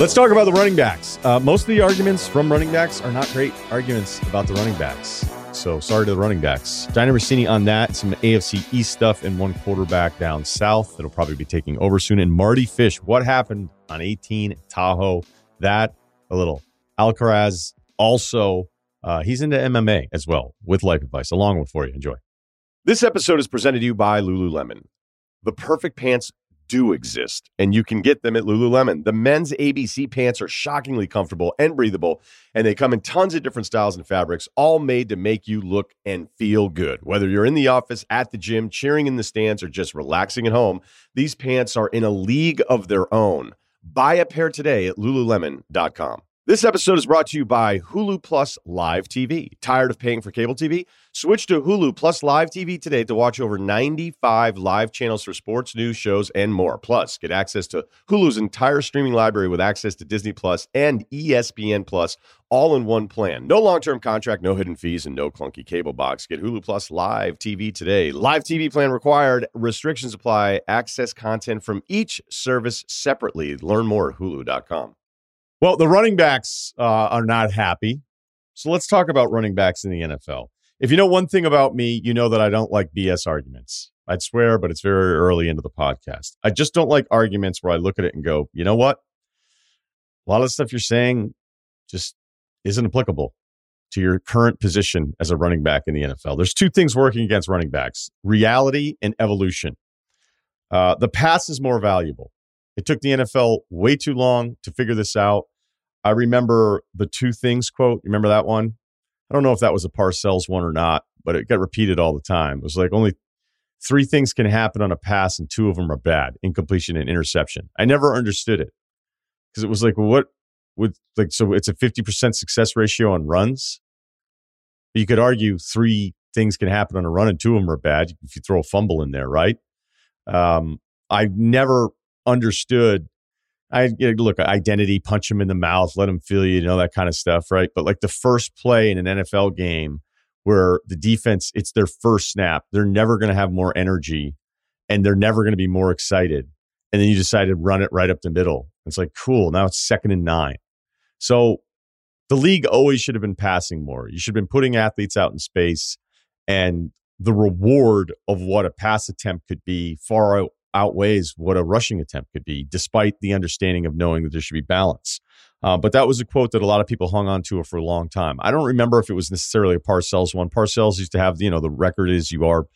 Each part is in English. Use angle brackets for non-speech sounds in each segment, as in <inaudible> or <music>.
Let's talk about the running backs. Uh, most of the arguments from running backs are not great arguments about the running backs. So sorry to the running backs. Dianna Russini on that, some AFC East stuff, and one quarterback down south that'll probably be taking over soon. And Mardy Fish, what happened on 18 Tahoe? That a little. Alcaraz also, uh, he's into MMA as well with life advice, along with for you. Enjoy. This episode is presented to you by Lululemon. The perfect pants do exist, and you can get them at Lululemon. The men's ABC pants are shockingly comfortable and breathable, and they come in tons of different styles and fabrics, all made to make you look and feel good. Whether you're in the office, at the gym, cheering in the stands, or just relaxing at home, these pants are in a league of their own. Buy a pair today at lululemon.com. This episode is brought to you by Hulu Plus Live TV. Tired of paying for cable TV? Switch to Hulu Plus Live TV today to watch over 95 live channels for sports, news, shows, and more. Plus, get access to Hulu's entire streaming library with access to Disney Plus and ESPN Plus all in one plan. No long-term contract, no hidden fees, and no clunky cable box. Get Hulu Plus Live TV today. Live TV plan required. Restrictions apply. Access content from each service separately. Learn more at hulu.com. Well, the running backs uh, are not happy. So let's talk about running backs in the NFL. If you know one thing about me, you know that I don't like BS arguments. I'd swear, but it's very early into the podcast. I just don't like arguments where I look at it and go, you know what? A lot of the stuff you're saying just isn't applicable to your current position as a running back in the NFL. There's two things working against running backs reality and evolution. Uh, the pass is more valuable. It took the NFL way too long to figure this out. I remember the two things quote. Remember that one? I don't know if that was a Parcells one or not, but it got repeated all the time. It was like only three things can happen on a pass, and two of them are bad incompletion and interception. I never understood it because it was like, well, what would like, so it's a 50% success ratio on runs. You could argue three things can happen on a run, and two of them are bad if you throw a fumble in there, right? Um, I never understood I you know, look identity, punch him in the mouth, let him feel you, you know that kind of stuff, right? But like the first play in an NFL game where the defense, it's their first snap, they're never going to have more energy, and they're never going to be more excited. And then you decide to run it right up the middle. It's like cool. Now it's second and nine. So the league always should have been passing more. You should have been putting athletes out in space, and the reward of what a pass attempt could be far outweighs what a rushing attempt could be, despite the understanding of knowing that there should be balance. Uh, but that was a quote that a lot of people hung on to for a long time. I don't remember if it was necessarily a Parcells one. Parcells used to have, you know, the record is you are,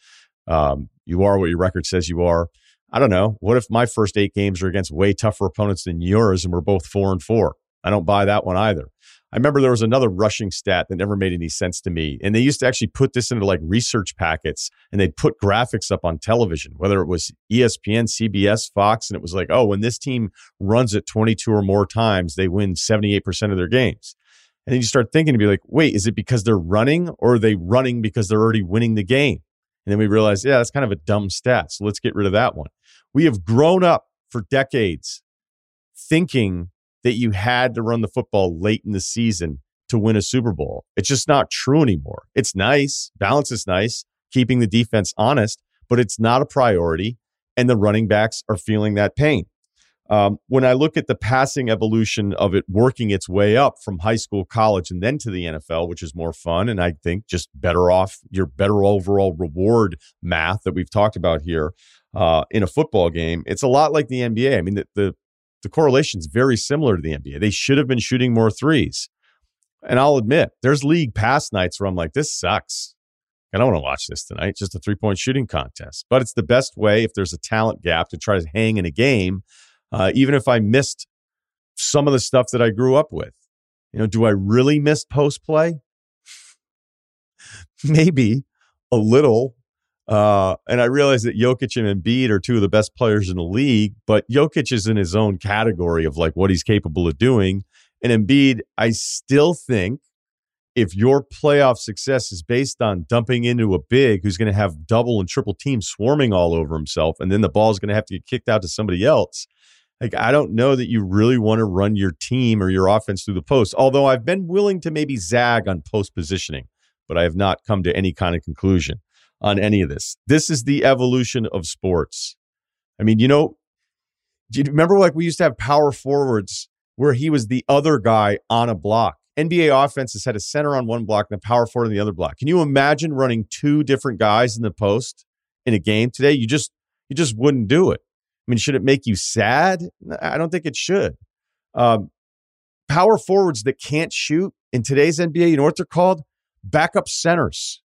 um, you are what your record says you are. I don't know. What if my first eight games are against way tougher opponents than yours, and we're both four and four? I don't buy that one either. I remember there was another rushing stat that never made any sense to me. And they used to actually put this into like research packets and they'd put graphics up on television, whether it was ESPN, CBS, Fox. And it was like, oh, when this team runs it 22 or more times, they win 78% of their games. And then you start thinking to be like, wait, is it because they're running or are they running because they're already winning the game? And then we realize, yeah, that's kind of a dumb stat. So let's get rid of that one. We have grown up for decades thinking that you had to run the football late in the season to win a Super Bowl. It's just not true anymore. It's nice, balance is nice, keeping the defense honest, but it's not a priority. And the running backs are feeling that pain. Um, when I look at the passing evolution of it working its way up from high school, college, and then to the NFL, which is more fun, and I think just better off your better overall reward math that we've talked about here uh, in a football game, it's a lot like the NBA. I mean, the, the the correlation is very similar to the NBA. They should have been shooting more threes. And I'll admit, there's league pass nights where I'm like, this sucks. I don't want to watch this tonight. Just a three point shooting contest. But it's the best way if there's a talent gap to try to hang in a game, uh, even if I missed some of the stuff that I grew up with. You know, do I really miss post play? <laughs> Maybe a little, uh, and I realize that Jokic and Embiid are two of the best players in the league, but Jokic is in his own category of like what he's capable of doing. And Embiid, I still think if your playoff success is based on dumping into a big who's going to have double and triple teams swarming all over himself, and then the ball is going to have to get kicked out to somebody else. Like, I don't know that you really want to run your team or your offense through the post. Although I've been willing to maybe zag on post positioning, but I have not come to any kind of conclusion on any of this. This is the evolution of sports. I mean, you know, do you remember like we used to have power forwards where he was the other guy on a block. NBA offenses had a center on one block and a power forward on the other block. Can you imagine running two different guys in the post in a game today? You just you just wouldn't do it. I mean, should it make you sad? I don't think it should. Um, power forwards that can't shoot in today's NBA, you know what they're called? Backup centers,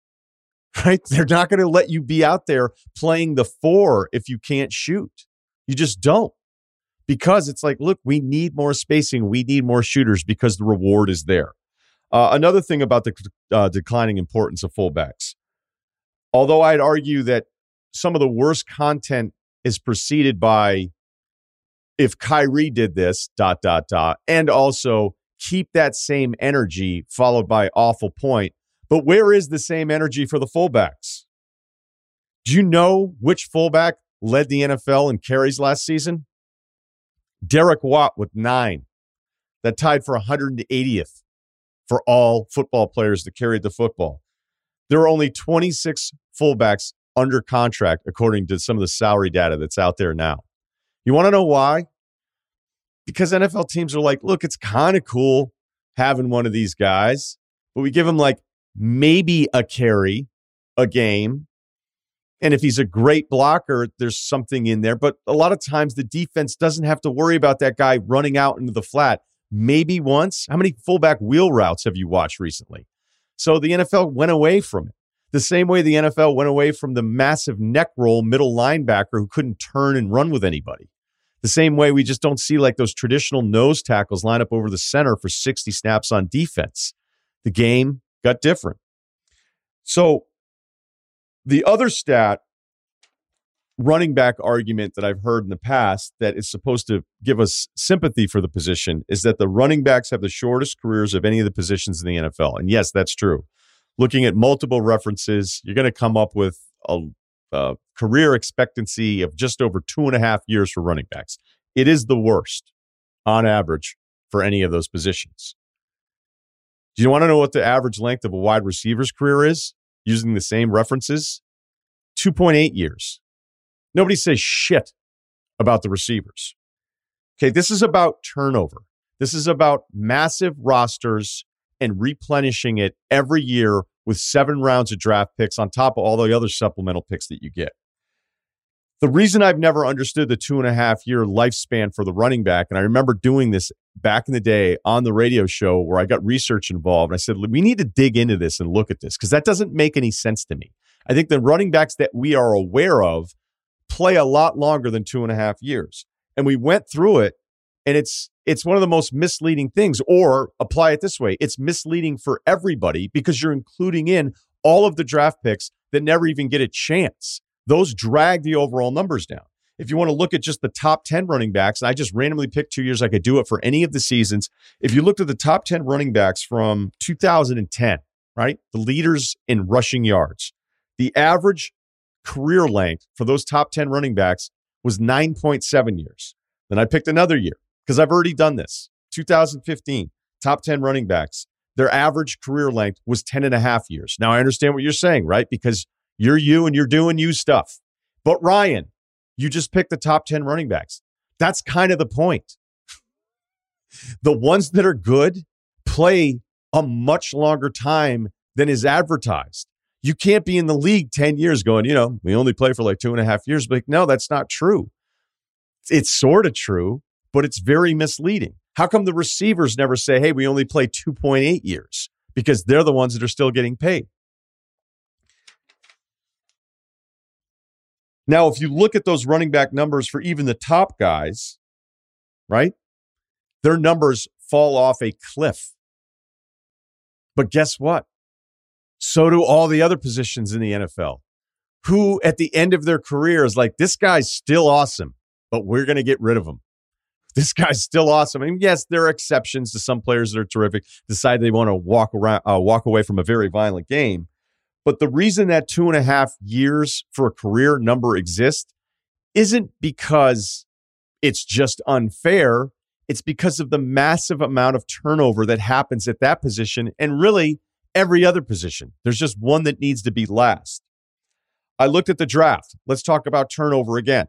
<laughs> right? They're not going to let you be out there playing the four if you can't shoot. You just don't. Because it's like, look, we need more spacing. We need more shooters because the reward is there. Uh, another thing about the uh, declining importance of fullbacks. Although I'd argue that some of the worst content is preceded by if Kyrie did this, dot, dot, dot, and also keep that same energy followed by awful point. But where is the same energy for the fullbacks? Do you know which fullback led the NFL in carries last season? Derek Watt with nine. That tied for 180th for all football players that carried the football. There are only 26 fullbacks under contract, according to some of the salary data that's out there now. You want to know why? Because NFL teams are like, look, it's kind of cool having one of these guys, but we give him like maybe a carry a game. And if he's a great blocker, there's something in there. But a lot of times the defense doesn't have to worry about that guy running out into the flat. Maybe once. How many fullback wheel routes have you watched recently? So the NFL went away from it. The same way the NFL went away from the massive neck roll middle linebacker who couldn't turn and run with anybody. The same way we just don't see like those traditional nose tackles line up over the center for 60 snaps on defense. The game got different. So the other stat running back argument that I've heard in the past that is supposed to give us sympathy for the position is that the running backs have the shortest careers of any of the positions in the NFL. And yes, that's true looking at multiple references, you're going to come up with a, a, career expectancy of just over two and a half years for running backs. It is the worst on average for any of those positions. Do you want to know what the average length of a wide receiver's career is using the same references? 2.8 years. Nobody says shit about the receivers. Okay, this is about turnover. This is about massive rosters and replenishing it every year with seven rounds of draft picks on top of all the other supplemental picks that you get. The reason I've never understood the two and a half year lifespan for the running back, and I remember doing this back in the day on the radio show where I got research involved. I said, we need to dig into this and look at this because that doesn't make any sense to me. I think the running backs that we are aware of play a lot longer than two and a half years. And we went through it and it's it's one of the most misleading things or apply it this way it's misleading for everybody because you're including in all of the draft picks that never even get a chance those drag the overall numbers down if you want to look at just the top 10 running backs and i just randomly picked two years i could do it for any of the seasons if you looked at the top 10 running backs from 2010 right the leaders in rushing yards the average career length for those top 10 running backs was 9.7 years then i picked another year because I've already done this. 2015, top 10 running backs, their average career length was 10 and a half years. Now, I understand what you're saying, right? Because you're you and you're doing you stuff. But Ryen, you just pick the top 10 running backs. That's kind of the point. the ones that are good play a much longer time than is advertised. You can't be in the league 10 years going, you know, we only play for like two and a half years. But like, no, that's not true. It's sort of true, but it's very misleading. How come the receivers never say, hey, we only play 2.8 years? Because they're the ones that are still getting paid. Now, if you look at those running back numbers for even the top guys, right? Their numbers fall off a cliff. But guess what? So do all the other positions in the NFL. Who at the end of their career is like, this guy's still awesome, but we're going to get rid of him <laughs> this guy's still awesome. I mean, yes, there are exceptions to some players that are terrific, decide they want to walk around, uh, walk away from a very violent game. But the reason that two and a half years for a career number exists isn't because it's just unfair. It's because of the massive amount of turnover that happens at that position and really every other position. There's just one that needs to be last. I looked at the draft. Let's talk about turnover again.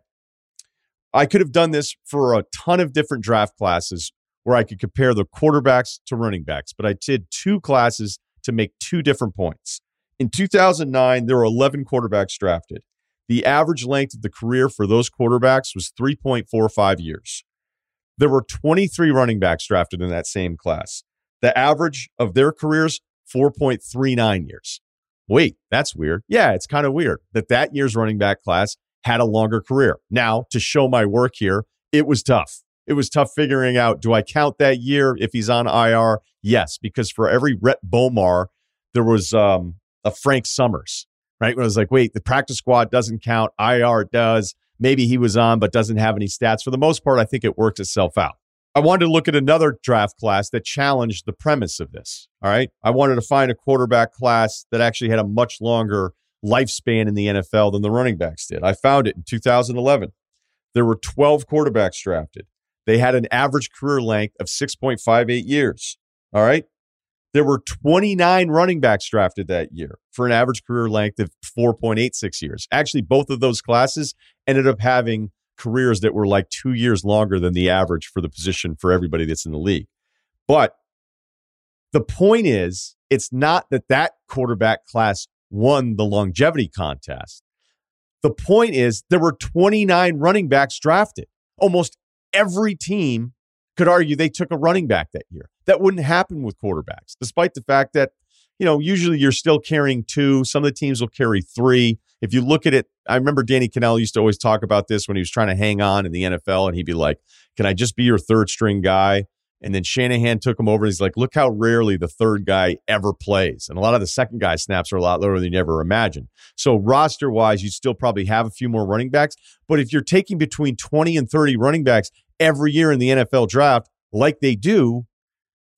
I could have done this for a ton of different draft classes where I could compare the quarterbacks to running backs, but I did two classes to make two different points. In 2009, there were 11 quarterbacks drafted. The average length of the career for those quarterbacks was 3.45 years. There were 23 running backs drafted in that same class. The average of their careers, 4.39 years. Wait, that's weird. Yeah, it's kind of weird that that year's running back class had a longer career. Now, to show my work here, it was tough. It was tough figuring out do I count that year if he's on IR? Yes, because for every Rhett Bomar, there was um, a Frank Summers, right? When I was like, wait, the practice squad doesn't count, IR does. Maybe he was on, but doesn't have any stats. For the most part, I think it works itself out. I wanted to look at another draft class that challenged the premise of this. All right. I wanted to find a quarterback class that actually had a much longer lifespan in the NFL than the running backs did. I found it in 2011. There were 12 quarterbacks drafted. They had an average career length of 6.58 years. All right. There were 29 running backs drafted that year for an average career length of 4.86 years. Actually, both of those classes ended up having careers that were like two years longer than the average for the position for everybody that's in the league. But the point is, it's not that that quarterback class won the longevity contest. The point is, there were 29 running backs drafted. Almost every team could argue they took a running back that year. That wouldn't happen with quarterbacks, despite the fact that, you know, usually you're still carrying two. Some of the teams will carry three. If you look at it, I remember Danny Kanell used to always talk about this when he was trying to hang on in the NFL, and he'd be like, Can I just be your third string guy? And then Shanahan took him over and he's like, Look how rarely the third guy ever plays. And a lot of the second guy snaps are a lot lower than you ever imagine. So, roster wise, you still probably have a few more running backs. But if you're taking between 20 and 30 running backs every year in the NFL draft, like they do,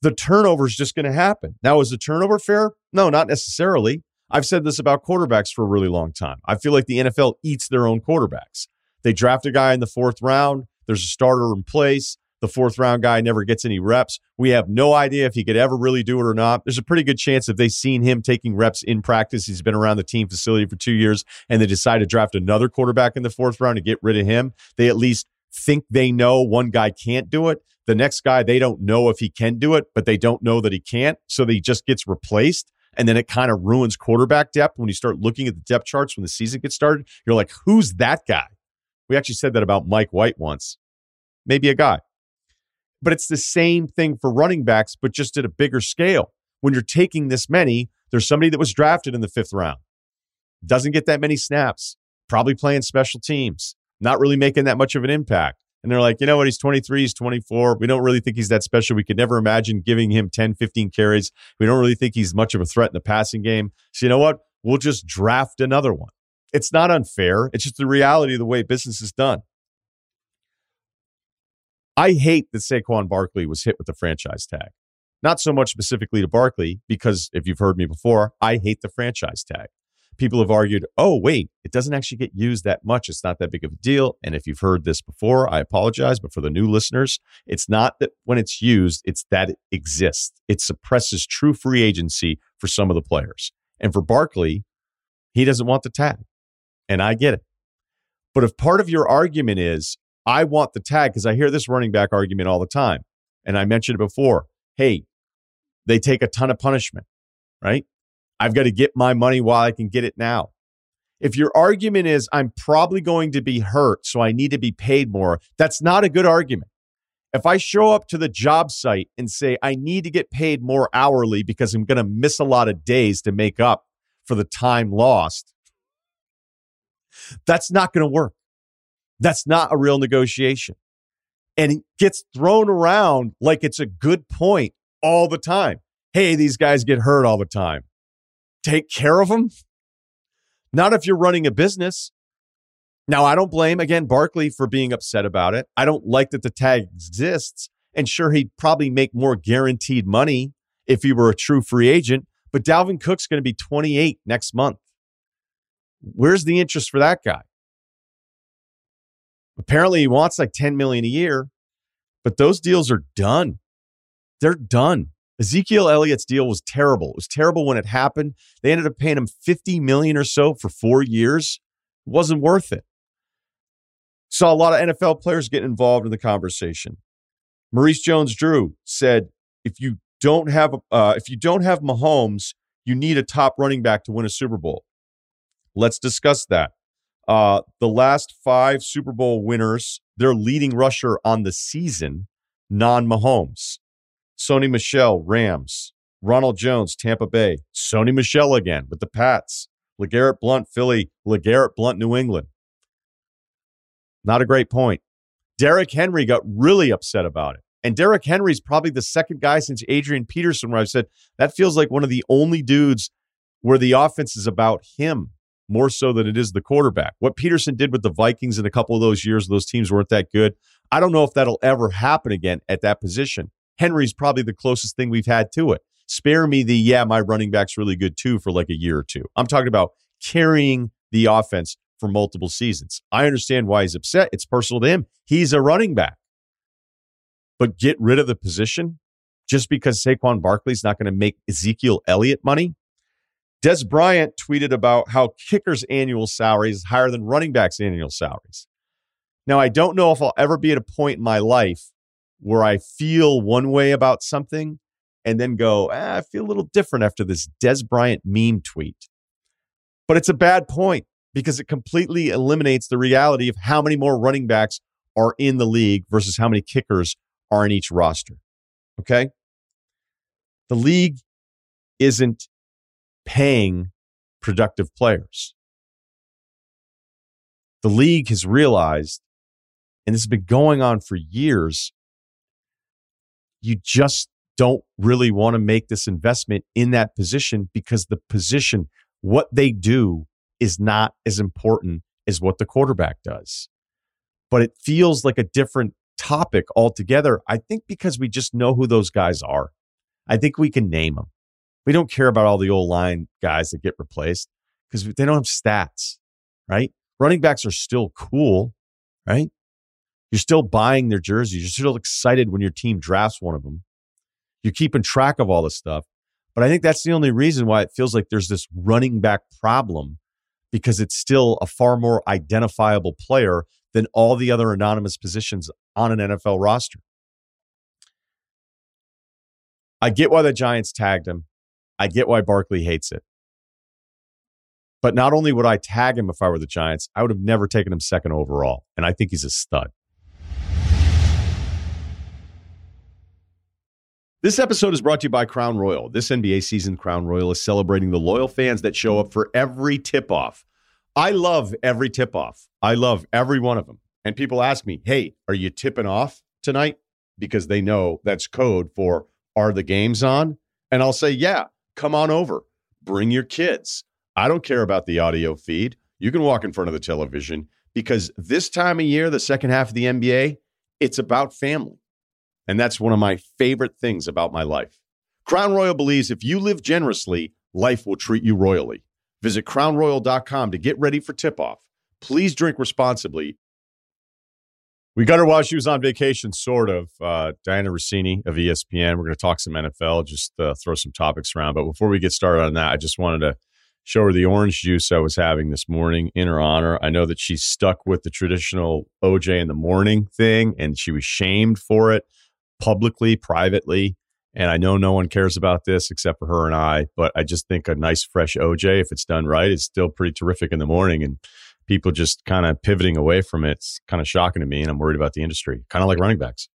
the turnover is just going to happen. Now, is the turnover fair? No, not necessarily. I've said this about quarterbacks for a really long time. I feel like the NFL eats their own quarterbacks. They draft a guy in the fourth round, there's a starter in place. The fourth round guy never gets any reps. We have no idea if he could ever really do it or not. There's a pretty good chance if they've seen him taking reps in practice, he's been around the team facility for two years, and they decide to draft another quarterback in the fourth round to get rid of him, they at least think they know one guy can't do it. The next guy, they don't know if he can do it, but they don't know that he can't. So he just gets replaced. And then it kind of ruins quarterback depth when you start looking at the depth charts when the season gets started. You're like, who's that guy? We actually said that about Mike White once. Maybe a guy. But it's the same thing for running backs, but just at a bigger scale. When you're taking this many, there's somebody that was drafted in the fifth round, doesn't get that many snaps, probably playing special teams, not really making that much of an impact. And they're like, you know what? He's 23, he's 24. We don't really think he's that special. We could never imagine giving him 10, 15 carries. We don't really think he's much of a threat in the passing game. So, you know what? We'll just draft another one. It's not unfair. It's just the reality of the way business is done. I hate that Saquon Barkley was hit with the franchise tag. Not so much specifically to Barkley, because if you've heard me before, I hate the franchise tag people have argued, oh, wait, it doesn't actually get used that much. It's not that big of a deal. And if you've heard this before, I apologize. But for the new listeners, it's not that when it's used, it's that it exists. It suppresses true free agency for some of the players. And for Barkley, he doesn't want the tag. And I get it. But if part of your argument is, I want the tag, because I hear this running back argument all the time. And I mentioned it before. Hey, they take a ton of punishment, right? I've got to get my money while I can get it now. If your argument is, I'm probably going to be hurt, so I need to be paid more, that's not a good argument. If I show up to the job site and say, I need to get paid more hourly because I'm going to miss a lot of days to make up for the time lost, that's not going to work. That's not a real negotiation. And it gets thrown around like it's a good point all the time. Hey, these guys get hurt all the time take care of them. Not if you're running a business. Now, I don't blame, again, Barkley for being upset about it. I don't like that the tag exists. And sure, he'd probably make more guaranteed money if he were a true free agent. But Dalvin Cook's going to be 28 next month. Where's the interest for that guy? Apparently, he wants like 10 million a year, but those deals are done. They're done. Ezekiel Elliott's deal was terrible. It was terrible when it happened. They ended up paying him 50 million or so for 4 years. It wasn't worth it. Saw a lot of NFL players get involved in the conversation. Maurice Jones-Drew said, if you don't have uh, if you don't have Mahomes, you need a top running back to win a Super Bowl. Let's discuss that. Uh, the last five Super Bowl winners, their leading rusher on the season, non Mahomes. Sony Michel, Rams. Ronald Jones, Tampa Bay. Sony Michel again with the Pats. LeGarrette Blunt, Philly. LeGarrette Blunt, New England. Not a great point. Derrick Henry got really upset about it. And Derrick Henry's probably the second guy since Adrian Peterson where I've said that feels like one of the only dudes where the offense is about him more so than it is the quarterback. What Peterson did with the Vikings in a couple of those years, those teams weren't that good. I don't know if that'll ever happen again at that position. Henry's probably the closest thing we've had to it. Spare me the, yeah, my running back's really good too for like a year or two. I'm talking about carrying the offense for multiple seasons. I understand why he's upset. It's personal to him. He's a running back. But get rid of the position just because Saquon Barkley's not going to make Ezekiel Elliott money. Dez Bryant tweeted about how kickers' annual salary is higher than running backs' annual salaries. Now, I don't know if I'll ever be at a point in my life where I feel one way about something and then go, eh, I feel a little different after this Dez Bryant meme tweet. But it's a bad point because it completely eliminates the reality of how many more running backs are in the league versus how many kickers are in each roster. Okay? The league isn't paying productive players. The league has realized, and this has been going on for years, you just don't really want to make this investment in that position because the position, what they do, is not as important as what the quarterback does. But it feels like a different topic altogether. I think because we just know who those guys are. I think we can name them. We don't care about all the old line guys that get replaced because they don't have stats, right? Running backs are still cool, right? You're still buying their jerseys. You're still excited when your team drafts one of them. You're keeping track of all this stuff. But I think that's the only reason why it feels like there's this running back problem because it's still a far more identifiable player than all the other anonymous positions on an NFL roster. I get why the Giants tagged him. I get why Barkley hates it. But not only would I tag him if I were the Giants, I would have never taken him second overall. And I think he's a stud. This episode is brought to you by Crown Royal. This NBA season, Crown Royal is celebrating the loyal fans that show up for every tip off. I love every tip off, I love every one of them. And people ask me, hey, are you tipping off tonight? Because they know that's code for are the games on? And I'll say, yeah, come on over. Bring your kids. I don't care about the audio feed. You can walk in front of the television because this time of year, the second half of the NBA, it's about family. And that's one of my favorite things about my life. Crown Royal believes if you live generously, life will treat you royally. Visit crownroyal.com to get ready for tip off. Please drink responsibly. We got her while she was on vacation, sort of. Uh, Dianna Russini of ESPN. We're going to talk some NFL, just uh, throw some topics around. But before we get started on that, I just wanted to show her the orange juice I was having this morning in her honor. I know that she's stuck with the traditional OJ in the morning thing, and she was shamed for it publicly, privately. And I know no one cares about this except for her and I, but I just think a nice fresh OJ, if it's done right, is still pretty terrific in the morning. And people just kind of pivoting away from it, it's kind of shocking to me. And I'm worried about the industry, kind of like running backs.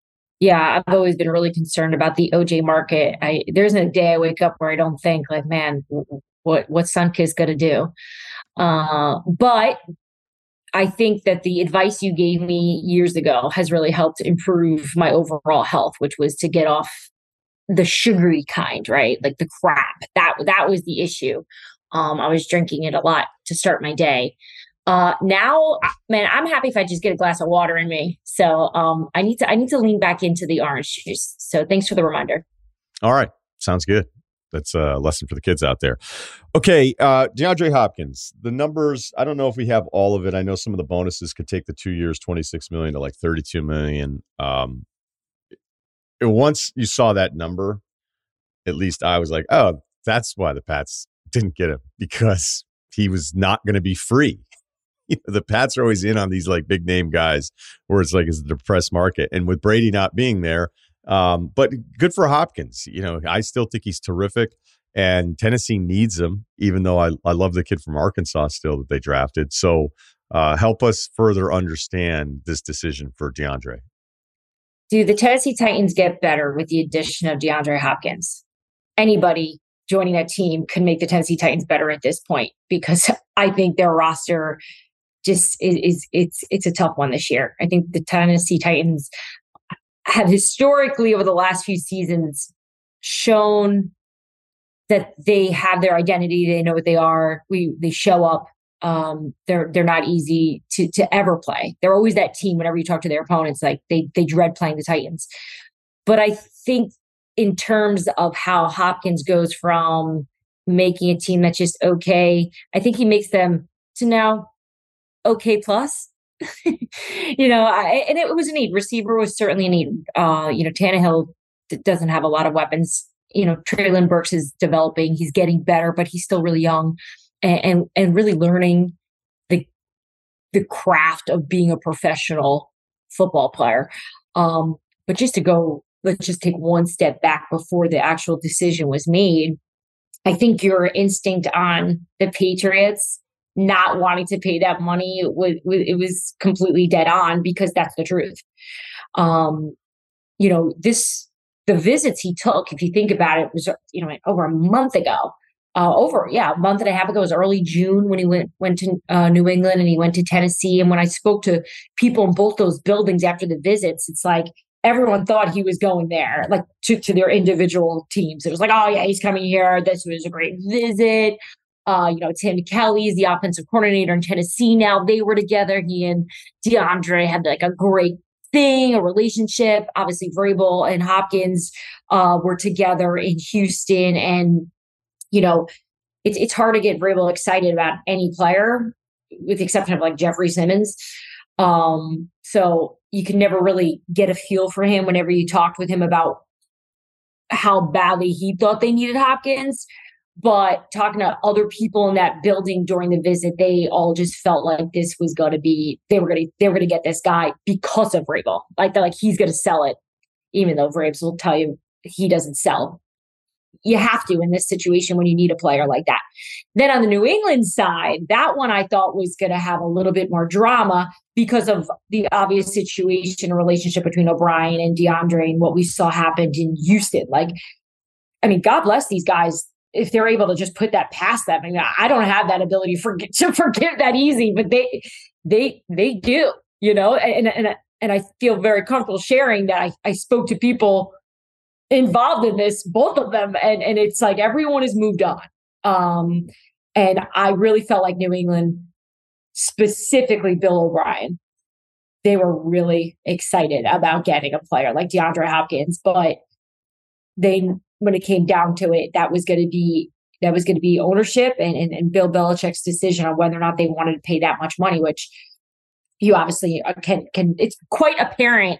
Yeah, I've always been really concerned about the OJ market. I there isn't a day I wake up where I don't think like, man, what what's Sunkist going to do? Uh, but I think that the advice you gave me years ago has really helped improve my overall health, which was to get off the sugary kind, right? Like the crap. That that was the issue. Um, I was drinking it a lot to start my day. Uh, now, man, I'm happy if I just get a glass of water in me. So um, I need to I need to lean back into the orange juice. So thanks for the reminder. All right, sounds good that's a lesson for the kids out there. Okay, uh, DeAndre Hopkins. The numbers. I don't know if we have all of it. I know some of the bonuses could take the two years, twenty six million to like thirty two million. Um, it, once you saw that number, at least I was like, oh, that's why the Pats didn't get him because he was not going to be free. <laughs> you know, the Pats are always in on these like big name guys where it's like it's a depressed market. And with Brady not being there, um, but good for Hopkins. You know, I still think he's terrific. And Tennessee needs him, even though I, I love the kid from Arkansas still that they drafted. So uh, help us further understand this decision for DeAndre. Do the Tennessee Titans get better with the addition of DeAndre Hopkins? Anybody joining that team could make the Tennessee Titans better at this point because <laughs> I think their roster just is, is it's it's a tough one this year. I think the Tennessee Titans have historically over the last few seasons shown that they have their identity, they know what they are. We they show up. Um, they're they're not easy to to ever play. They're always that team whenever you talk to their opponents, like they they dread playing the Titans. But I think in terms of how Hopkins goes from making a team that's just okay, I think he makes them to now okay plus. You know, I, and it was a need. Receiver was certainly a need. Uh, you know, Tannehill doesn't have a lot of weapons. You know, Treylon Burks is developing. He's getting better, but he's still really young, and and, and really learning the the craft of being a professional football player. Um, but just to go, let's just take one step back before the actual decision was made. I think your instinct on the Patriots not wanting to pay that money was, it was completely dead on because that's the truth. Um, you know, this the visits he took, if you think about it, was you know over a month ago. Uh, over yeah, a month and a half ago it was early June when he went went to uh, New England and he went to Tennessee. And when I spoke to people in both those buildings after the visits, it's like everyone thought he was going there, like to, to their individual teams. It was like, oh yeah, he's coming here. This was a great visit. Uh, you know, Tim Kelly is the offensive coordinator in Tennessee now. They were together. He and DeAndre had like a great thing, a relationship. Obviously, Vrabel and Hopkins uh, were together in Houston. And, you know, it's, it's hard to get Vrabel excited about any player, with the exception of like Jeffery Simmons. Um, so you can never really get a feel for him whenever you talked with him about how badly he thought they needed Hopkins. But talking to other people in that building during the visit, they all just felt like this was going to be they were going to they were going to get this guy because of Vrabel. Like they're like he's going to sell it, even though Vrabes will tell you he doesn't sell. You have to in this situation when you need a player like that. Then on the New England side, that one I thought was going to have a little bit more drama because of the obvious situation, relationship between O'Brien and DeAndre and what we saw happened in Houston. Like, I mean, God bless these guys if they're able to just put that past them. I mean, I don't have that ability <laughs> to forget to forgive that easy, but they they they do, you know, and and and I feel very comfortable sharing that I, I spoke to people involved in this, both of them, and and it's like everyone has moved on. Um, and I really felt like New England, specifically Bill O'Brien, they were really excited about getting a player like DeAndre Hopkins, but they when it came down to it, that was going to be that was going to be ownership and, and, and Bill Belichick's decision on whether or not they wanted to pay that much money, which you obviously uh, can can. It's quite apparent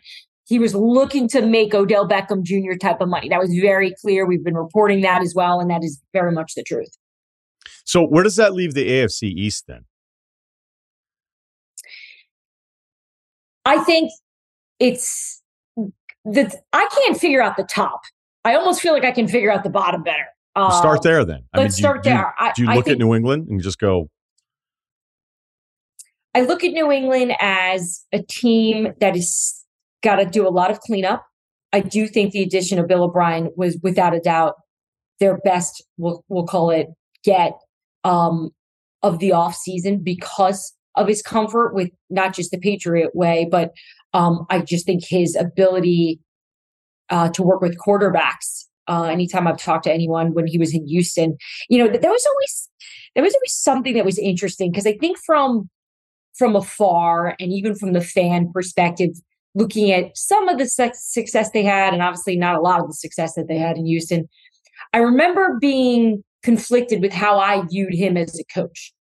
he was looking to make Odell Beckham Jr. type of money. That was very clear. We've been reporting that as well, and that is very much the truth. So, where does that leave the AFC East then? I think it's the I can't figure out the top. I almost feel like I can figure out the bottom better. Uh, start there then. I let's mean, start you, there. Do you, do you look at New England and just go? I look at New England as a team that has got to do a lot of cleanup. I do think the addition of Bill O'Brien was without a doubt their best. We'll we'll call it get um, of the off season because of his comfort with not just the Patriot way, but um, I just think his ability uh, to work with quarterbacks. Uh, anytime I've talked to anyone when he was in Houston, you know, there was always there was always something that was interesting because I think from from afar and even from the fan perspective, looking at some of the success they had, and obviously not a lot of the success that they had in Houston, I remember being conflicted with how I viewed him as a coach.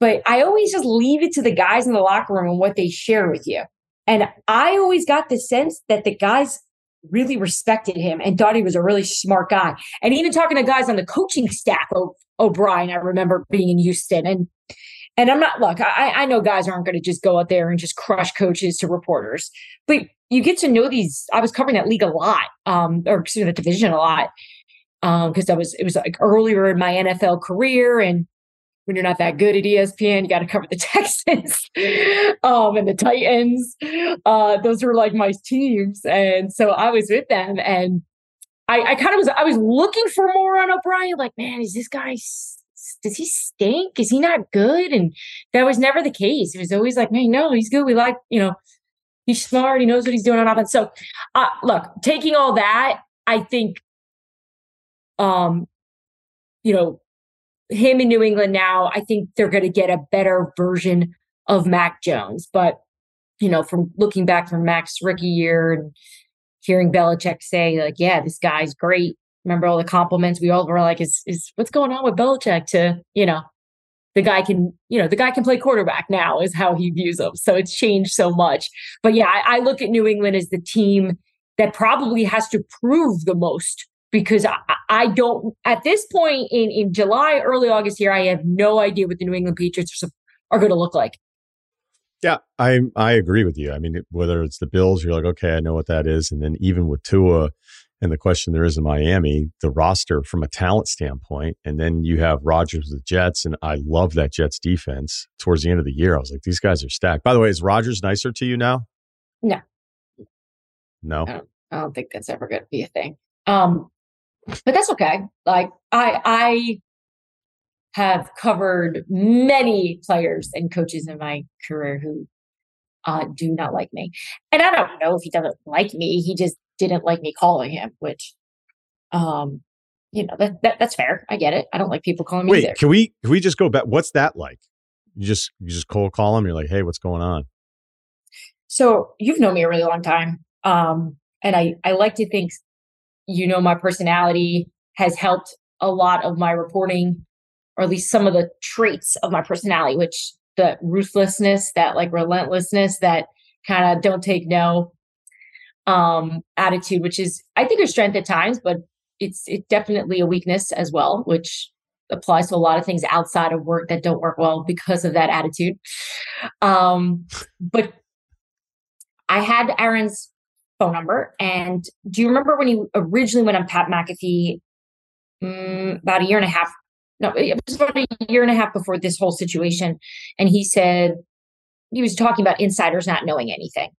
But I always just leave it to the guys in the locker room and what they share with you. And I always got the sense that the guys really respected him and thought he was a really smart guy. And even talking to guys on the coaching staff of O'Brien, I remember being in Houston and And I'm not, look, I, I know guys aren't going to just go out there and just crush coaches to reporters, but you get to know these. I was covering that league a lot, um, or excuse me, the division a lot, because um, I was, it was like earlier in my NFL career. And when you're not that good at ESPN, you got to cover the <laughs> Texans um, and the Titans. Uh, those were like my teams. And so I was with them. And I, I kind of was, I was looking for more on O'Brien. Like, man, is this guy does he stink? Is he not good? And that was never the case. It was always like, man, no, he's good. We like, you know, he's smart. He knows what he's doing on offense. So, uh, look, taking all that, I think, um, you know, him in New England now, I think they're going to get a better version of Mac Jones. But, you know, from looking back from Mac's rookie year and hearing Belichick say, like, yeah, this guy's great remember all the compliments we all were like, is is what's going on with Belichick to, you know, the guy can, you know, the guy can play quarterback now is how he views them. So it's changed so much. But yeah, I, I look at New England as the team that probably has to prove the most because I, I, don't at this point in, in July, early August here, I have no idea what the New England Patriots are, are going to look like. Yeah, I I agree with you. I mean, whether it's the Bills, you're like, okay, I know what that is, and then even with Tua, and the question there is in Miami, the roster from a talent standpoint, and then you have Rodgers with the Jets, and I love that Jets defense. Towards the end of the year, I was like, these guys are stacked. By the way, is Rodgers nicer to you now? No, no, I don't, I don't think that's ever going to be a thing. Um, but that's okay. Like I, I have covered many players and coaches in my career who uh, do not like me, and I don't know if he doesn't like me. He just didn't like me calling him, which, um, you know, that, that that's fair. I get it. I don't like people calling me. Wait, either. can we can we just go back? What's that like? You just you just cold call him. You're like, hey, what's going on? So you've known me a really long time, um, and I I like to think you know my personality has helped a lot of my reporting, or at least some of the traits of my personality, which the ruthlessness, that like relentlessness, that kind of don't take no um, attitude, which is I think a strength at times, but it's it's definitely a weakness as well, which applies to a lot of things outside of work that don't work well because of that attitude. Um, but I had Aaron's phone number, and do you remember when he originally went on Pat McAfee um, about a year and a half? No, it was about a year and a half before this whole situation, and he said he was talking about insiders not knowing anything.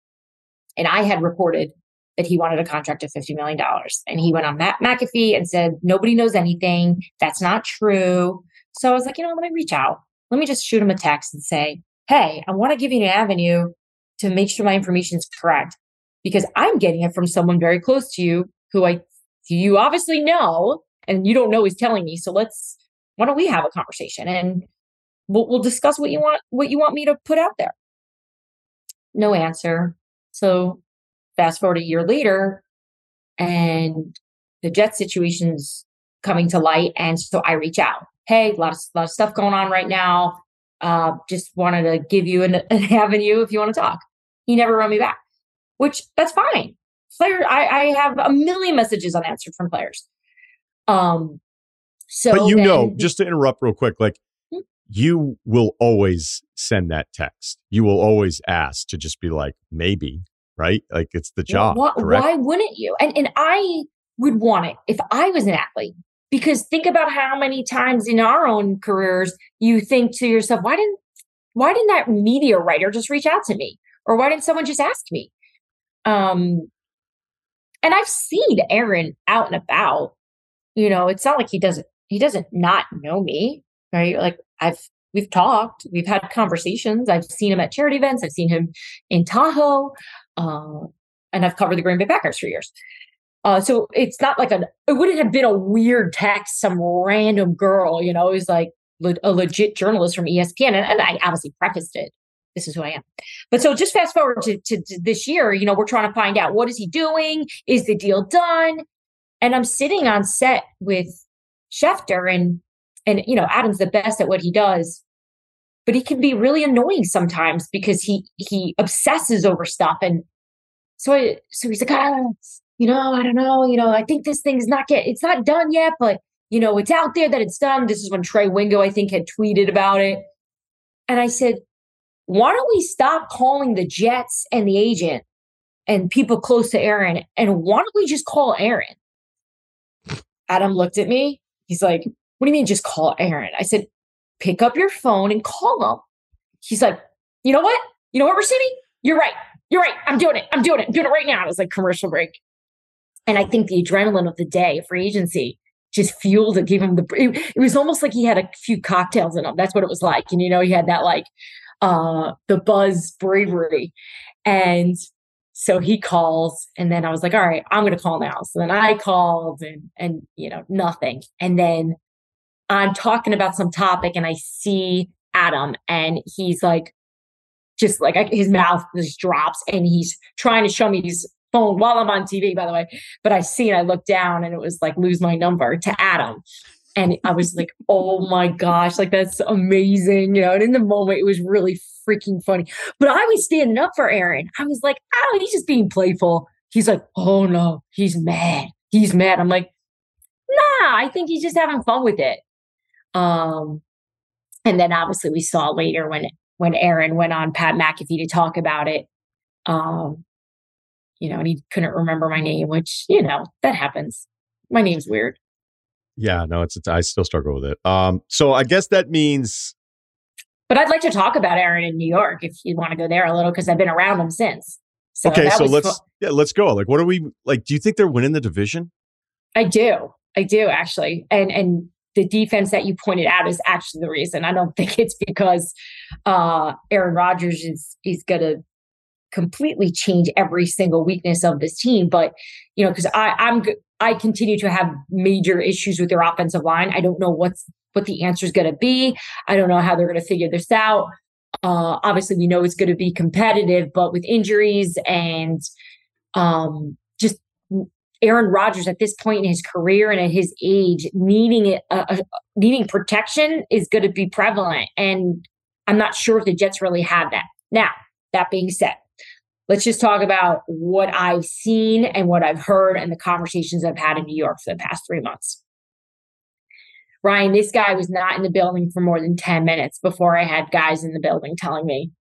And I had reported that he wanted a contract of $50 million. And he went on Pat McAfee and said, nobody knows anything. That's not true. So I was like, you know, let me reach out. Let me just shoot him a text and say, hey, I want to give you an avenue to make sure my information is correct because I'm getting it from someone very close to you who I you obviously know and you don't know he's telling me. So let's why don't we have a conversation and we'll, we'll discuss what you want what you want me to put out there. No answer. So fast forward a year later, and the jet situation's coming to light. And so I reach out. Hey, a lot of, lot of stuff going on right now. Uh, just wanted to give you an, <laughs> an avenue if you want to talk. He never wrote me back, which that's fine. Player, I, I have a million messages unanswered from players. Um, so, but you then, know, just to interrupt real quick, like hmm? you will always send that text. You will always ask to just be like, maybe, right? Like it's the job. Why, why wouldn't you? And and I would want it if I was an athlete. Because think about how many times in our own careers you think to yourself, why didn't why didn't that media writer just reach out to me? Or why didn't someone just ask me? Um and I've seen Aaron out and about. You know, it's not like he doesn't he doesn't not know me, right? Like I've we've talked, we've had conversations. I've seen him at charity events. I've seen him in Tahoe, uh, and I've covered the Green Bay Packers for years. Uh, so it's not like an. It wouldn't have been a weird text, some random girl, you know. It was like le- a legit journalist from ESPN, and, and, I obviously prefaced it. This is who I am. But so just fast forward to, to, to this year, you know, we're trying to find out what is he doing? Is the deal done? And I'm sitting on set with Schefter, and and you know, Adam's the best at what he does but he can be really annoying sometimes because he he obsesses over stuff and so I, so he's like ah, you know i don't know you know i think this thing's not get it's not done yet but you know it's out there that it's done this is when trey wingo i think had tweeted about it And I said, why don't we stop calling the Jets and the agent and people close to Aaron? And why don't we just call Aaron? Adam looked at me. He's like, what do you mean just call Aaron? I said, pick up your phone and call him. He's like, you know what? You know what, Russini? You're right. You're right. I'm doing it. I'm doing it. I'm doing it right now. It was like commercial break. And I think the adrenaline of the day, for agency, just fueled it, gave him the. It, it, was almost like he had a few cocktails in him. That's what it was like. And you know, he had that like uh the buzz bravery, and so he calls, and then I was like, all right, I'm gonna call now. So then I called, and and you know nothing, and then I'm talking about some topic, and I see Adam, and he's like, just like his mouth just drops, and he's trying to show me his phone while I'm on TV, by the way. But I see and I look down, and it was like lose my number to Adam. And I was like, oh my gosh, like that's amazing. You know, and in the moment, it was really freaking funny. But I was standing up for Aaron. I was like, oh, he's just being playful. He's like, oh no, he's mad. He's mad. I'm like, nah, I think he's just having fun with it. Um, and then obviously we saw later when when Aaron went on Pat McAfee to talk about it. Um, you know, and he couldn't remember my name, which, you know, that happens. My name's weird. Yeah, no, it's, it's I still struggle with it. Um, so I guess that means But I'd like to talk about Aaron in New York if you want to go there a little because I've been around him since. So okay, so let's yeah, let's go. Like what are we like do you think they're winning the division? I do. I do actually. And and the defense that you pointed out is actually the reason. I don't <laughs> think it's because uh, Aaron Rodgers is is going to completely change every single weakness of this team. But you know, because I I'm I continue to have major issues with their offensive line. I don't know what's what the answer is going to be. I don't know how they're going to figure this out. Uh, obviously, we know it's going to be competitive, but with injuries and um, just Aaron Rodgers at this point in his career and at his age, needing uh, uh, needing protection is going to be prevalent. And I'm not sure if the Jets really have that. Now, that being said, let's just talk about what I've seen and what I've heard and the conversations I've had in New York for the past three months. Ryen, this guy was not in the building for more than 10 minutes before I had guys in the building telling me,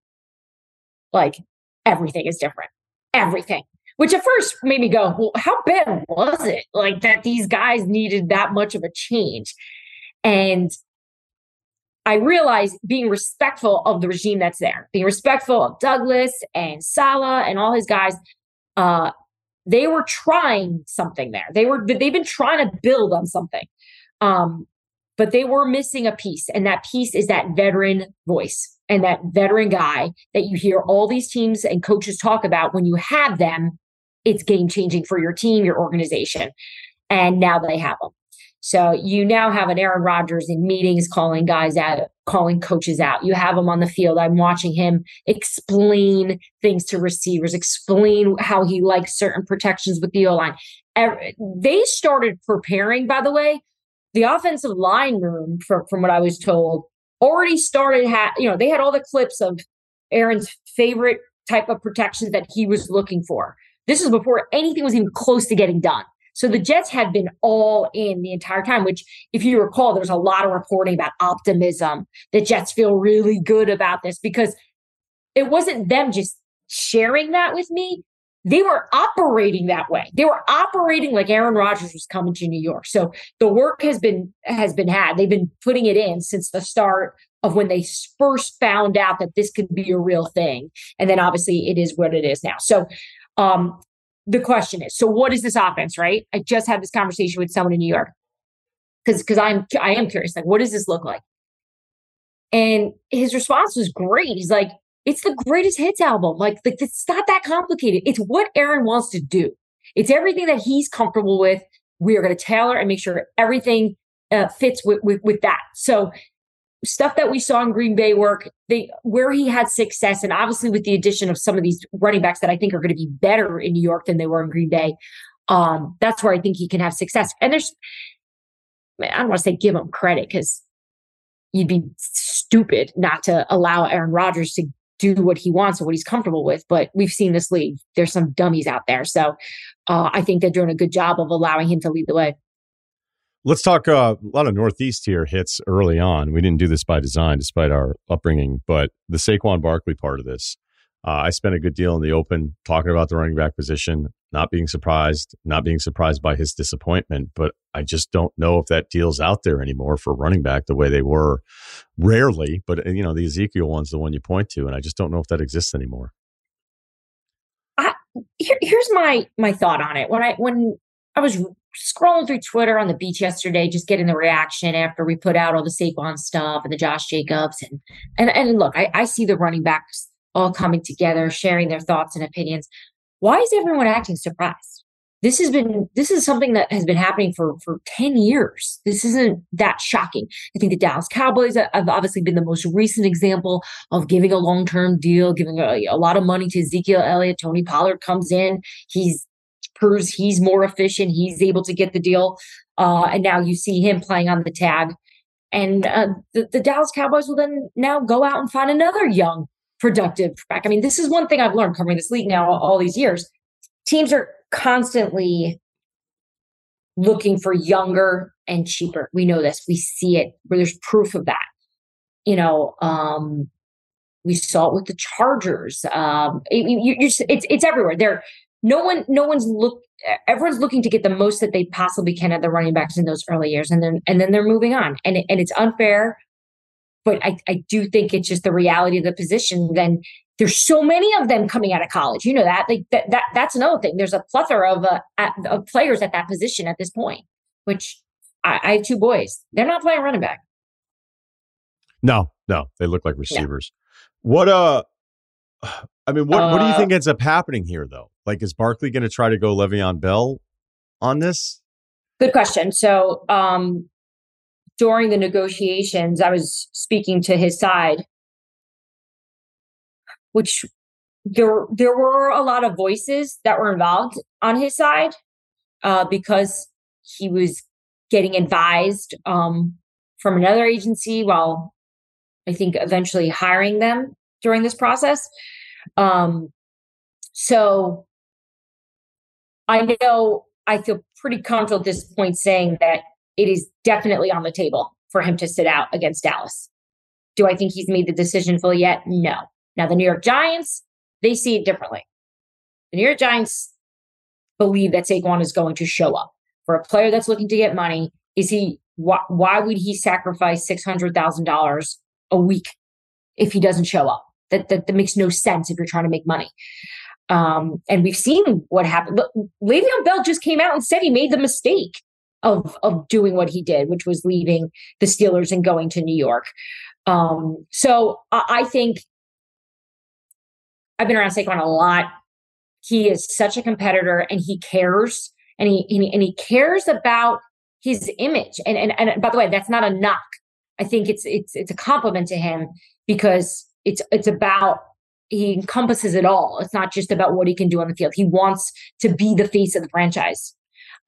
like, everything is different. Everything which at first made me go, well, how bad was it? Like that these guys needed that much of a change. And I realized being respectful of the regime that's there, being respectful of Douglas and Saleh and all his guys, uh, they were trying something there. They were they've been trying to build on something. Um, but they were missing a piece, and that piece is that veteran voice and that veteran guy that you hear all these teams and coaches talk about when you have them it's game changing for your team, your organization. And now they have them. So you now have an Aaron Rodgers in meetings calling guys out, calling coaches out. You have him on the field. I'm watching him explain things to receivers, explain how he likes certain protections with the O line. They started preparing, by the way, the offensive line room, from, from what I was told, already started. Ha- you know, they had all the clips of Aaron's favorite type of protections that he was looking for. This is before anything was even close to getting done. So the Jets had been all in the entire time, which, if you recall, there was a lot of reporting about optimism. The Jets feel really good about this because it wasn't them just sharing that with me. They were operating that way. They were operating like Aaron Rodgers was coming to New York. So the work has been has been had. They've been putting it in since the start of when they first found out that this could be a real thing. And then obviously it is what it is now. So um, the question is, so what is this offense, right? I just had this conversation with someone in New York because because I'm I am curious, like, what does this look like? And his response was great. He's like, it's the greatest hits album. Like, like it's not that complicated. It's what Aaron wants to do. It's everything that he's comfortable with. We are going to tailor and make sure everything uh, fits with, with with that. So stuff that we saw in Green Bay work, they where he had success, and obviously with the addition of some of these running backs that I think are going to be better in New York than they were in Green Bay, um, that's where I think he can have success. And there's, I don't want to say give him credit because you'd be stupid not to allow Aaron Rodgers to do what he wants or what he's comfortable with. But we've seen this league; there's some dummies out there, so uh, I think they're doing a good job of allowing him to lead the way. Let's talk uh, a lot of Northeast here hits early on. We didn't do this by design, despite our upbringing, but the Saquon Barkley part of this. Uh, I spent a good deal in the open talking about the running back position, not being surprised, not being surprised by his disappointment, but I just don't know if that deal's out there anymore for running back the way they were rarely. But, you know, the Ezekiel one's the one you point to, and I just don't know if that exists anymore. I, here, here's my my thought on it. When I when I was scrolling through Twitter on the beach yesterday, just getting the reaction after we put out all the Saquon stuff and the Josh Jacobs and and and look, I, I see the running backs all coming together, sharing their thoughts and opinions. Why is everyone acting surprised? This has been this is something that has been happening for for 10 years. This isn't that shocking. I think the Dallas Cowboys have obviously been the most recent example of giving a long-term deal, giving a, a lot of money to Ezekiel Elliott. Tony Pollard comes in, he's proves he's more efficient, he's able to get the deal. Uh, and now you see him playing on the tag. And uh, the, the Dallas Cowboys will then now go out and find another young productive back. I mean, this is one thing I've learned covering this league now all, all these years. Teams are constantly looking for younger and cheaper. We know this. We see it where there's proof of that. You know, um, we saw it with the Chargers. Um, it, you, it's it's everywhere. There, no one, no one's look. Everyone's looking to get the most that they possibly can at the running backs in those early years, and then and then they're moving on. And it, and it's unfair but I, I do think it's just the reality of the position. Then there's so many of them coming out of college. You know that like that, that that's another thing. There's a plethora of uh, of players at that position at this point. Which I, I have two boys. They're not playing running back. No, no, they look like receivers. What uh, <sighs> I mean, what uh, what do you uh, think ends up happening here though? Like, is Barkley going to try to go Le'Veon Bell on this? Good question. So, um, during the negotiations, I was speaking to his side, which there there were a lot of voices that were involved on his side uh, because he was getting advised um, from another agency while I think eventually hiring them during this process. Um, so I know I feel pretty comfortable at this point saying that it is definitely on the table for him to sit out against Dallas. Do I think he's made the decision fully yet? No. Now, the New York Giants, they see it differently. The New York Giants believe that Saquon is going to show up. For a player that's looking to get money, is he why, why would he sacrifice $600,000 a week if he doesn't show up? That, that, that makes no sense if you're trying to make money. Um, and we've seen what happened. But Le'Veon Bell just came out and said he made the mistake of of doing what he did, which was leaving the Steelers and going to New York. Um, so I, I think I've been around Saquon a lot. He is such a competitor, and he cares, and he and he, and he cares about his image. And, and and by the way, that's not a knock. I think it's it's it's a compliment to him because it's it's about he encompasses it all. It's not just about what he can do on the field. He wants to be the face of the franchise.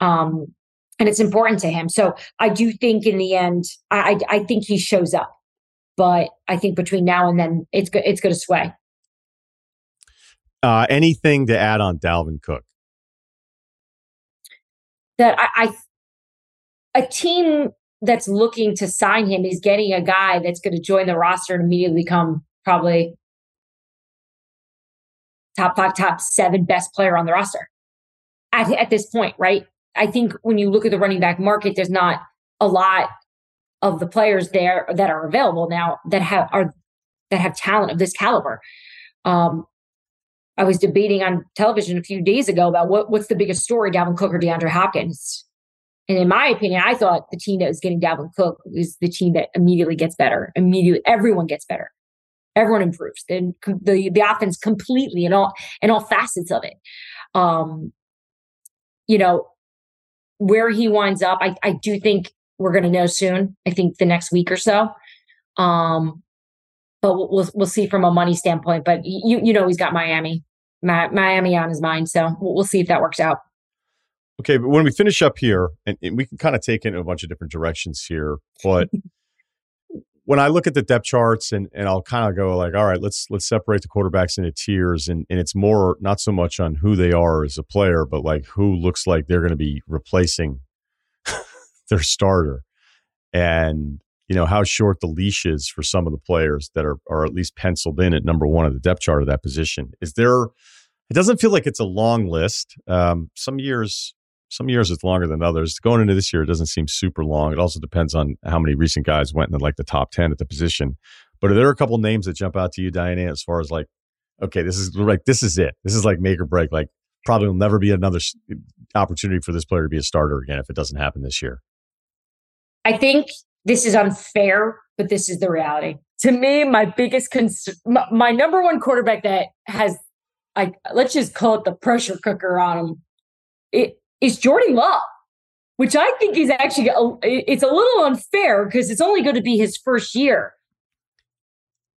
Um, and it's important to him. So I do think in the end, I I think he shows up, but I think between now and then, it's go- it's going to sway. Uh, anything to add on Dalvin Cook? That I, I a team that's looking to sign him is getting a guy that's going to join the roster and immediately come probably top five, top seven best player on the roster at, at this point, right? I think when you look at the running back market, there's not a lot of the players there that are available now that have are that have talent of this caliber. Um, I was debating on television a few days ago about what, what's the biggest story, Dalvin Cook or DeAndre Hopkins. And in my opinion, I thought the team that was getting Dalvin Cook is the team that immediately gets better. Immediately, everyone gets better. Everyone improves. and the the offense completely in all in all facets of it. Um, you know, where he winds up, I, I do think we're going to know soon. I think the next week or so. Um, but we'll, we'll, we'll see from a money standpoint. But you you know he's got Miami, Miami on his mind, so we'll, we'll see if that works out. Okay, but when we finish up here, and, and we can kind of take it in a bunch of different directions here, but <laughs> when I look at the depth charts and and I'll kind of go like, all right, let's let's separate the quarterbacks into tiers, and and it's more not so much on who they are as a player, but like who looks like they're going to be replacing <laughs> their starter, and you know how short the leash is for some of the players that are are at least penciled in at number one of the depth chart of that position. Is there? It doesn't feel like it's a long list. Um, some years, some years it's longer than others. Going into this year, it doesn't seem super long. It also depends on how many recent guys went in like the top ten at the position. But are there a couple names that jump out to you, Dianna, as far as like, okay, this is like this is it. This is like make or break. Like probably will never be another uh, opportunity for this player to be a starter again if it doesn't happen this year. I think this is unfair, but this is the reality. To me, my biggest concern, my, my number one quarterback that has, I let's just call it the pressure cooker on him, it is Jordan Love, which I think is actually a, it's a little unfair because it's only going to be his first year.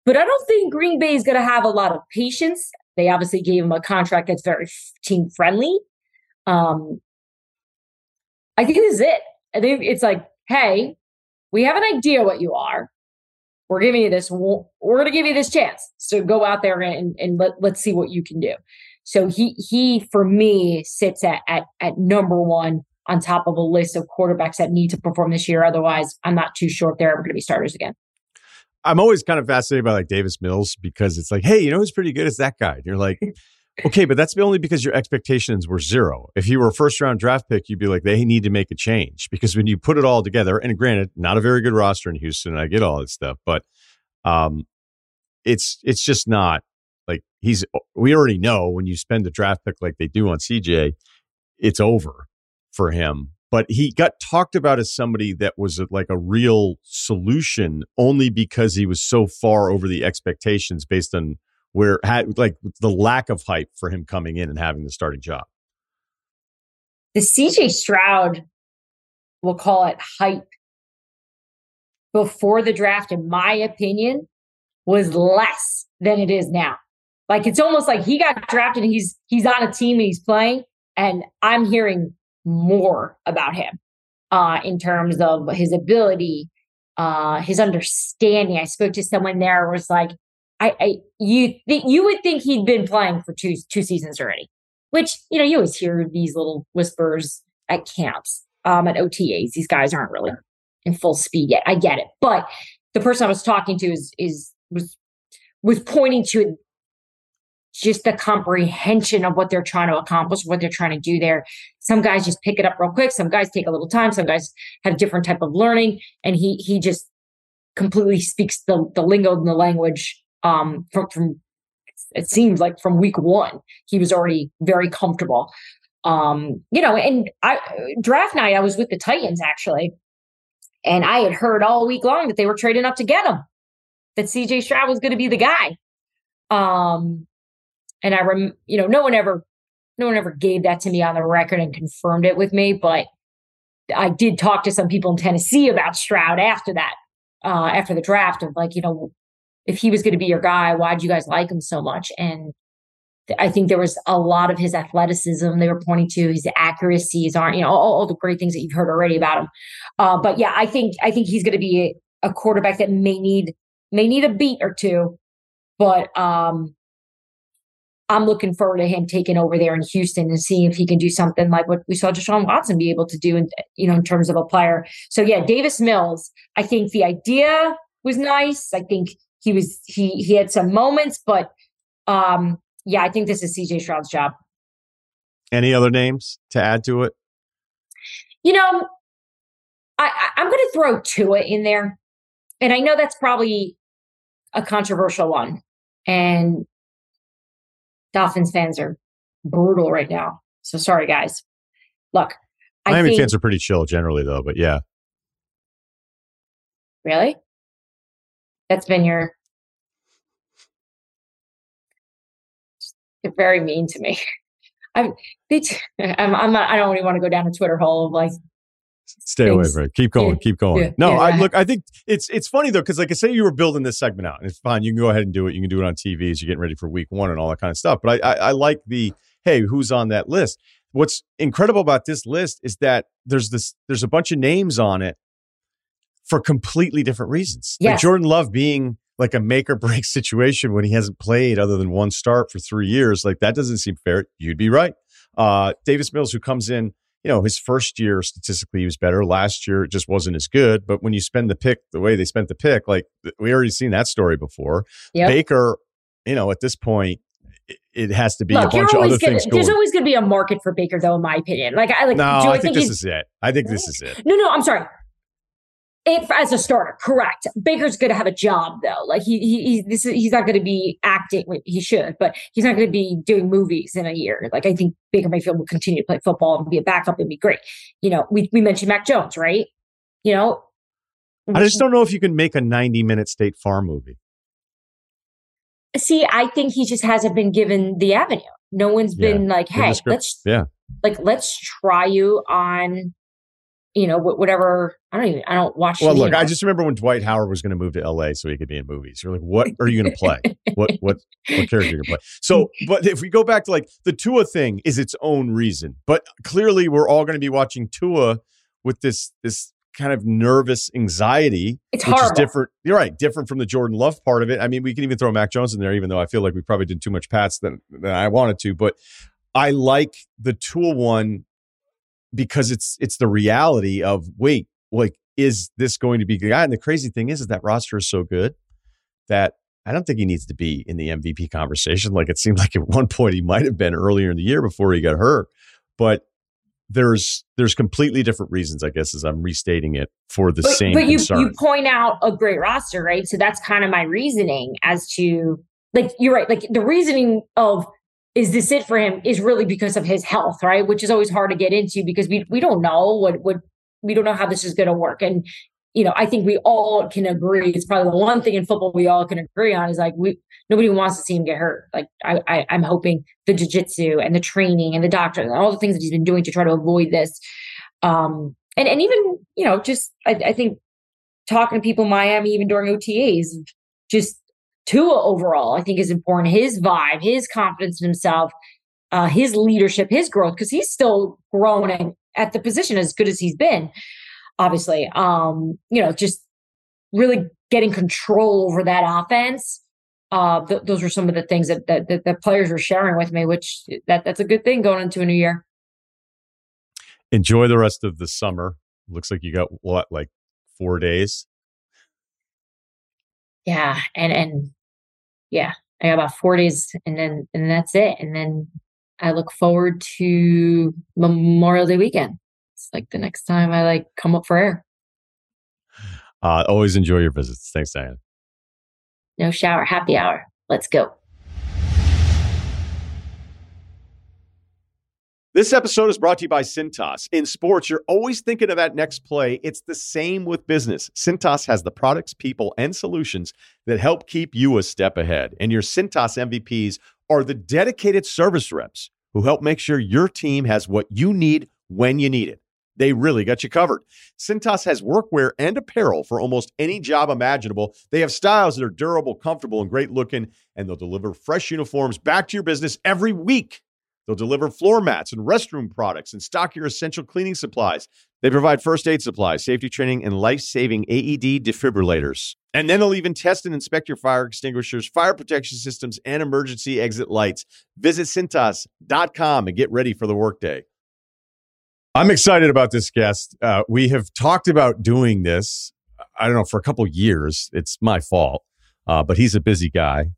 But I don't think Green Bay is going to have a lot of patience. They obviously gave him a contract that's very team friendly. Um, I think this is it. I think it's like, hey, we have an idea what you are. We're giving you this. We're going to give you this chance. So go out there and, and let, let's see what you can do. So he he for me sits at, at at number one on top of a list of quarterbacks that need to perform this year. Otherwise, I'm not too sure if they're ever going to be starters again. I'm always kind of fascinated by like Davis Mills because it's like, hey, you know who's pretty good? It's that guy. And you're like, <laughs> Okay, but that's only because your expectations were zero. If you were a first round draft pick, you'd be like, they need to make a change because when you put it all together, and granted, not a very good roster in Houston, I get all that stuff, but um, it's it's just not like he's. We already know when you spend a draft pick like they do on CJ, it's over for him. But he got talked about as somebody that was like a real solution only because he was so far over the expectations based on where had like the lack of hype for him coming in and having the starting job. The CJ Stroud, we'll call it hype before the draft, in my opinion, was less than it is now. Like it's almost like he got drafted he's he's on a team and he's playing, and I'm hearing more about him uh, in terms of his ability, uh, his understanding. I spoke to someone there was like, I, I you think you would think he'd been playing for two two seasons already, which you know you always hear these little whispers at camps, um, at OTAs. These guys aren't really in full speed yet. I get it, but the person I was talking to is is was was pointing to just the comprehension of what they're trying to accomplish, what they're trying to do there. Some guys just pick it up real quick. Some guys take a little time. Some guys have different type of learning, and he he just completely speaks the the lingo and the language um, from, from it seems like from week one he was already very comfortable. Um, you know, and I draft night I was with the Titans actually, and I had heard all week long that they were trading up to get him, that CJ Stroud was going to be the guy. Um, and I rem, you know, no one ever, no one ever gave that to me on the record and confirmed it with me, but I did talk to some people in Tennessee about Stroud after that, uh, after the draft of like, you know, if he was going to be your guy, why'd you guys like him so much? And I think there was a lot of his athleticism they were pointing to, his accuracies aren't, you know, all, all the great things that you've heard already about him. Uh, but yeah, I think I think he's going to be a, a, quarterback that may need may need a beat or two, but um, I'm looking forward to him taking over there in Houston and seeing if he can do something like what we saw Deshaun Watson be able to do, in, you know, in terms of a player. So yeah, Davis Mills. I think the idea was nice. I think he was he he had some moments, but um, yeah, I think this is CJ Stroud's job. Any other names to add to it? You know, I, I am going to throw Tua in there, and I know that's probably a controversial one, and Dolphins fans are brutal right now. So sorry, guys. Look, Miami think, fans are pretty chill generally, though. But yeah, really, that's been your. They're very mean to me. <laughs> I'm, they, <laughs> I'm, I'm not, I don't even want to go down a Twitter hole of like, Stay away from it. Keep going. Yeah, keep going. Yeah, no, yeah, I look. I think it's it's funny though because like I say, you were building this segment out, and it's fine. You can go ahead and do it. You can do it on TV as you're getting ready for week one and all that kind of stuff. But I, I, I like the hey, who's on that list? What's incredible about this list is that there's this there's a bunch of names on it for completely different reasons. Yes. Like Jordan Love being like a make or break <laughs> situation when he hasn't played other than one start for three years. Like that doesn't seem fair. You'd be right. Uh, Davis Mills, who comes in you know, his first year statistically he was better. Last year it just wasn't as good. But when you spend the pick the way they spent the pick, like we already seen that story before. Yep. Baker, you know, at this point, it has to be Look, a bunch of other gonna, things. There's always going to be a market for Baker, though, in my opinion. Like I like. No, I, I think, think this is it. I think this is it. No, no, I'm sorry. If, as a starter, correct. Baker's going to have a job though. Like he, he he's this is, he's not going to be acting. He should, but he's not going to be doing movies in a year. Like I think Baker Mayfield will continue to play football and be a backup and be great. You know, we we mentioned Mac Jones, right? You know, I just don't know if you can make a 90 minute State Farm movie. See, I think he just hasn't been given the avenue. No one's yeah. been like, "Hey, let's yeah, like let's try you on." You know, whatever. I don't even. I don't watch. Well, look, I just remember when Dwight Howard was going to move to L.A. so he could be in movies. You're like, what are you going to play? what what what character are you going to play? So, but if we go back to like the Tua thing, is its own reason. But clearly, we're all going to be watching Tua with this this kind of nervous anxiety, it's which horrible. is different. You're right, different from the Jordan Love part of it. I mean, we can even throw Mac Jones in there, even though I feel like we probably did too much Pats than, than I wanted to. But I like the Tua one because it's it's the reality of wait, like is this going to be the guy? And the crazy thing is, is that roster is so good that I don't think he needs to be in the MVP conversation. Like it seemed like at one point he might have been earlier in the year before he got hurt. But there's there's completely different reasons, I guess, as I'm restating it for the but, same. But you concern. you point out a great roster, right? So that's kind of my reasoning as to like you're right, like the reasoning of is this it for him is really because of his health, right? Which is always hard to get into because we we don't know what what we don't know how this is going to work, and you know, I think we all can agree. It's probably the one thing in football we all can agree on is like we nobody wants to see him get hurt. Like I, I am hoping the jujitsu and the training and the doctor and all the things that he's been doing to try to avoid this. Um, and and even you know, just I, I think talking to people in Miami even during OTAs, just Tua overall, I think is important. His vibe, his confidence in himself, uh, his leadership, his growth, because he's still growing at the position as good as he's been obviously. Um, you know, just really getting control over that offense. Uh, th- those were some of the things that, that, that the players were sharing with me, which that that's a good thing going into a new year. Enjoy the rest of the summer. Looks like you got what, like four days. Yeah, and and yeah, I got about four days, and then and that's it. And then I look forward to Memorial Day weekend it's like the next time I like come up for air. Uh, always enjoy your visits. Thanks, Diane. No shower, happy hour. Let's go. This episode is brought to you by Cintas. In sports, you're always thinking of that next play. It's the same with business. Cintas has the products, people, and solutions that help keep you a step ahead. And your Cintas MVPs are the dedicated service reps who help make sure your team has what you need when you need it they really got you covered. Cintas has workwear and apparel for almost any job imaginable. They have styles that are durable, comfortable, and great looking, and they'll deliver fresh uniforms back to your business every week. They'll deliver floor mats and restroom products and stock your essential cleaning supplies. They provide first aid supplies, safety training, and life saving AED defibrillators. And then they'll even test and inspect your fire extinguishers, fire protection systems, and emergency exit lights. Visit Cintas.com and get ready for the workday. I'm excited about this guest. Uh, we have talked about doing this, I don't know, for a couple years. It's my fault, uh, but he's a busy guy,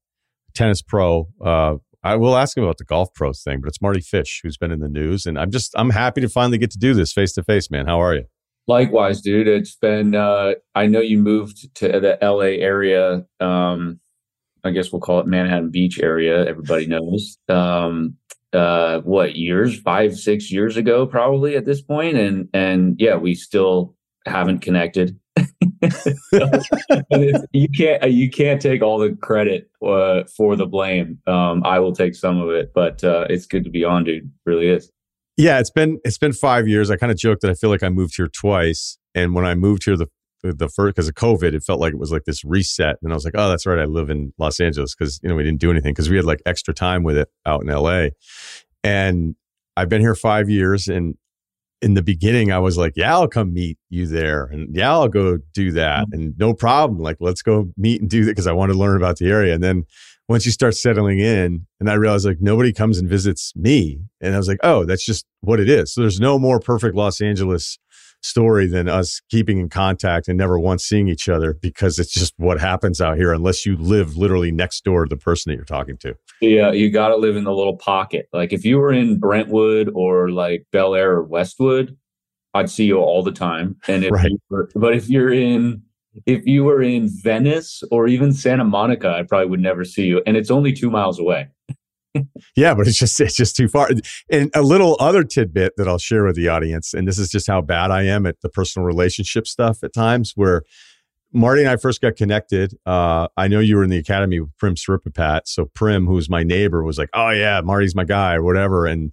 tennis pro. Uh, I will ask him about the golf pro thing, but it's Mardy Fish who's been in the news, and I'm just I'm happy to finally get to do this face to face, man. How are you? Likewise, dude. It's been uh, I know you moved to the LA area. Um, I guess we'll call it Manhattan Beach area. Everybody knows. Um, uh what years five six years ago probably at this point and and yeah we still haven't connected <laughs> you can't you can't take all the credit uh, for the blame um i will take some of it but uh it's good to be on dude really is yeah it's been it's been five years i kind of joked that i feel like i moved here twice and when i moved here the the first because of COVID, it felt like it was like this reset. And I was like, oh, that's right. I live in Los Angeles because you know we didn't do anything because we had like extra time with it out in LA. And I've been here five years, and in the beginning, I was like, yeah, I'll come meet you there. And yeah, I'll go do that. Mm-hmm. And no problem. Like, let's go meet and do that because I want to learn about the area. And then once you start settling in, and I realized like nobody comes and visits me. And I was like, oh, that's just what it is. So there's no more perfect Los Angeles story than us keeping in contact and never once seeing each other because it's just what happens out here unless you live literally next door to the person that you're talking to. Yeah, you got to live in the little pocket. Like if you were in Brentwood or like Bel Air or Westwood, I'd see you all the time. And if right. were, but if you're in if you were in Venice or even Santa Monica, I probably would never see you. And it's only two miles away yeah, but it's just it's just too far. And a little other tidbit that I'll share with the audience, and this is just how bad I am at the personal relationship stuff at times. Where Mardy and I first got connected, uh, I know you were in the academy with Prim Sripapat. So Prim, who's my neighbor, was like, "Oh yeah, Mardy's my guy," or whatever, and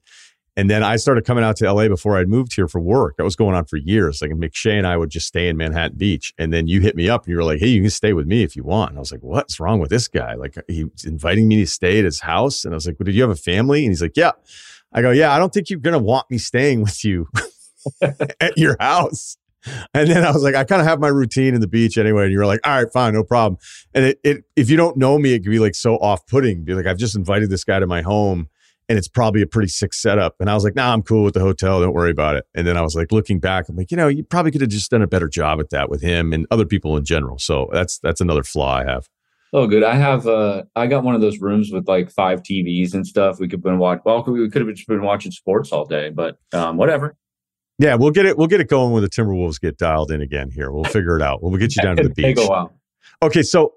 and then I started coming out to LA before I'd moved here for work. That was going on for years. Like McShay and I would just stay in Manhattan Beach. And then you hit me up and you were like, hey, you can stay with me if you want. And I was like, what's wrong with this guy? Like uh, he's inviting me to stay at his house. And I was like, well, did you have a family? And he's like, yeah. I go, yeah, I don't think you're going to want me staying with you <laughs> at your house. And then I was like, I kind of have my routine in the beach anyway. And you were like, all right, fine, no problem. And it, it if you don't know me, it can be like so off putting. Be like, I've just invited this guy to my home and it's probably a pretty sick setup. And I was like, nah, I'm cool with the hotel. Don't worry about it. And then I was like, looking back, I'm like, you know, you probably could have just done a better job at that with him and other people in general. So that's that's another flaw I have. Oh, good. I have uh I got one of those rooms with like five TVs and stuff. We could been watch well, we could have just been watching sports all day, but um whatever. Yeah, we'll get it. We'll get it going when the Timberwolves get dialed in again. Here, we'll figure it out. We'll get you <laughs> down to the beach. Take a while. Okay, so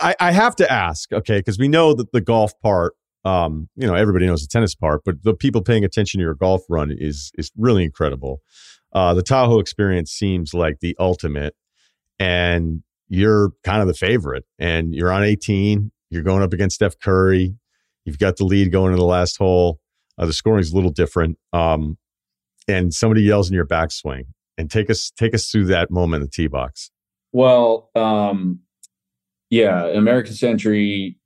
I, I have to ask, okay, because we know that the golf part um, you know, everybody knows the tennis part, but the people paying attention to your golf run is is really incredible. Uh, the Tahoe experience seems like the ultimate, and you're kind of the favorite. And you're on 18. You're going up against Steph Curry. You've got the lead going in the last hole. Uh, the scoring is a little different. Um, and somebody yells in your backswing. And take us take us through that moment in the tee box. Well, um, yeah, American Century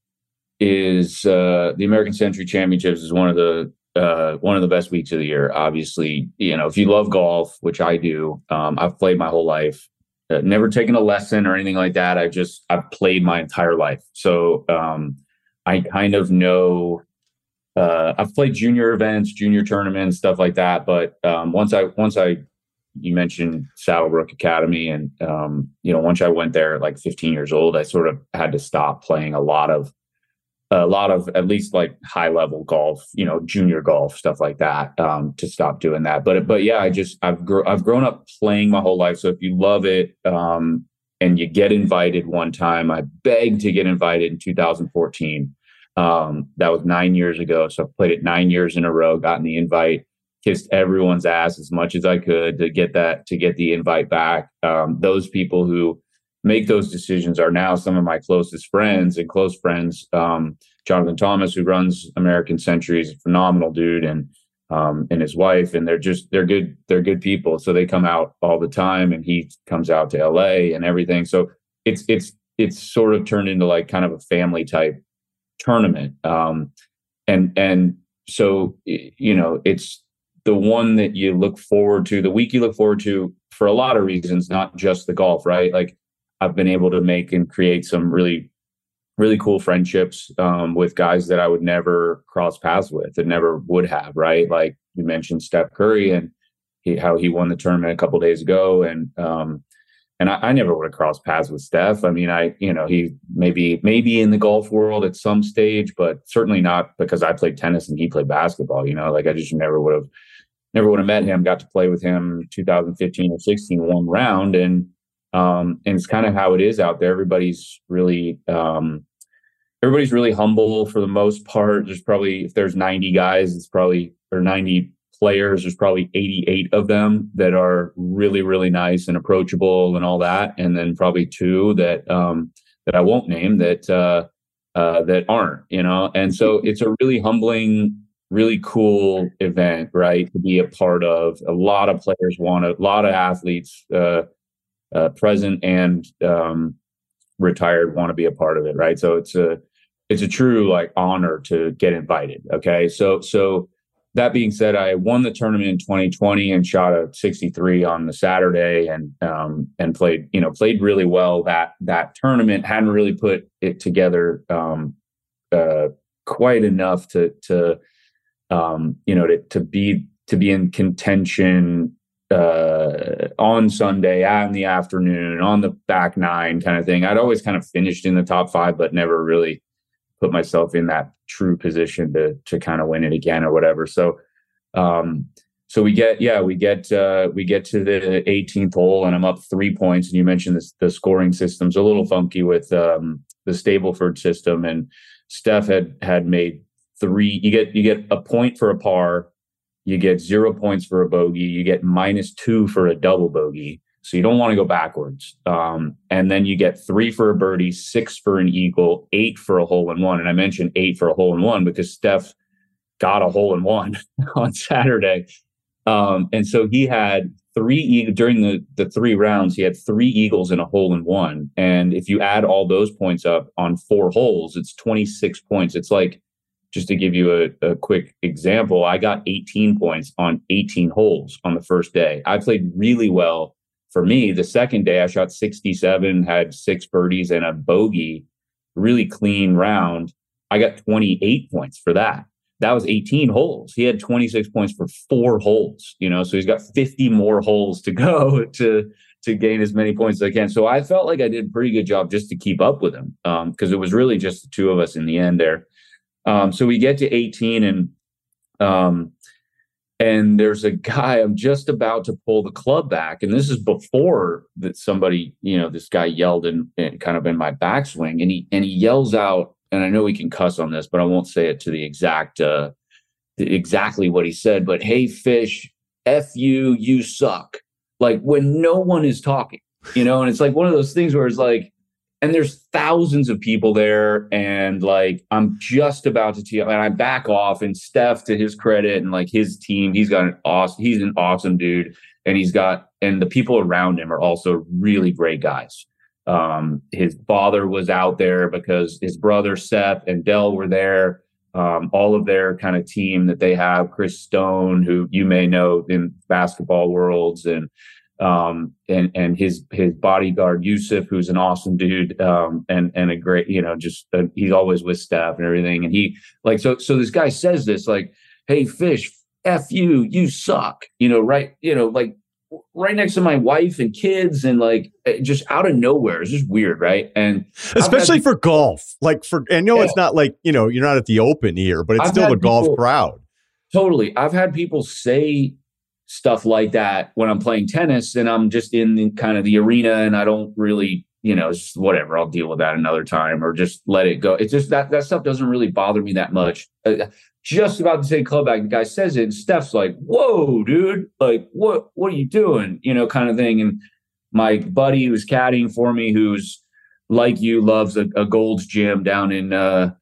is uh, the American Century Championships is one of the uh, one of the best weeks of the year. Obviously, you know if you love golf, which I do, um, I've played my whole life. Uh, never taken a lesson or anything like that. I just I've played my entire life, so um, I kind of know. Uh, I've played junior events, junior tournaments, stuff like that. But um, once I once I you mentioned Saddlebrook Academy, and um, you know once I went there at like 15 years old, I sort of had to stop playing a lot of a lot of at least like high level golf, you know, junior golf stuff like that. Um, to stop doing that, but but yeah, I just I've gr- I've grown up playing my whole life. So if you love it, um, and you get invited one time, I begged to get invited in 2014. Um, that was nine years ago. So I played it nine years in a row, gotten the invite, kissed everyone's ass as much as I could to get that to get the invite back. Um, those people who make those decisions are now some of my closest friends and close friends. Um, Jonathan Thomas, who runs American Century, is a phenomenal dude, and um, and his wife, and they're just they're good they're good people. So they come out all the time, and he comes out to L.A. and everything. So it's it's it's sort of turned into like kind of a family type tournament, um, and and so you know it's the one that you look forward to, the week you look forward to for a lot of reasons, not just the golf, right? Like I've been able to make and create some really, really cool friendships um, with guys that I would never cross paths with and never would have. Right, like you mentioned Steph Curry and he, how he won the tournament a couple days ago, and um, and I, I, never would have crossed paths with Steph. I mean, I you know he maybe maybe in the golf world at some stage, but certainly not because I played tennis and he played basketball. You know, like I just never would have never would have met him. Got to play with him 2015 or 16 one round and um, and it's kind of how it is out there. Everybody's really um, everybody's really humble for the most part. There's probably if there's 90 guys, it's probably or 90 players, there's probably 88 of them that are really really nice and approachable and all that, and then probably two that um, that I won't name that uh, uh, that aren't. You know, and so <laughs> it's a really humbling really cool event, right? To be a part of. A lot of players want it. A lot of athletes uh, uh, present and um, retired want to be a part of it, right? So it's a it's a true like honor to get invited. Okay, so so that being said, I won the tournament in 2020 and shot a 63 on the Saturday and um, and played you know played really well that that tournament. Hadn't really put it together um, uh, quite enough to to um, you know to to be to be in contention uh, on Sunday in the afternoon on the back nine kind of thing. I'd always kind of finished in the top five, but never really put myself in that true position to to kind of win it again or whatever. So um so we get yeah we get uh we get to the 18th hole and I'm up three points and you mentioned this the scoring system's a little funky with um the Stableford system and Steph had had made three you get you get a point for a par you get zero points for a bogey you get minus two for a double bogey so you don't want to go backwards. Um, and then you get three for a birdie, six for an eagle, eight for a hole in one. And I mentioned eight for a hole in one because Steph got a hole in one <laughs> on Saturday. Um, and so he had three during the the three rounds. He had three eagles and a hole in one. And if you add all those points up on four holes, it's twenty six points. It's like just to give you a, a quick example, I got 18 points on 18 holes on the first day. I played really well for me, the second day I shot 67, had six birdies and a bogey, really clean round. I got 28 points for that. That was 18 holes. He had 26 points for four holes, you know, so he's got 50 more holes to <laughs> go to to gain as many points as I can. So I felt like I did a pretty good job just to keep up with him because um, it was really just the two of us in the end there. Um, so we get to 18 and um, and there's a guy i'm just about to pull the club back and this is before that somebody you know this guy yelled in, kind of in my backswing and he and he yells out and i know he can cuss on this but i won't say it to the exact uh exactly what he said but hey fish f you you suck. Like when no one is talking you know and it's like one of those things where it's like and there's thousands of people there and like i'm just about to tee and i back off and steph to his credit and like his team he's got an awesome he's an awesome dude and he's got and the people around him are also really great guys. Um his father was out there because his brother seth and dell were there. Um, all of their kind of team that they have chris stone who you may know in basketball worlds and um, and and his his bodyguard Yusuf, who's an awesome dude, um, and and a great, you know, just uh, he's always with Steph and everything. And he like so so this guy says this like, "Hey, fish, f you, you suck," you know, right, you know, like right next to my wife and kids, and like eh, just out of nowhere. It's just weird, right? And especially had, for golf, like for I know yeah. it's not like you know you're not at the Open here, but it's I've still the golf crowd. Totally, I've had people say stuff like that when I'm playing tennis and I'm just in the, kind of the arena and I don't really, you know, whatever. I'll deal with that another time or just let it go. It's just that that stuff doesn't really bother me that much. Uh, just about to say club back, the guy says it, and Steph's like, "Whoa, dude! Like, what? What are you doing?" You know, kind of thing. And my buddy who's caddying for me, who's like you, loves a, a Gold's Gym down in uh,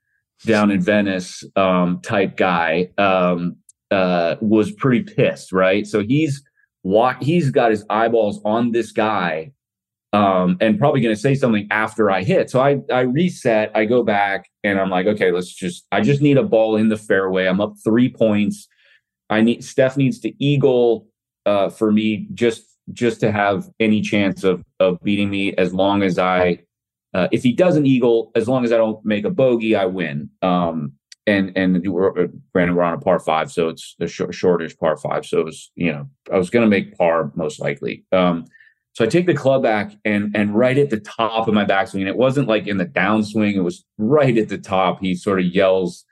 down in Venice, um, type guy. Um, uh, was pretty pissed, right? So he's what he's got his eyeballs on this guy, um, and probably going to say something after I hit. So I I reset, I go back, and I'm like, okay, let's just I just need a ball in the fairway. I'm up three points. I need Steph needs to eagle uh, for me just just to have any chance of of beating me as long as I uh, if he doesn't eagle, as long as I don't make a bogey, I win. Um, and and we're, uh, granted we're on a par five, so it's the short, shortish par five. So it was you know I was going to make par most likely. Um, so I take the club back and and right at the top of my backswing, and it wasn't like in the downswing; it was right at the top. He sort of yells,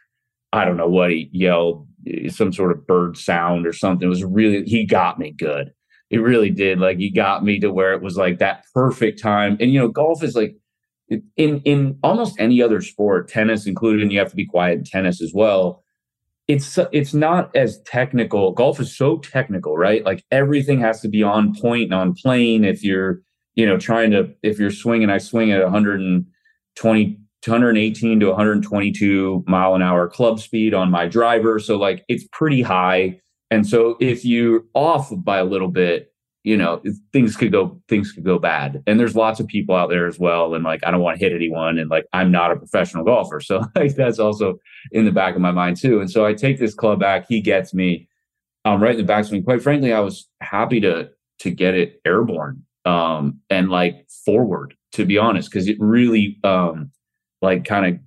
I don't know what he yelled, some sort of bird sound or something. It was really he got me good. It really did. Like he got me to where it was like that perfect time. And you know, golf is like in in almost any other sport, tennis included, and you have to be quiet in tennis as well. It's it's not as technical. Golf is so technical, right? Like everything has to be on point and on plane. If you're you know trying to if you're swinging, I swing at 120 118 to 122 mile an hour club speed on my driver. So like it's pretty high. And so if you're off by a little bit, you know things could go things could go bad. And there's lots of people out there as well. And like i don't want to hit anyone. And like i'm not a professional golfer. <laughs> So like that's also in the back of my mind too. And so i take this club back. He gets me um, right in the backswing. Quite frankly i was happy to to get it airborne um, and like forward to be honest because it really um like kind of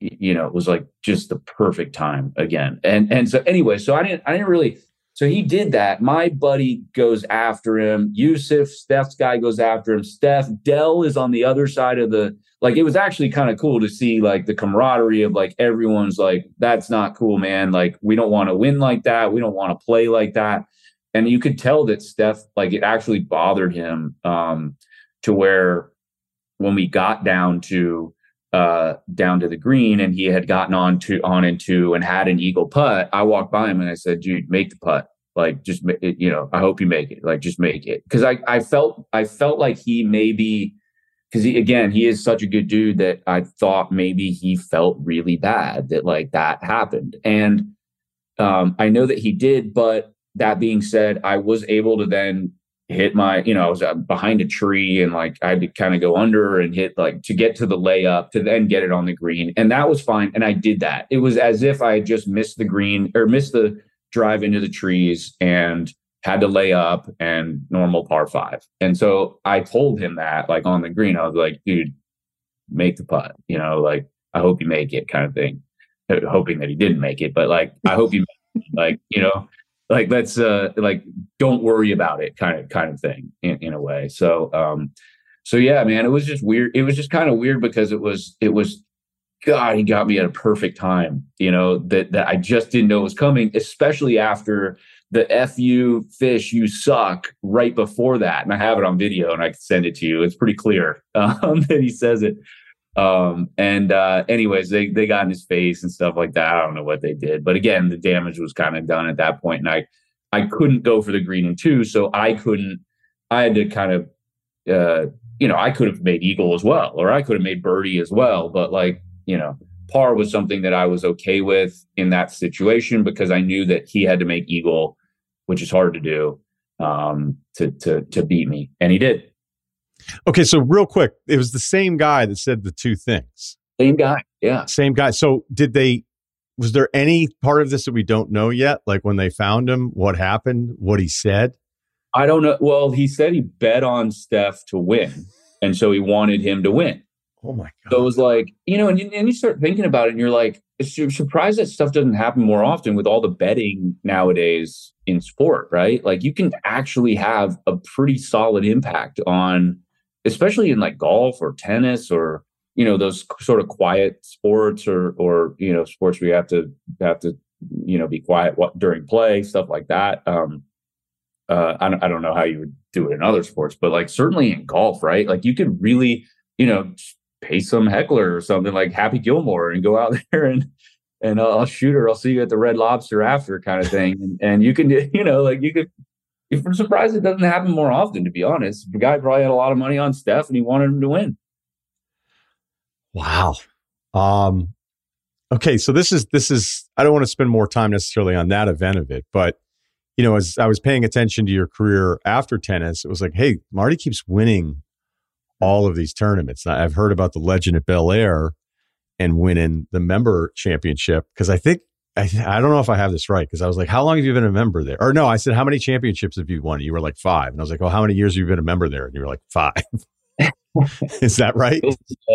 you know it was like just the perfect time again. And and so anyway so i didn't i didn't really so he did that. My buddy goes after him. Yusuf, Steph's guy goes after him. Steph, Dell is on the other side of the like it was actually kind of cool to see like the camaraderie of like everyone's like, that's not cool, man. Like, we don't want to win like that. We don't want to play like that. And you could tell that Steph, like it actually bothered him um to where when we got down to uh, down to the green and he had gotten on to on into and had an eagle putt, I walked by him and I said, "Dude, make the putt. Like, just you know, I hope you make it. Like, just make it." Because I I felt I felt like he maybe because he again he is such a good dude that I thought maybe he felt really bad that like that happened and um, I know that he did, but that being said, I was able to then hit my, you know, I was uh, behind a tree and like I had to kind of go under and hit like to get to the layup to then get it on the green. And that was fine. And I did that. It was as if I just missed the green or missed the drive into the trees and had to lay up and normal par five. And so I told him that like on the green, I was like, dude, make the putt, you know, like I hope you make it kind of thing. Hoping that he didn't make it, but like I hope you like, you know, like let's uh like don't worry about it kind of kind of thing in, in a way. So um so yeah man it was just weird. It was just kind of weird because it was it was god he got me at a perfect time you know that that i just didn't know was coming especially after the fu fish you suck right before that. And i have it on video and i can send it to you. It's pretty clear <laughs> um, that he says it um, and uh, anyways, they they got in his face and stuff like that. I don't know what they did, but again, the damage was kind of done at that point, and I I couldn't go for the green and two, so I couldn't. I had to kind of, uh, you know, I could have made eagle as well, or I could have made birdie as well, but like you know, par was something that I was okay with in that situation because I knew that he had to make eagle, which is hard to do, um, to to to beat me, and he did. Okay, so real quick, it was the same guy that said the two things. Same guy, yeah. Same guy. So did they? Was there any part of this that we don't know yet? Like when they found him, what happened, what he said? I don't know. Well, he said he bet on Steph to win, and so he wanted him to win. Oh my god! So it was like you know, and you, and you start thinking about it, and you're like, you're surprised that stuff doesn't happen more often with all the betting nowadays in sport, right? Like you can actually have a pretty solid impact on especially in like golf or tennis or you know those sort of quiet sports or or you know sports where you have to have to you know be quiet during play stuff like that um uh I don't, I don't know how you would do it in other sports but like certainly in golf right like you could really you know pay some heckler or something like happy gilmore and go out <laughs> there and and I'll shoot her. I'll see you at the Red Lobster after, kind of thing. And, and you can, <laughs> you know, like you could I'm surprised it doesn't happen more often, to be honest. The guy probably had a lot of money on Steph and he wanted him to win. Wow. Um, okay, so this is this is I don't want to spend more time necessarily on that event of it, but you know, as I was paying attention to your career after tennis, it was like, hey, Mardy keeps winning all of these tournaments. I've heard about the legend at Bel Air and winning the member championship because I think I, I don't know if I have this right because I was like, how long have you been a member there? Or no, I said, how many championships have you won? You were like five. And I was like, well, how many years have you been a member there? And you were like five. <laughs> Is that right?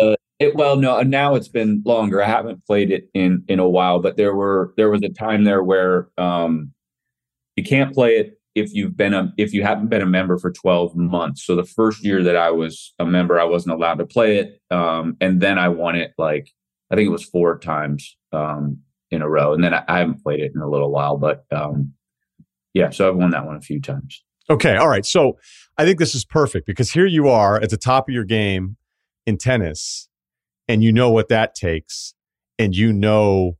Uh, it, well, no, now it's been longer. I haven't played it in in a while, but there were there was a time there where um, you can't play it if you've been a if you haven't been a member for 12 months. So the first year that I was a member, I wasn't allowed to play it. Um, and then I won it like I think it was four times. Um, in a row. And then I, I haven't played it in a little while, but um, yeah, so I've won that one a few times. Okay, all right. So I think this is perfect because here you are at the top of your game in tennis, and you know what that takes, and you know,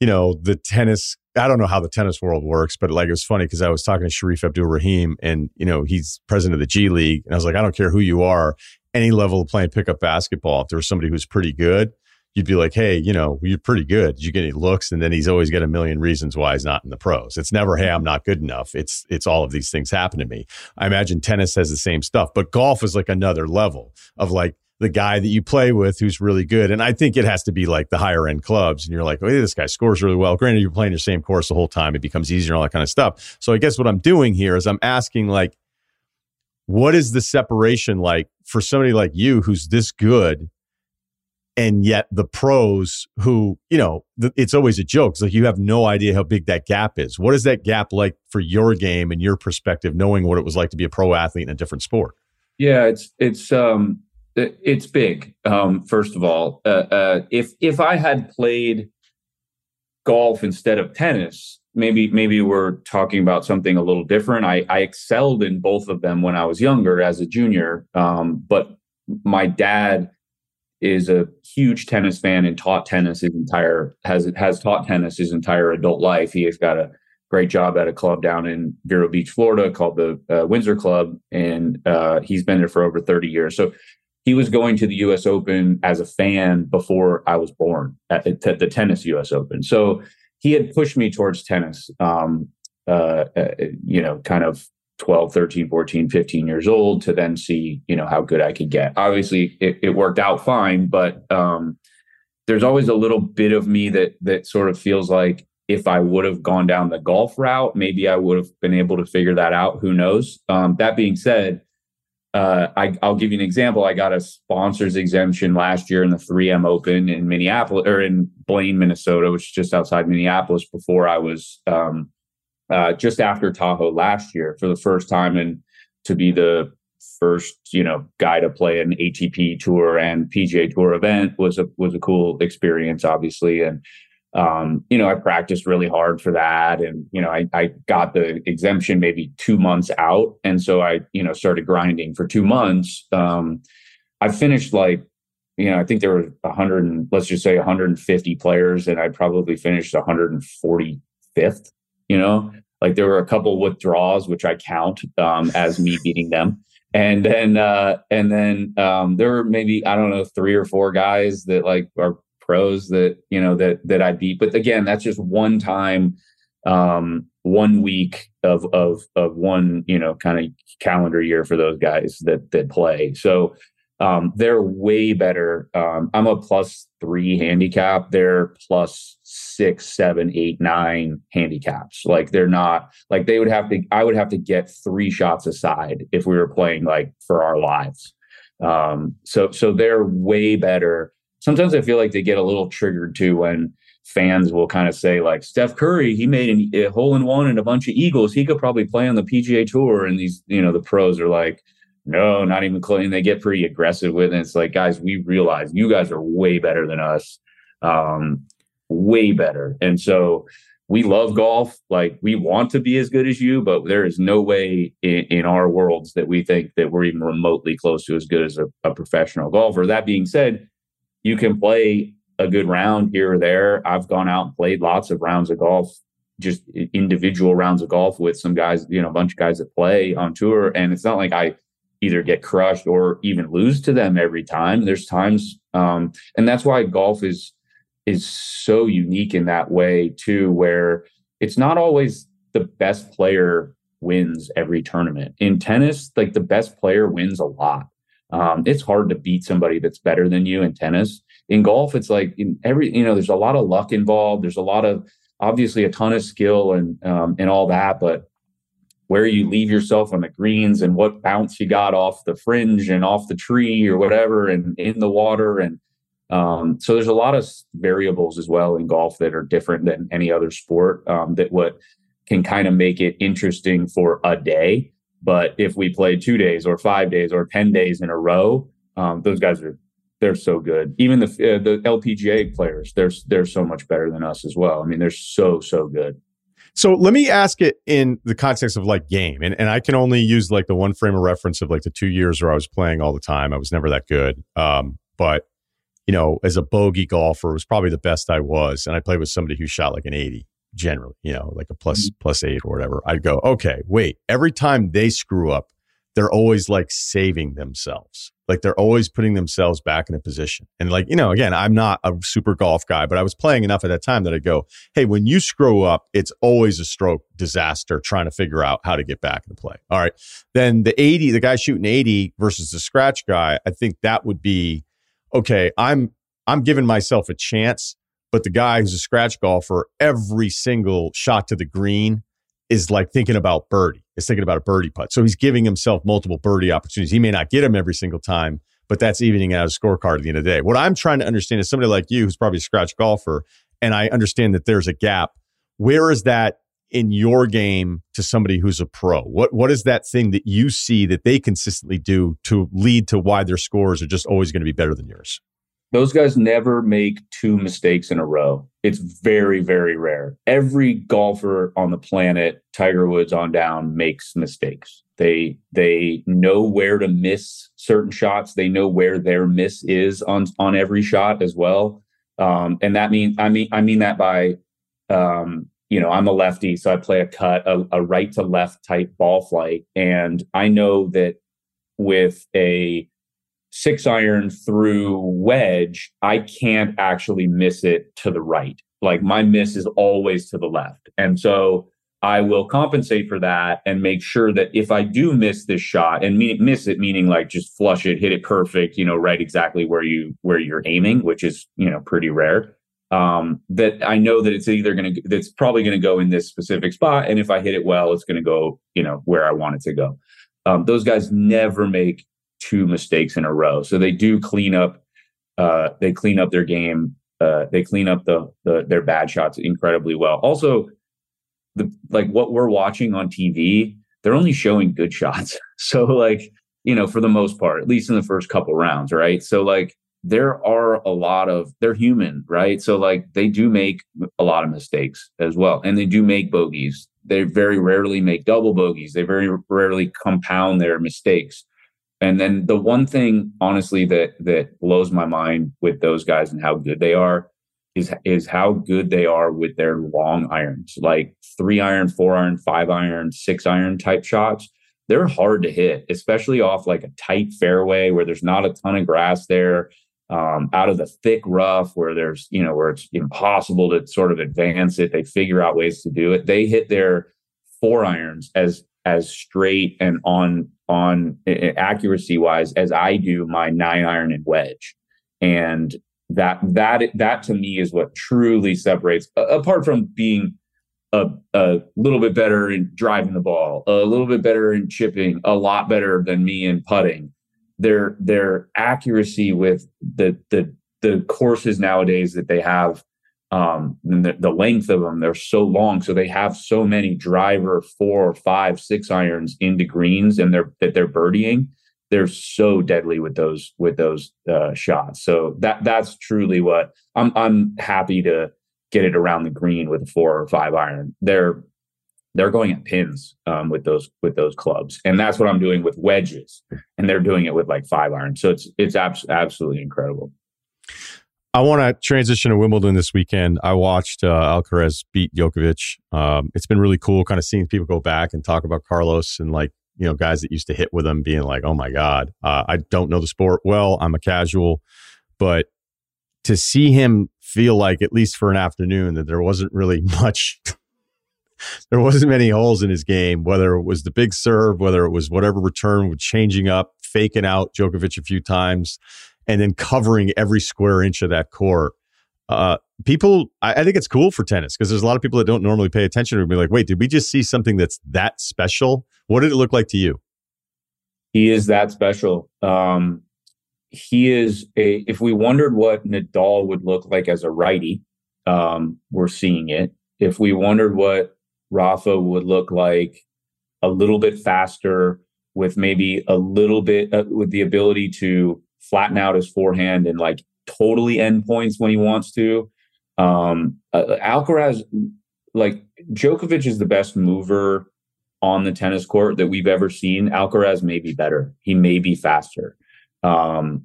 you know the tennis. I don't know how the tennis world works, but like it was funny because I was talking to Shareef Abdur-Rahim, and you know he's president of the G League, and I was like, I don't care who you are, any level of playing pickup basketball, if there was somebody who's pretty good, you'd be like, hey, you know, you're pretty good. Did you get any looks? And then he's always got a million reasons why he's not in the pros. It's never, hey, I'm not good enough. It's it's all of these things happen to me. I imagine tennis has the same stuff, but golf is like another level of like the guy that you play with who's really good. And I think it has to be like the higher end clubs. And you're like, oh, hey, this guy scores really well. Granted, you're playing the same course the whole time. It becomes easier and all that kind of stuff. So I guess what I'm doing here is I'm asking like, what is the separation like for somebody like you who's this good and yet the pros who you know it's always a joke. It's like you have no idea how big that gap is. What is that gap like for your game and your perspective knowing what it was like to be a pro athlete in a different sport? Yeah it's it's um it's big. Um first of all uh, uh if if i had played golf instead of tennis maybe maybe we're talking about something a little different. I i excelled in both of them when i was younger as a junior um but my dad is a huge tennis fan and taught tennis his entire has has taught tennis his entire adult life. He has got a great job at a club down in Vero Beach, Florida, called the uh, Windsor Club, and uh, he's been there for over thirty years. So he was going to the U.S. Open as a fan before I was born at the, the tennis U.S. Open. So he had pushed me towards tennis. Um, uh, uh you know, kind of 12 13 14 15 years old to then see you know how good i could get obviously it, it worked out fine but um, there's always a little bit of me that that sort of feels like if i would have gone down the golf route maybe i would have been able to figure that out who knows um, that being said uh, I, will give you an example. I got a sponsors exemption last year in the 3M Open in Minneapolis or in Blaine, Minnesota, which is just outside Minneapolis. Before I was um, uh, just after Tahoe last year for the first time, and to be the first you know guy to play an ATP tour and PGA Tour event was a was a cool experience, obviously, and um, you know I practiced really hard for that, and you know I, I got the exemption maybe two months out, and so I you know started grinding for two months. Um, I finished like you know, I think there were 100 and let's just say 150 players, and I probably finished 145th you know, like there were a couple withdrawals, which I count um, as me beating them. And then, uh, and then um, there were maybe I don't know three or four guys that like are pros that you know that that I beat. But again, that's just one time, um, one week of of of one you know kind of calendar year for those guys that that play. So um, they're way better. Um, I'm a plus three handicap. They're plus six, seven, eight, nine handicaps. Like they're not like they would have to. I would have to get three shots aside if we were playing like for our lives. Um, so so they're way better. Sometimes I feel like they get a little triggered too when fans will kind of say like Steph Curry, he made an, a hole in one and a bunch of eagles. He could probably play on the PGA Tour. And these, you know, the pros are like, no, not even close. And they get pretty aggressive with it. It's like, guys, we realize you guys are way better than us, um, way better. And so we love golf. Like we want to be as good as you, but there is no way in, in our worlds that we think that we're even remotely close to as good as a, a professional golfer. That being said, you can play a good round here or there. I've gone out and played lots of rounds of golf just individual rounds of golf with some guys, you know, a bunch of guys that play on tour. And it's not like I either get crushed or even lose to them every time. There's times, um, and that's why golf is is so unique in that way too, where it's not always the best player wins every tournament. In tennis, like the best player wins a lot. Um, it's hard to beat somebody that's better than you in tennis. In golf, it's like in every you know, there's a lot of luck involved. There's a lot of obviously a ton of skill and um, and all that, but where you leave yourself on the greens and what bounce you got off the fringe and off the tree or whatever and in the water and um, so there's a lot of variables as well in golf that are different than any other sport um, that what can kind of make it interesting for a day but if we play two days or five days or 10 days in a row um, those guys are they're so good even the uh, the lpga players they're they're so much better than us as well i mean they're so so good so let me ask it in the context of like game. And, and I can only use like the one frame of reference of like the two years where I was playing all the time. I was never that good. Um, but, you know, as a bogey golfer, it was probably the best I was. And I played with somebody who shot like an 80 generally, you know, like a mm-hmm. plus eight or whatever. I'd go, okay, wait, every time they screw up, they're always like saving themselves. Like they're always putting themselves back in a position. And like, you know, again, I'm not a super golf guy, but I was playing enough at that time that I go, hey, when you screw up, it's always a stroke disaster trying to figure out how to get back into play. All right. Then the 80, the guy shooting 80 versus the scratch guy, I think that would be okay, I'm I'm giving myself a chance, but the guy who's a scratch golfer, every single shot to the green is like thinking about birdie. Is thinking about a birdie putt. So he's giving himself multiple birdie opportunities. He may not get them every single time, but that's evening out a scorecard at the end of the day. What I'm trying to understand is somebody like you who's probably a scratch golfer, and I understand that there's a gap. Where is that in your game to somebody who's a pro? What what is that thing that you see that they consistently do to lead to why their scores are just always going to be better than yours? those guys never make two mistakes in a row. It's very, very rare. Every golfer on the planet, Tiger Woods on down, makes mistakes. They they know where to miss certain shots. They know where their miss is on on every shot as well. Um, and that means I mean I mean that by um, you know I'm a lefty, so I play a cut, a, a right to left type ball flight, and I know that with a six iron through wedge, I can't actually miss it to the right. Like my miss is always to the left. And so I will compensate for that and make sure that if I do miss this shot and mean, miss it, meaning like just flush it, hit it perfect, you know, right exactly where you where you're aiming, which is you know pretty rare. Um, that I know that it's either going to that's probably going to go in this specific spot, and if I hit it well, it's going to go you know where I want it to go. Um, those guys never make two mistakes in a row. So they do clean up. Uh, they clean up their game. Uh, they clean up the, the their bad shots incredibly well. Also, the like what we're watching on TV, they're only showing good <laughs> shots. So like you know, for the most part, at least in the first couple rounds, right? So like there are a lot of they're human, right? So like they do make a lot of mistakes as well, and they do make bogeys. They very rarely make double bogeys. They very rarely compound their mistakes. And then the one thing, honestly, that that blows my mind with those guys and how good they are is is how good they are with their long irons, like three iron, four iron, five iron, six iron type shots. They're hard to hit, especially off like a tight fairway where there's not a ton of grass there. Um, out of the thick rough where there's you know where it's impossible to sort of advance it they figure out ways to do it they hit their four irons as as straight and on on accuracy wise as I do my nine iron and wedge. And that that that to me is what truly separates apart from being a, a little bit better in driving the ball, a little bit better in chipping, a lot better than me in putting. Their their accuracy with the the the courses nowadays that they have um, the, the, length of them they're so long. So they have so many driver four five six irons into greens and they're that they're birdieing they're so deadly with those with those uh, shots. So that that's truly what i'm i'm happy to get it around the green with a four or five iron. They're they're going at pins um, with those with those clubs and that's what i'm doing with wedges and they're doing it with like five iron so it's it's abs- absolutely incredible I want to transition to Wimbledon this weekend. I watched uh, Alcaraz beat Djokovic. Um, it's been really cool, kind of seeing people go back and talk about Carlos and like you know guys that used to hit with him, being like, "Oh my god, uh, I don't know the sport well. I'm a casual," but to see him feel like at least for an afternoon that there wasn't really <laughs> much. <laughs> there wasn't many holes in his game, whether it was the big serve, whether it was whatever return with changing up, faking out Djokovic a few times and then covering every square inch of that court. Uh, people, I, I, think it's cool for tennis because there's a lot of people that don't normally pay attention to be like, wait, did we just see something that's that special? What did it look like to you? He is that special. Um, he is a, if we wondered what Nadal would look like as a righty, um, we're seeing it. If we wondered what Rafa would look like a little bit faster with maybe a little bit uh, with the ability to flatten out his forehand and like totally end points when he wants to. Um, uh, Alcaraz, like Djokovic, is the best mover on the tennis court that we've ever seen. Alcaraz may be better. He may be faster. Um,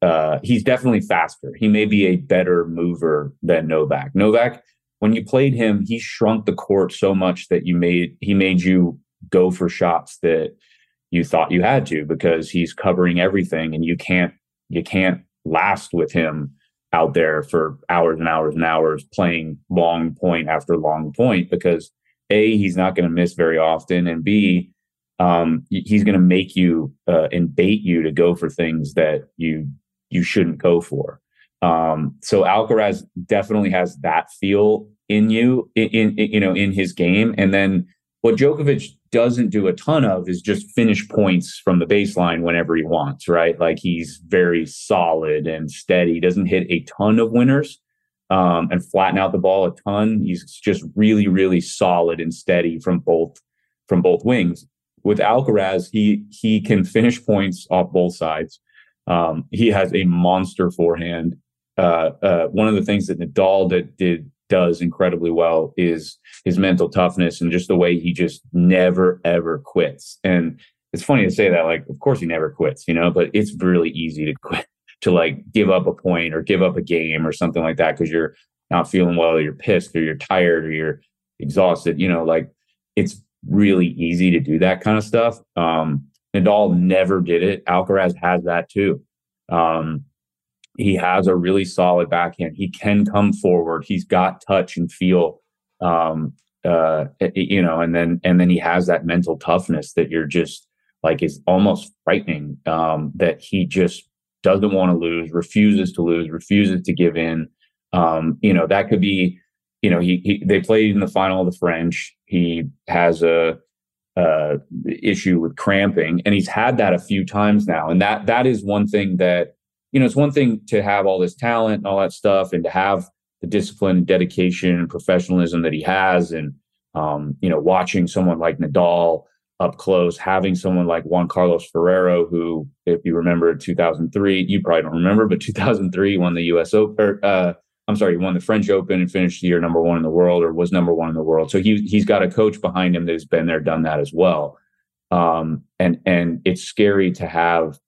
uh, he's definitely faster. He may be a better mover than Novak. Novak, when you played him, he shrunk the court so much that you made he made you go for shots that you thought you had to because he's covering everything and you can't you can't last with him out there for hours and hours and hours playing long point after long point because a he's not going to miss very often and b um, he's going to make you uh, and bait you to go for things that you you shouldn't go for um, so alcaraz definitely has that feel in you in, in, you know in his game and then what Djokovic doesn't do a ton of is just finish points from the baseline whenever he wants, right? Like he's very solid and steady, doesn't hit a ton of winners um, and flatten out the ball a ton. He's just really, really solid and steady from both from both wings. With Alcaraz, he he can finish points off both sides. Um, he has a monster forehand. Uh, uh, one of the things that Nadal did, did does incredibly well is his mental toughness and just the way he just never ever quits. And it's funny to say that, like, of course he never quits, you know, but it's really easy to quit, <laughs> to like give up a point or give up a game or something like that because you're not feeling well, or you're pissed, or you're tired, or you're exhausted. You know, like it's really easy to do that kind of stuff. Um, Nadal never did it. Alcaraz has that too. Um, he has a really solid backhand. He can come forward. He's got touch and feel. Um, uh, you know, and then and then he has that mental toughness that you're just like is almost frightening. Um, that he just doesn't want to lose, refuses to lose, refuses to give in. Um, you know, that could be, you know, he, he they played in the final of the French. He has a issue with cramping, and he's had that a few times now. And that that is one thing that you know, it's one thing to have all this talent and all that stuff and to have the discipline and dedication and professionalism that he has. And, um, you know, watching someone like Nadal up close, having someone like Juan Carlos Ferrero, who, if you remember 2003, you probably don't remember, but 2003 won the US Open, uh, I'm sorry, won the French Open and finished the year number one in the world or was number one in the world. So he, he's got a coach behind him that has been there, done that as well. Um, and, and it's scary to have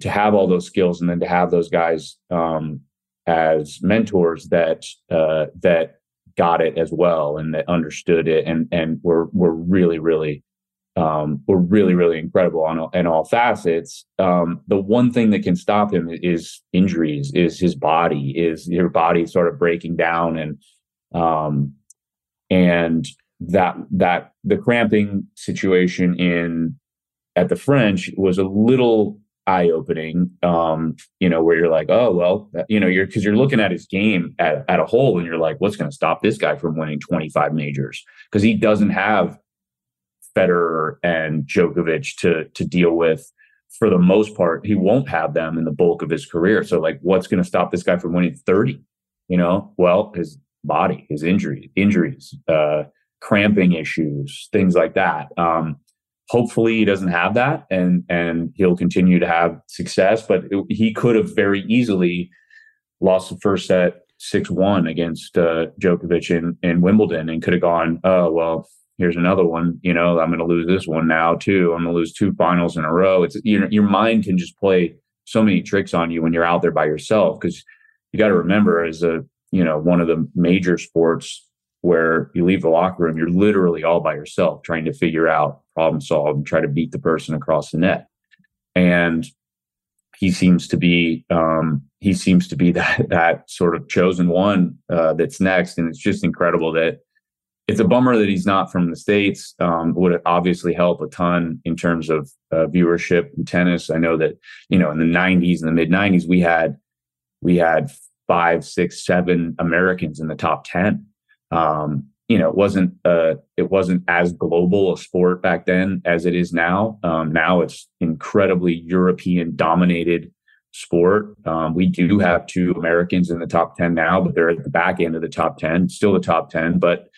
to have all those skills and then to have those guys um, as mentors that uh, that got it as well and that understood it and and were were really really um, were really really incredible on in all facets. Um, the one thing that can stop him is injuries, is his body, is your body sort of breaking down and um, and that that the cramping situation in at the French was a little eye opening. Um, you know, where you're like, oh well, you know, you're because you're looking at his game at, at a whole, and you're like, what's going to stop this guy from winning 25 majors? Because he doesn't have Federer and Djokovic to to deal with. For the most part, he won't have them in the bulk of his career. So, like, what's going to stop this guy from winning 30? You know, well, his body, his injury, injuries, uh, cramping issues, things like that. Um, hopefully he doesn't have that and and he'll continue to have success but it, he could have very easily lost the first set 6-1 against uh, Djokovic in, in Wimbledon and could have gone oh well here's another one you know I'm going to lose this one now too. I'm going to lose two finals in a row. It's your your mind can just play so many tricks on you when you're out there by yourself because you got to remember as a you know one of the major sports where you leave the locker room, you're literally all by yourself trying to figure out, problem solve, and try to beat the person across the net. And he seems to be um, he seems to be <laughs> that that sort of chosen one uh, that's next, and it's just incredible that it's a bummer that he's not from the states. Um, would obviously help a ton in terms of uh, viewership in tennis. I know that you know in the '90s and the mid '90s we had we had five, six, seven Americans in the top ten um, you know, it wasn't uh, it wasn't as global a sport back then as it is now. Um, now it's incredibly European dominated sport. Um, we do have two Americans in the top ten now, but they're at the back end of the top ten, still the top ten. But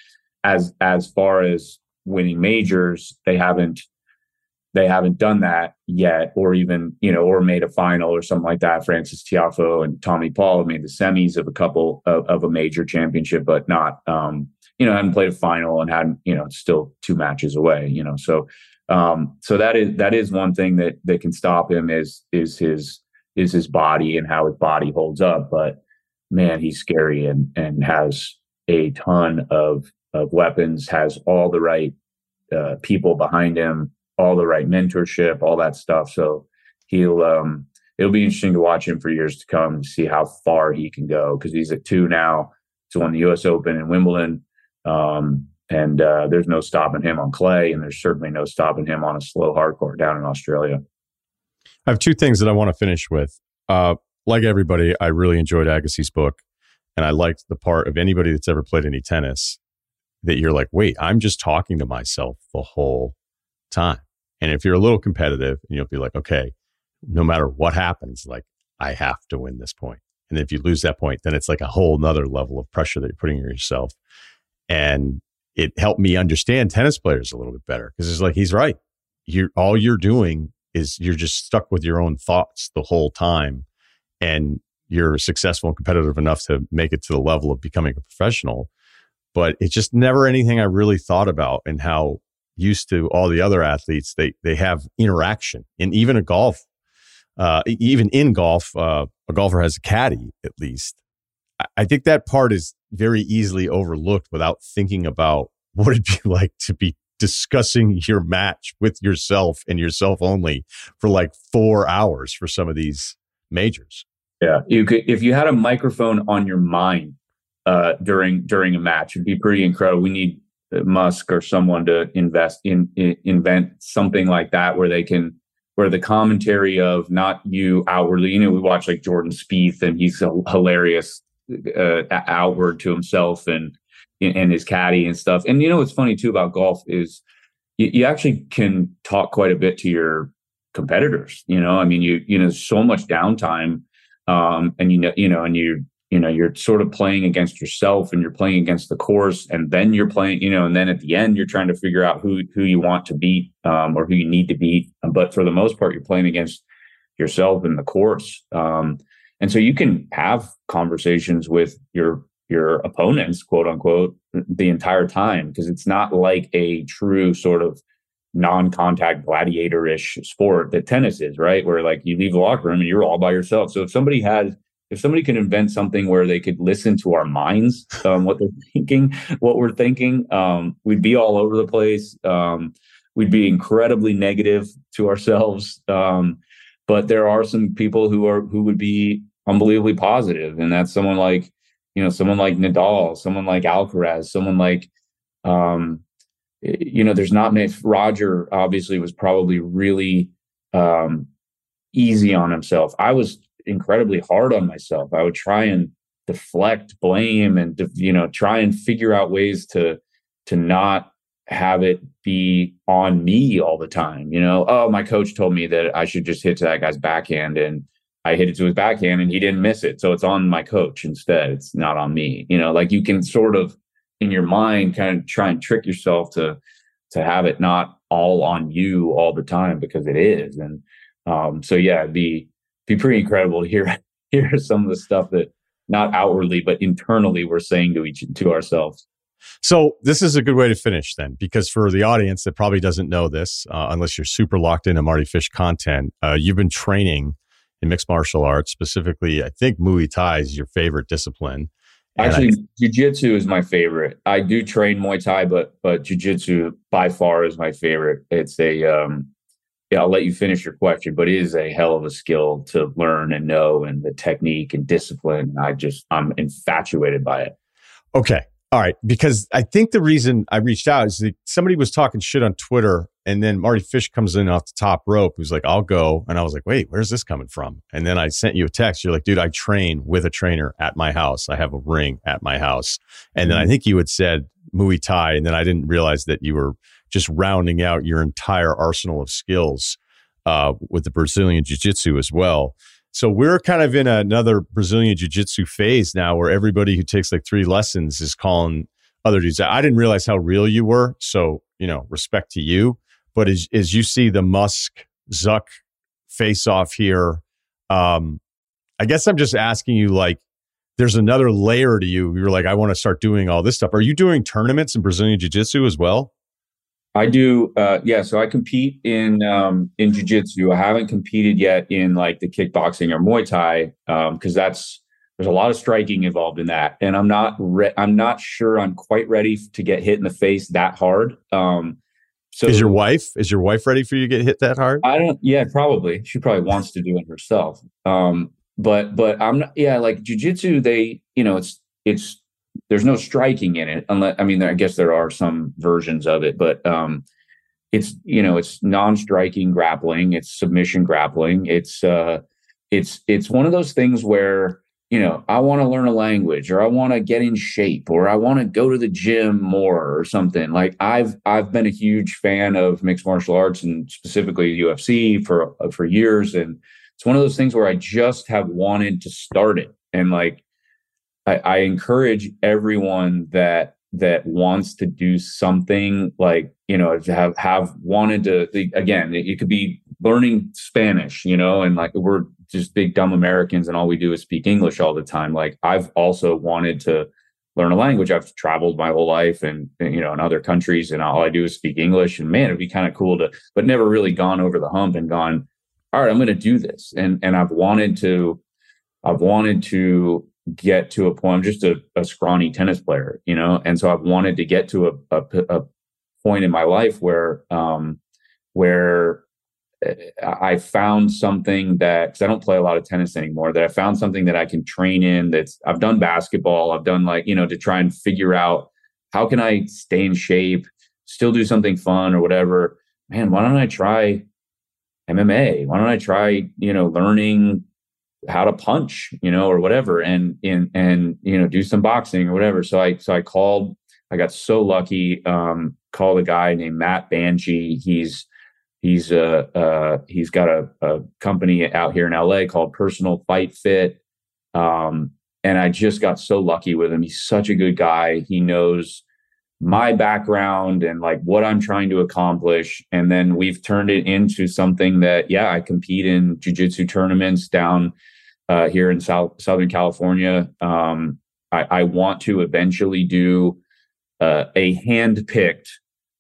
as as far as winning majors, they haven't they haven't done that yet, or even you know, or made a final or something like that. Frances Tiafoe and Tommy Paul have made the semis of a couple of, of a major championship, but not um, you know, hadn't played a final and hadn't you know, still two matches away. You know, so um, so that is that is one thing that that can stop him is is his is his body and how his body holds up. But man, he's scary and and has a ton of of weapons, has all the right uh, people behind him all the right mentorship, all that stuff. So he'll um, it'll be interesting to watch him for years to come to see how far he can go because he's at two now. He's won the U.S. Open and Wimbledon, um, and uh, there's no stopping him on clay, and there's certainly no stopping him on a slow hard court down in Australia. I have two things that I want to finish with. Uh, like everybody, I really enjoyed Agassi's book, and I liked the part of anybody that's ever played any tennis that you're like, wait, I'm just talking to myself the whole time. And if you're a little competitive, and you'll be like, okay, no matter what happens, like I have to win this point. And if you lose that point, then it's like a whole nother level of pressure that you're putting on yourself. And it helped me understand tennis players a little bit better because it's like he's right. You're all you're doing is you're just stuck with your own thoughts the whole time, and you're successful and competitive enough to make it to the level of becoming a professional. But it's just never anything I really thought about and how used to all the other athletes they they have interaction and even a golf uh, even in golf, uh, a golfer has a caddy at least. I think that part is very easily overlooked without thinking about <laughs> what it'd be like to be discussing your match with yourself and yourself only for like four hours for some of these majors. Yeah, you could if you had a microphone on your mind uh, during during a match, it'd be pretty incredible. We need Musk or someone to invest in, in invent something like that where they can where the commentary of not you outwardly, you know, we watch like Jordan Spieth and he's hilarious uh, outward to himself and and his caddy and stuff. And you know what's funny too about golf is you, you actually can talk quite a bit to your competitors. You know, I mean, you you know, so much downtime, um, and you know, you know, and you you know you're sort of playing against yourself and you're playing against the course and then you're playing you know and then at the end you're trying to figure out who who you want to beat um, or who you need to beat. But for the most part you're playing against yourself and the course. Um, and so you can have conversations with your your opponents quote unquote the entire time because it's not like a true sort of non-contact gladiator-ish sport that tennis is right? Where like you leave the locker room and you're all by yourself. So if somebody had if somebody can invent something where they could listen to our minds, um, what they're <laughs> thinking, what we're thinking, um, we'd be all over the place. Um, we'd be incredibly negative to ourselves. Um, but there are some people who are who would be unbelievably positive, and that's someone like you know someone like Nadal, someone like Alcaraz, someone like um, you know. There's not many. Roger obviously was probably really um, easy on himself. I was incredibly hard on myself. I would try and deflect blame and you know try and figure out ways to to not have it be on me all the time. You know, oh, my coach told me that I should just hit to that guy's backhand and I hit it to his backhand and he didn't miss it. So it's on my coach instead. It's not on me. You know, like you can sort of in your mind kind of try and trick yourself to to have it not all on you all the time because it is. And um so yeah, the be pretty incredible to hear <laughs> hear some of the stuff that not outwardly but internally we're saying to each to ourselves. So this is a good way to finish then, because for the audience that probably doesn't know this, uh, unless you're super locked into Mardy Fish content, uh, you've been training in mixed martial arts, specifically. I think Muay Thai is your favorite discipline. Actually, I, Jiu-Jitsu is my favorite. I do train Muay Thai, but but Jiu-Jitsu by far is my favorite. It's a um, yeah, I'll let you finish your question, but it is a hell of a skill to learn and know and the technique and discipline. I just, I'm infatuated by it. Okay. All right. Because I think the reason I reached out is that somebody was talking shit on Twitter and then Mardy Fish comes in off the top rope who's like, I'll go. And I was like, wait, where's this coming from? And then I sent you a text. You're like, dude, I train with a trainer at my house. I have a ring at my house. And then I mm-hmm. think you had said Muay Thai. And then I didn't realize that you were just rounding out your entire arsenal of skills uh, with the Brazilian Jiu Jitsu as well. So we're kind of in another Brazilian Jiu Jitsu phase now where everybody who takes like three lessons is calling other dudes. I didn't realize how real you were. So, you know, respect to you. But as, as you see the Musk Zuck face off here, um, I guess I'm just asking you like, there's another layer to you. You're like, I want to start doing all this stuff. Are you doing tournaments in Brazilian Jiu Jitsu as well? I do. Uh, yeah. So I compete in um, in jujitsu. I haven't competed yet in like the kickboxing or Muay Thai because um, that's there's a lot of striking involved in that, and I'm not re- I'm not sure I'm quite ready to get hit in the face that hard. Um, so is your wife is your wife ready for you to get hit that hard? I don't. Yeah, probably. She probably wants to do it herself. Um, but but I'm not. Yeah, like jujitsu, they you know it's it's there's no striking in it unless I mean I guess there are some versions of it, but um, it's you know it's non-striking grappling, it's submission grappling, it's uh, it's it's one of those things where you know, I want to learn a language or I want to get in shape or I want to go to the gym more or something. Like I've I've been a huge fan of mixed martial arts and specifically UFC for for years and it's one of those things where I just have wanted to start it. And like I, I encourage everyone that that wants to do something like you know have have wanted to again it, could be learning spanish you know and like we're just big dumb Americans and all we do is speak English all the time. Like I've also wanted to learn a language. I've traveled my whole life and, you know in other countries and all I do is speak English. And man, it'd be kind of cool to, but never really gone over the hump and gone, all right, I'm going to do this. And and I've wanted to, I've wanted to get to a point. I'm just a, a scrawny tennis player, you know, and so I've wanted to get to a, a, a point in my life where um where I found something that because I don't play a lot of tennis anymore. That I found something that I can train in. That's I've done basketball. I've done like you know to try and figure out how can I stay in shape, still do something fun or whatever. Man, why don't I try MMA? Why don't I try you know learning how to punch you know or whatever and and and you know do some boxing or whatever. So I so I called. I got so lucky. Um, called a guy named Matt Banshee. He's He's uh, uh he's got a, a, company out here in LA called Personal Fight Fit. Um, and I just got so lucky with him. He's such a good guy. He knows my background and like what I'm trying to accomplish. And then we've turned it into something that, yeah, I compete in jujitsu tournaments down uh, here in South Southern California. Um, I, I, want to eventually do uh, a hand picked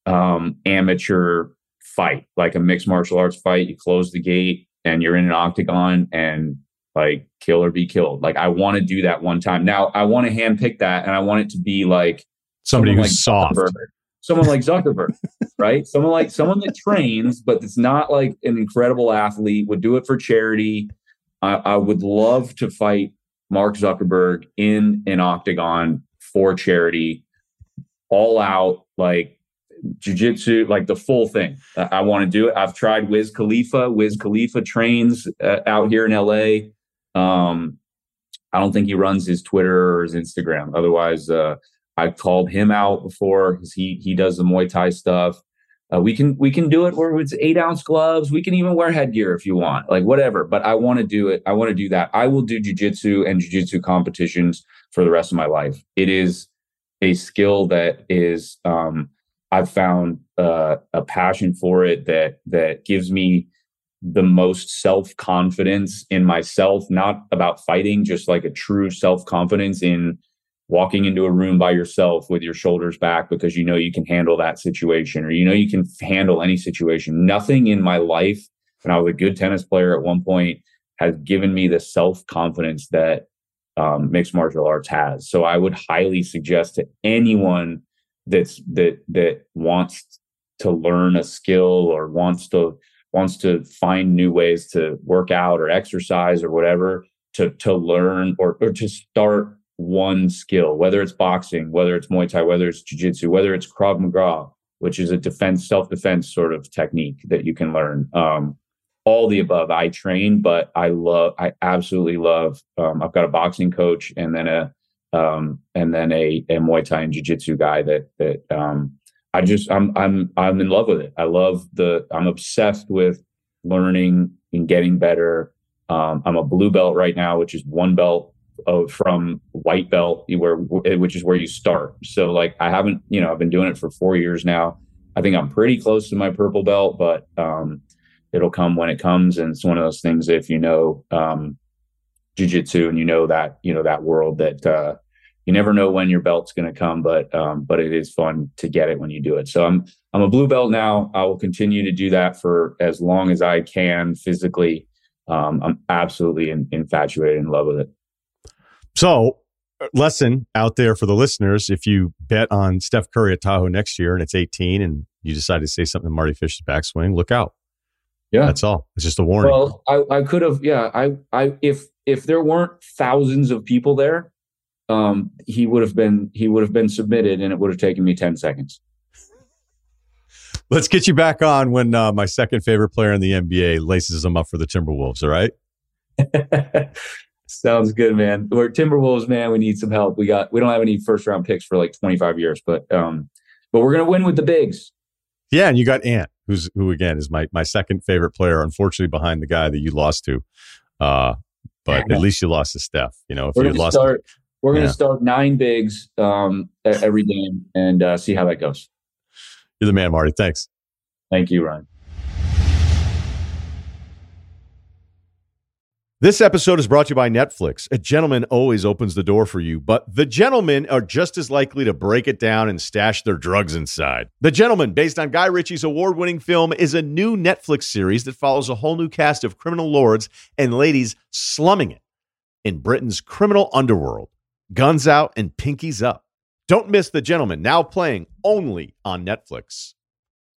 um, amateur fight, like a mixed martial arts fight. You close the gate and you're in an octagon and like kill or be killed. Like I want to do that one time. Now I want to handpick that and I want it to be like somebody who's like soft. Zuckerberg. Someone like Zuckerberg, <laughs> right? Someone like someone that trains, but it's not like an incredible athlete, would do it for charity. I, I would love to fight Mark Zuckerberg in an octagon for charity, all out, like jujitsu, like the full thing. I, I want to do it. I've tried Wiz Khalifa. Wiz Khalifa trains uh, out here in LA. Um, I don't think he runs his Twitter or his Instagram. Otherwise, uh, I've called him out before because he he does the Muay Thai stuff. Uh, we can we can do it where it's eight ounce gloves. We can even wear headgear if you want, like whatever. But I want to do it. I want to do that. I will do jujitsu and jujitsu competitions for the rest of my life. It is a skill that is um, I've found uh, a passion for it that that gives me the most self confidence in myself. Not about fighting, just like a true self confidence in walking into a room by yourself with your shoulders back because you know you can handle that situation or you know you can handle any situation. Nothing in my life, and I was a good tennis player at one point, has given me the self confidence that um, mixed martial arts has. So I would highly suggest to anyone that's that that wants to learn a skill or wants to wants to find new ways to work out or exercise or whatever to to learn or or to start one skill, whether it's boxing, whether it's Muay Thai, whether it's Jiu-Jitsu, whether it's Krav Maga, which is a defense, self-defense sort of technique that you can learn. Um, all the above. I train, but I love, I absolutely love. Um, I've got a boxing coach and then a um, and then a, a Muay Thai and Jiu Jitsu guy that that um, I just I'm I'm I'm in love with it. I love the I'm obsessed with learning and getting better. Um, I'm a blue belt right now, which is one belt of, from white belt, where which is where you start. So like I haven't you know I've been doing it for four years now. I think I'm pretty close to my purple belt, but um, it'll come when it comes. And it's one of those things if you know um, jujitsu and you know that you know that world that uh, you never know when your belt's going to come, but um, but it is fun to get it when you do it. So I'm I'm a blue belt now. I will continue to do that for as long as I can physically. Um, I'm absolutely in, infatuated in love with it. So lesson out there for the listeners: if you bet on Steph Curry at Tahoe next year and it's 18, and you decide to say something Mardy Fish's backswing, look out. Yeah, that's all. It's just a warning. Well, I, I could have. Yeah, I, I, if if there weren't thousands of people there, um, he would have been he would have been submitted, and it would have taken me 10 seconds. Let's get you back on when uh, my second favorite player in the NBA laces him up for the Timberwolves. All right. <laughs> Sounds good, man. We're Timberwolves, man. We need some help. We got we don't have any first round picks for like 25 years, but um, but we're gonna win with the bigs. Yeah, and you got Ant, who's who again is my my second favorite player, unfortunately behind the guy that you lost to. Uh, but at least you lost to Steph. You know, if we're you lost, start, to, we're going to start nine bigs um, every game and uh, see how that goes. You're the man, Mardy. Thanks. Thank you, Ryen. This episode is brought to you by Netflix. A gentleman always opens the door for you, but the gentlemen are just as likely to break it down and stash their drugs inside. The Gentlemen, based on Guy Ritchie's award winning film, is a new Netflix series that follows a whole new cast of criminal lords and ladies slumming it in Britain's criminal underworld. Guns out and pinkies up. Don't miss The Gentlemen, now playing only on Netflix.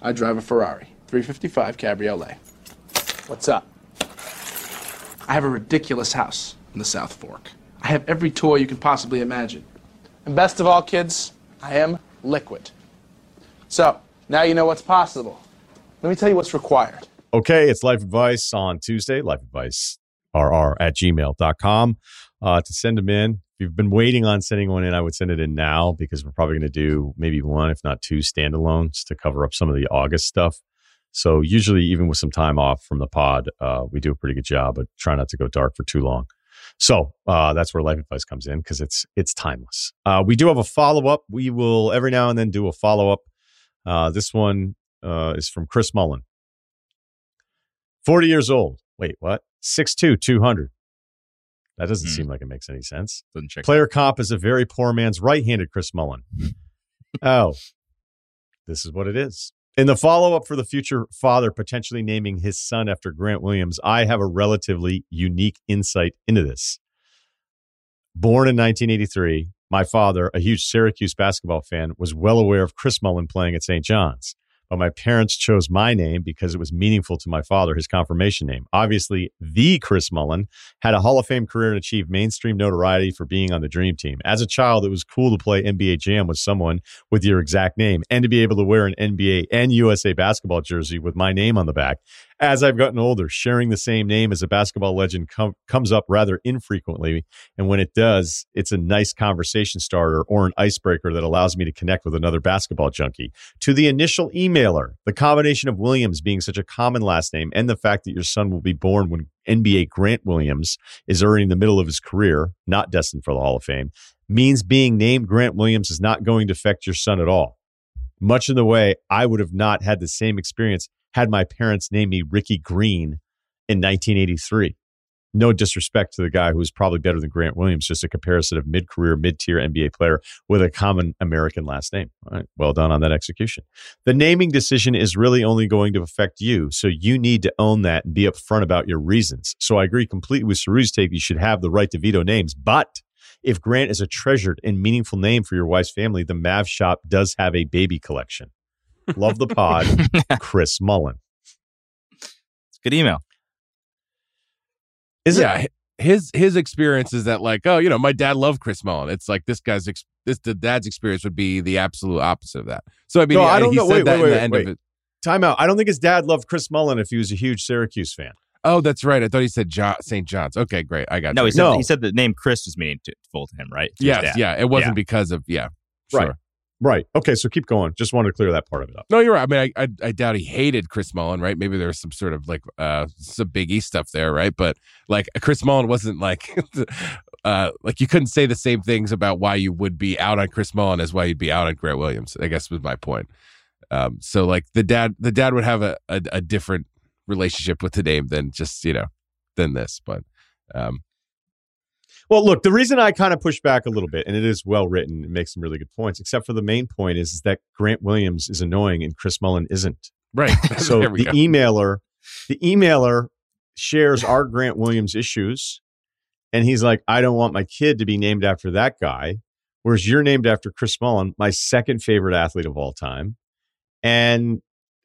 I drive a Ferrari 355 Cabriolet. What's up? I have a ridiculous house in the South Fork. I have every toy you can possibly imagine. And best of all, kids, I am liquid. So, now you know what's possible. Let me tell you what's required. Okay, it's Life Advice on Tuesday. Life Advice rr at gmail.com uh, to send them in. If you've been waiting on sending one in, I would send it in now because we're probably going to do maybe one, if not two standalones to cover up some of the August stuff. So usually, even with some time off from the pod, uh, we do a pretty good job, but try not to go dark for too long. So uh, that's where life advice comes in because it's it's timeless. Uh, we do have a follow up. We will every now and then do a follow up. Uh, this one uh, is from Chris Mullin. Forty years old. Wait, what? 6'2", 200. That doesn't hmm. seem like it makes any sense. Player that. comp is a very poor man's right-handed Chris Mullin. <laughs> oh, this is what it is. In the follow-up for the future father potentially naming his son after Grant Williams, I have a relatively unique insight into this. Born in 1983, my father, a huge Syracuse basketball fan, was well aware of Chris Mullin playing at St. John's but my parents chose my name because it was meaningful to my father, his confirmation name. Obviously, the Chris Mullin had a Hall of Fame career and achieved mainstream notoriety for being on the Dream Team. As a child, it was cool to play NBA Jam with someone with your exact name and to be able to wear an NBA and USA basketball jersey with my name on the back as I've gotten older, sharing the same name as a basketball legend com- comes up rather infrequently. And when it does, it's a nice conversation starter or an icebreaker that allows me to connect with another basketball junkie. To the initial emailer, the combination of Williams being such a common last name and the fact that your son will be born when NBA Grant Williams is already in the middle of his career, not destined for the Hall of Fame, means being named Grant Williams is not going to affect your son at all. Much in the way I would have not had the same experience had my parents name me Rickey Green in 1983. No disrespect to the guy who was probably better than Grant Williams, just a comparison of mid career, mid tier NBA player with a common American last name. All right, well done on that execution. The naming decision is really only going to affect you. So you need to own that and be upfront about your reasons. So I agree completely with Saru's take. You should have the right to veto names. But if Grant is a treasured and meaningful name for your wife's family, the Mav Shop does have a baby collection. Love the pod, <laughs> Chris Mullin. It's good email. Is yeah, it? his his experience is that like, oh, you know, my dad loved Chris Mullin. It's like this guy's ex- this the dad's experience would be the absolute opposite of that. So I mean, no, he, I don't know. Wait, wait, wait, wait. Time out. I don't think his dad loved Chris Mullin if he was a huge Syracuse fan. Oh, that's right. I thought he said John, St. John's. Okay, great. I got no. You. He said no. he said the name Chris was meaningful to him, right? To yes, yeah. It wasn't yeah. because of yeah. Sure. Right. Okay. So keep going. Just wanted to clear that part of it up. No, you're right. I mean, I, I, I doubt he hated Chris Mullin, right? Maybe there's some sort of like uh some Big E stuff there, right? But like Chris Mullin wasn't like <laughs> uh, like you couldn't say the same things about why you would be out on Chris Mullin as why you'd be out on Grant Williams. I guess was my point. Um, so like the dad, the dad would have a, a, a different relationship with the name than just you know than this. But um, well, look, the reason I kind of push back a little bit, and it is well written, it makes some really good points. Except for the main point is, is that Grant Williams is annoying and Chris Mullin isn't. Right. <laughs> so the go. emailer, the emailer shares our Grant Williams issues, and he's like, I don't want my kid to be named after that guy. Whereas you're named after Chris Mullin, my second favorite athlete of all time. And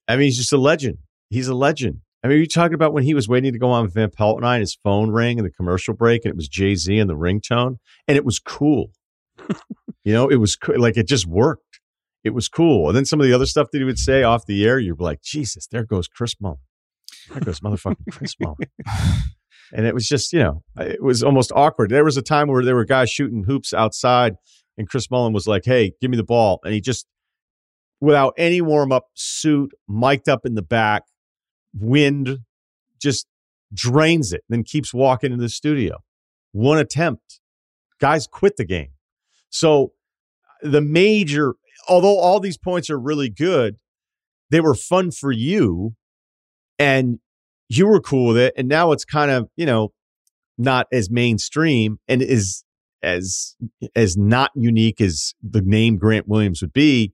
I mean, he's just a legend. He's a legend. I mean, you talking about when he was waiting to go on Van Pelt and I, and his phone rang in the commercial break, and it was Jay Z and the ringtone, and it was cool. <laughs> you know, it was co- like it just worked. It was cool. And then some of the other stuff that he would say off the air, you're like, Jesus, there goes Chris Mullin. There goes motherfucking Chris Mullin. <laughs> and it was just, you know, it was almost awkward. There was a time where there were guys shooting hoops outside, and Chris Mullin was like, "Hey, give me the ball," and he just, without any warm up suit, mic'd up in the back, wind just drains it, then keeps walking in the studio. One attempt, guys quit the game. So the major, although all these points are really good, they were fun for you, and you were cool with it. And now it's kind of you know not as mainstream and is as as not unique as the name Grant Williams would be.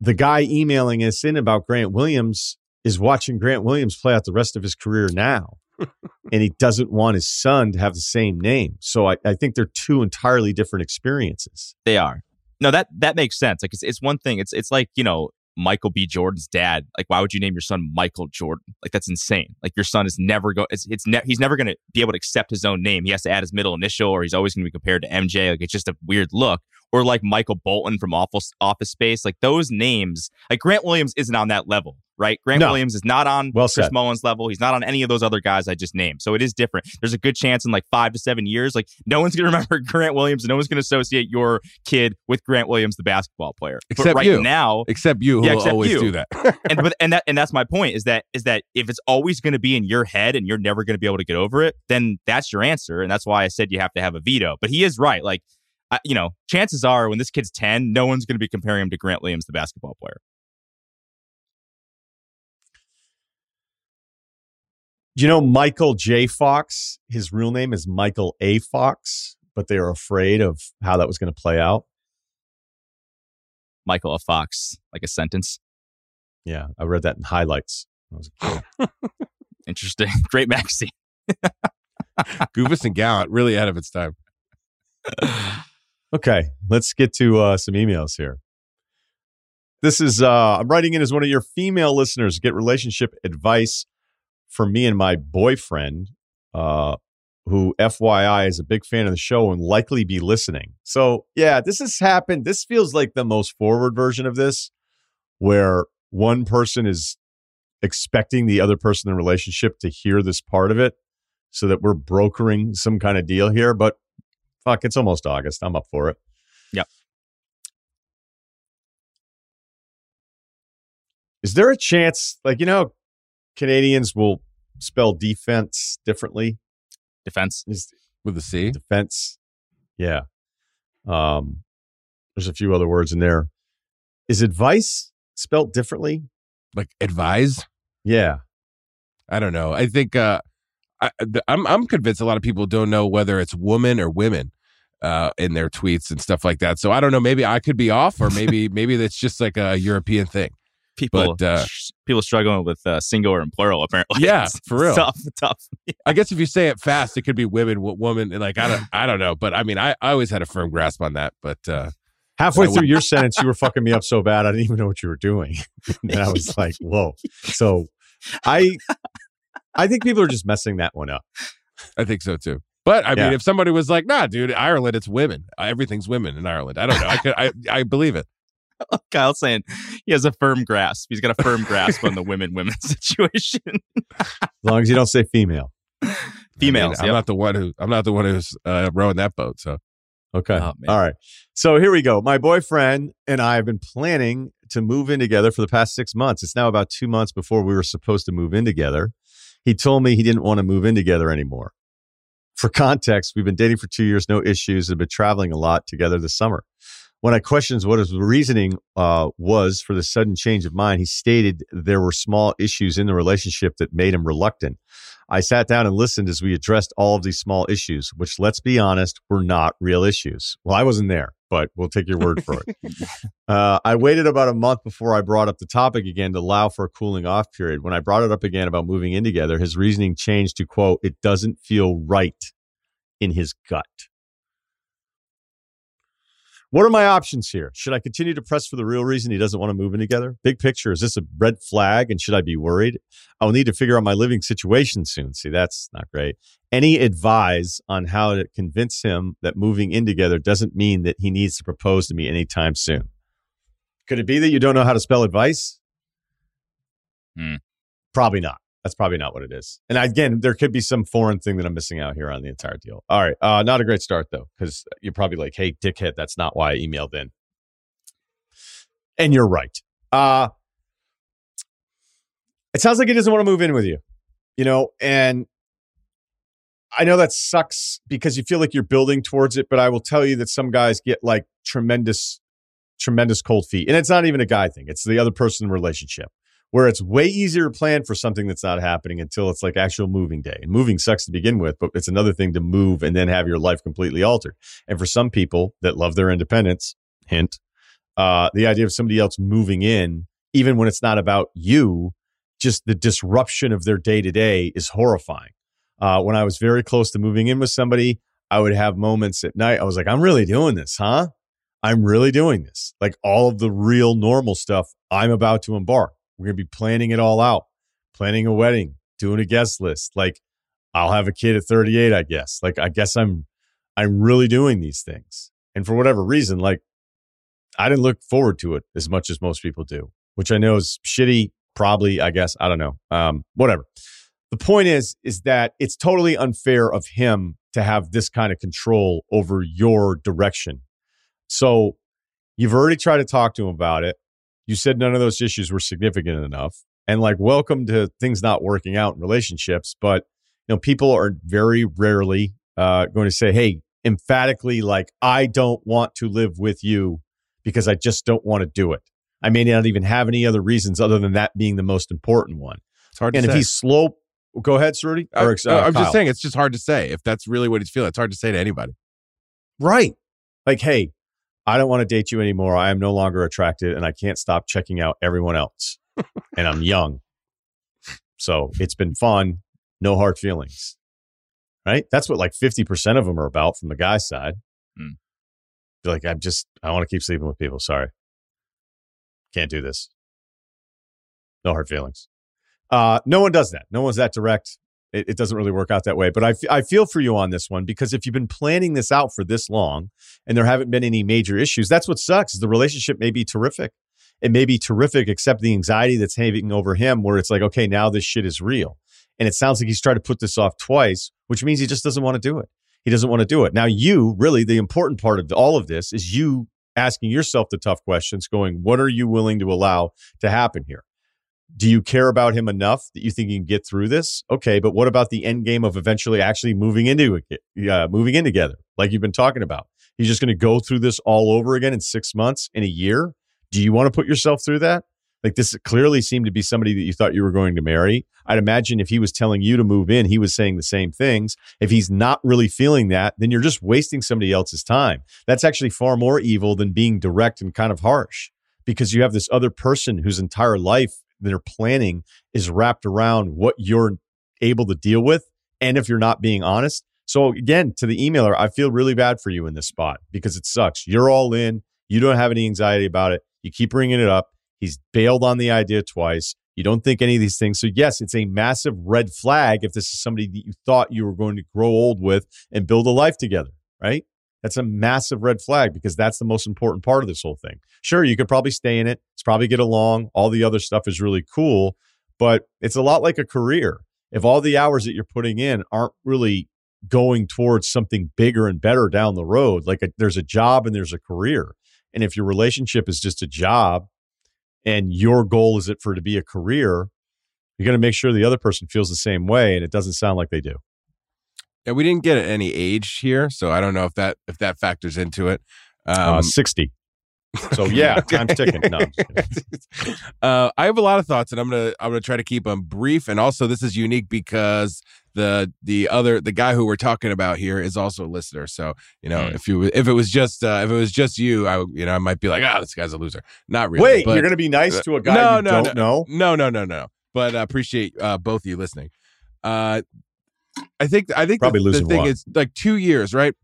The guy emailing us in about Grant Williams is watching Grant Williams play out the rest of his career now. <laughs> and he doesn't want his son to have the same name. So I, I think they're two entirely different experiences. They are. No, that that makes sense. Like it's it's one thing. It's it's like, you know, Michael B. Jordan's dad. Like, why would you name your son Michael Jordan? Like, that's insane. Like, your son is never going. It's, it's ne- he's never going to be able to accept his own name. He has to add his middle initial, or he's always going to be compared to MJ. Like, it's just a weird look or like Michael Bolton from Office Office Space. Like those names, like Grant Williams isn't on that level, right? Grant no. Williams is not on well Chris Mullin's level. He's not on any of those other guys I just named. So it is different. There's a good chance in like five to seven years, like no one's gonna <laughs> remember Grant Williams and no one's gonna associate your kid with Grant Williams, the basketball player. Except right you. now, except you, yeah, except always you. do that. <laughs> and but and that and that's my point is that is that if it's always going to be in your head and you're never going to be able to get over it, then that's your answer, and that's why I said you have to have a veto. But he is right, like I, you know, chances are when this kid's 10, no one's going to be comparing him to Grant Williams, the basketball player. You know, Michael J. Fox, his real name is Michael A. Fox, but they are afraid of how that was going to play out. Michael A. Fox, like a sentence. Yeah, I read that in highlights when was a. <laughs> Interesting. <laughs> Great magazine. <laughs> Goofus and Gallant, really ahead of its time. Okay, let's get to uh, some emails here. This is uh, I'm writing in as one of your female listeners. Get relationship advice from me and my boyfriend, uh, who FYI is a big fan of the show and likely be listening. So yeah, this has happened. This feels like the most forward version of this, where one person is expecting the other person in the relationship to hear this part of it, so that we're brokering some kind of deal here. But fuck, it's almost August. I'm up for it. Yep. Is there a chance, like, you know, Canadians will spell defense differently? Defense is with a C. Defense. Yeah. Um, there's a few other words in there. Is advice spelled differently? Like advise? Yeah. I don't know. I think uh I, I'm I'm convinced a lot of people don't know whether it's woman or women uh, in their tweets and stuff like that. So I don't know. Maybe I could be off, or maybe <laughs> maybe that's just like a European thing. People, but, uh, people struggling with uh, singular and plural. Apparently, yeah, it's <laughs> for real, tough, tough. I guess if you say it fast, it could be women, woman. and Like I don't, I don't know. But I mean, I, I always had a firm grasp on that. But uh, halfway through your sentence, you were fucking me up so bad, I didn't even know what you were doing. <laughs> and I was <laughs> like, whoa. So I, I think people are just messing that one up. I think so too. But I yeah. mean, if somebody was like, "Nah, dude, Ireland, it's women. Everything's women in Ireland." I don't know. I could, I, I believe it. <laughs> Kyle's saying he has a firm grasp. He's got a firm grasp on the women women <laughs> situation. as long as you don't say female. <laughs> Females. I am yep. not the one who. I'm not the one who's uh, rowing that boat. So. Okay. Oh, All right. So here we go. My boyfriend and I have been planning to move in together for the past six months. It's now about two months before we were supposed to move in together. He told me he didn't want to move in together anymore. For context, we've been dating for two years, no issues, and been traveling a lot together this summer. When I questioned what his reasoning uh, was for the sudden change of mind, he stated there were small issues in the relationship that made him reluctant. I sat down and listened as we addressed all of these small issues, which, let's be honest, were not real issues. Well, I wasn't there, but we'll take your word for it. <laughs> uh, I waited about a month before I brought up the topic again to allow for a cooling off period. When I brought it up again about moving in together, his reasoning changed to quote, it doesn't feel right in his gut. What are my options here? Should I continue to press for the real reason he doesn't want to move in together? Big picture, is this a red flag and should I be worried? I'll need to figure out my living situation soon. See, that's not great. Any advice on how to convince him that moving in together doesn't mean that he needs to propose to me anytime soon? Could it be that you don't know how to spell advice? Hmm. Probably not. That's probably not what it is. And again, there could be some foreign thing that I'm missing out here on the entire deal. All right. Uh, not a great start, though, because you're probably like, hey, dickhead, that's not why I emailed in. And you're right. Uh, it sounds like he doesn't want to move in with you, you know, and I know that sucks because you feel like you're building towards it, but I will tell you that some guys get like tremendous, tremendous cold feet. And it's not even a guy thing, it's the other person in the relationship where it's way easier to plan for something that's not happening until it's like actual moving day. And moving sucks to begin with, but it's another thing to move and then have your life completely altered. And for some people that love their independence, hint, uh, the idea of somebody else moving in, even when it's not about you, just the disruption of their day to day is horrifying. Uh, when I was very close to moving in with somebody, I would have moments at night. I was like, I'm really doing this, huh? I'm really doing this. Like all of the real normal stuff I'm about to embark. We're going to be planning it all out, planning a wedding, doing a guest list. Like I'll have a kid at 38, I guess. Like I guess I'm I'm really doing these things. And for whatever reason, like I didn't look forward to it as much as most people do, which I know is shitty, probably, I guess. I don't know. Um, whatever. The point is, is that it's totally unfair of him to have this kind of control over your direction. So you've already tried to talk to him about it. You said none of those issues were significant enough. And like, welcome to things not working out in relationships. But, you know, people are very rarely uh, going to say, hey, emphatically, like, I don't want to live with you because I just don't want to do it. I may not even have any other reasons other than that being the most important one. It's hard to say. and if say. he's slow, go ahead, Ceruti. I, Or, uh, just saying, it's just hard to say if that's really what he's feeling. It's hard to say to anybody. Right. Like, hey, I don't want to date you anymore. I am no longer attracted and I can't stop checking out everyone else. <laughs> and I'm young. So it's been fun. No hard feelings. Right. That's what like 50% of them are about from the guy's side. Be like, I'm just, I want to keep sleeping with people. Sorry. Can't do this. No hard feelings. Uh, no one does that. No one's that direct. It, it doesn't really work out that way. But I, f- I feel for you on this one because if you've been planning this out for this long and there haven't been any major issues, that's what sucks. The relationship may be terrific. It may be terrific, except the anxiety that's hanging over him, where it's like, okay, now this shit is real. And it sounds like he's tried to put this off twice, which means he just doesn't want to do it. He doesn't want to do it. Now, you really, the important part of all of this is you asking yourself the tough questions, going, what are you willing to allow to happen here? Do you care about him enough that you think you can get through this? Okay, but what about the end game of eventually actually moving into uh, moving in together, like you've been talking about? You're just going to go through this all over again in six months, in a year. Do you want to put yourself through that? Like this clearly seemed to be somebody that you thought you were going to marry. I'd imagine if he was telling you to move in, he was saying the same things. If he's not really feeling that, then you're just wasting somebody else's time. That's actually far more evil than being direct and kind of harsh because you have this other person whose entire life their planning is wrapped around what you're able to deal with. And if you're not being honest. So again, to the emailer, I feel really bad for you in this spot because it sucks. You're all in. You don't have any anxiety about it. You keep bringing it up. He's bailed on the idea twice. You don't think any of these things. So yes, it's a massive red flag if this is somebody that you thought you were going to grow old with and build a life together, right? That's a massive red flag because that's the most important part of this whole thing. Sure, you could probably stay in it. It's probably get along. All the other stuff is really cool, but it's a lot like a career. If all the hours that you're putting in aren't really going towards something bigger and better down the road, like a, there's a job and there's a career. And if your relationship is just a job and your goal is it for it to be a career, you're going to make sure the other person feels the same way. And it doesn't sound like they do. Yeah, we didn't get any age here, so I don't know if that if that factors into it. Um, uh, 60. So <laughs> yeah, Okay. time's ticking. No, I'm just kidding. <laughs> uh, I have a lot of thoughts, and I'm gonna I'm gonna try to keep them brief. And also, this is unique because the the other the guy who we're talking about here is also a listener. So you know, Mm. if you if it was just uh, if it was just you, I you know I might be like, ah, this guy's a loser. Not really. Wait, but- you're going to be nice to a guy No, you no, don't know? no, no, no, no. But I appreciate uh, both of you listening. Uh, I think I think Probably the, the losing thing one. is like two years, right?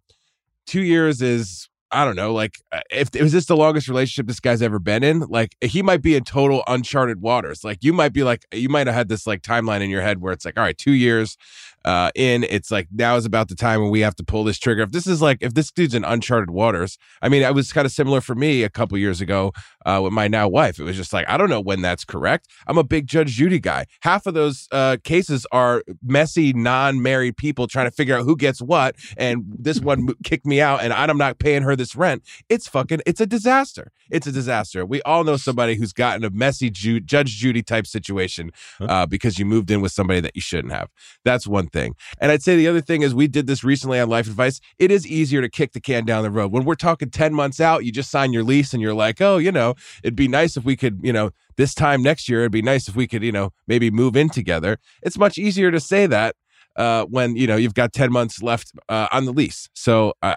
Two years is I don't know. Like, uh, if is this the longest relationship this guy's ever been in? Like, he might be in total uncharted waters. Like, you might be like, you might have had this like timeline in your head where it's like, all right, two years uh, in, it's like now is about the time when we have to pull this trigger. If this is like, if this dude's in uncharted waters, I mean, it was kind of similar for me a couple years ago uh, with my now wife. It was just like, I don't know when that's correct. I'm a big Judge Judy guy. Half of those uh, cases are messy, non married people trying to figure out who gets what. And this one kicked me out, and I'm not paying her this rent. It's fucking, it's a disaster. It's a disaster. We all know somebody who's gotten a messy Ju- Judge Judy type situation uh, because you moved in with somebody that you shouldn't have. That's one thing. And I'd say the other thing is we did this recently on Life Advice. It is easier to kick the can down the road. When we're talking 10 months out, you just sign your lease and you're like, oh, you know, it'd be nice if we could, you know, this time next year, it'd be nice if we could, you know, maybe move in together. It's much easier to say that uh, when, you know, you've got 10 months left uh, on the lease. So uh,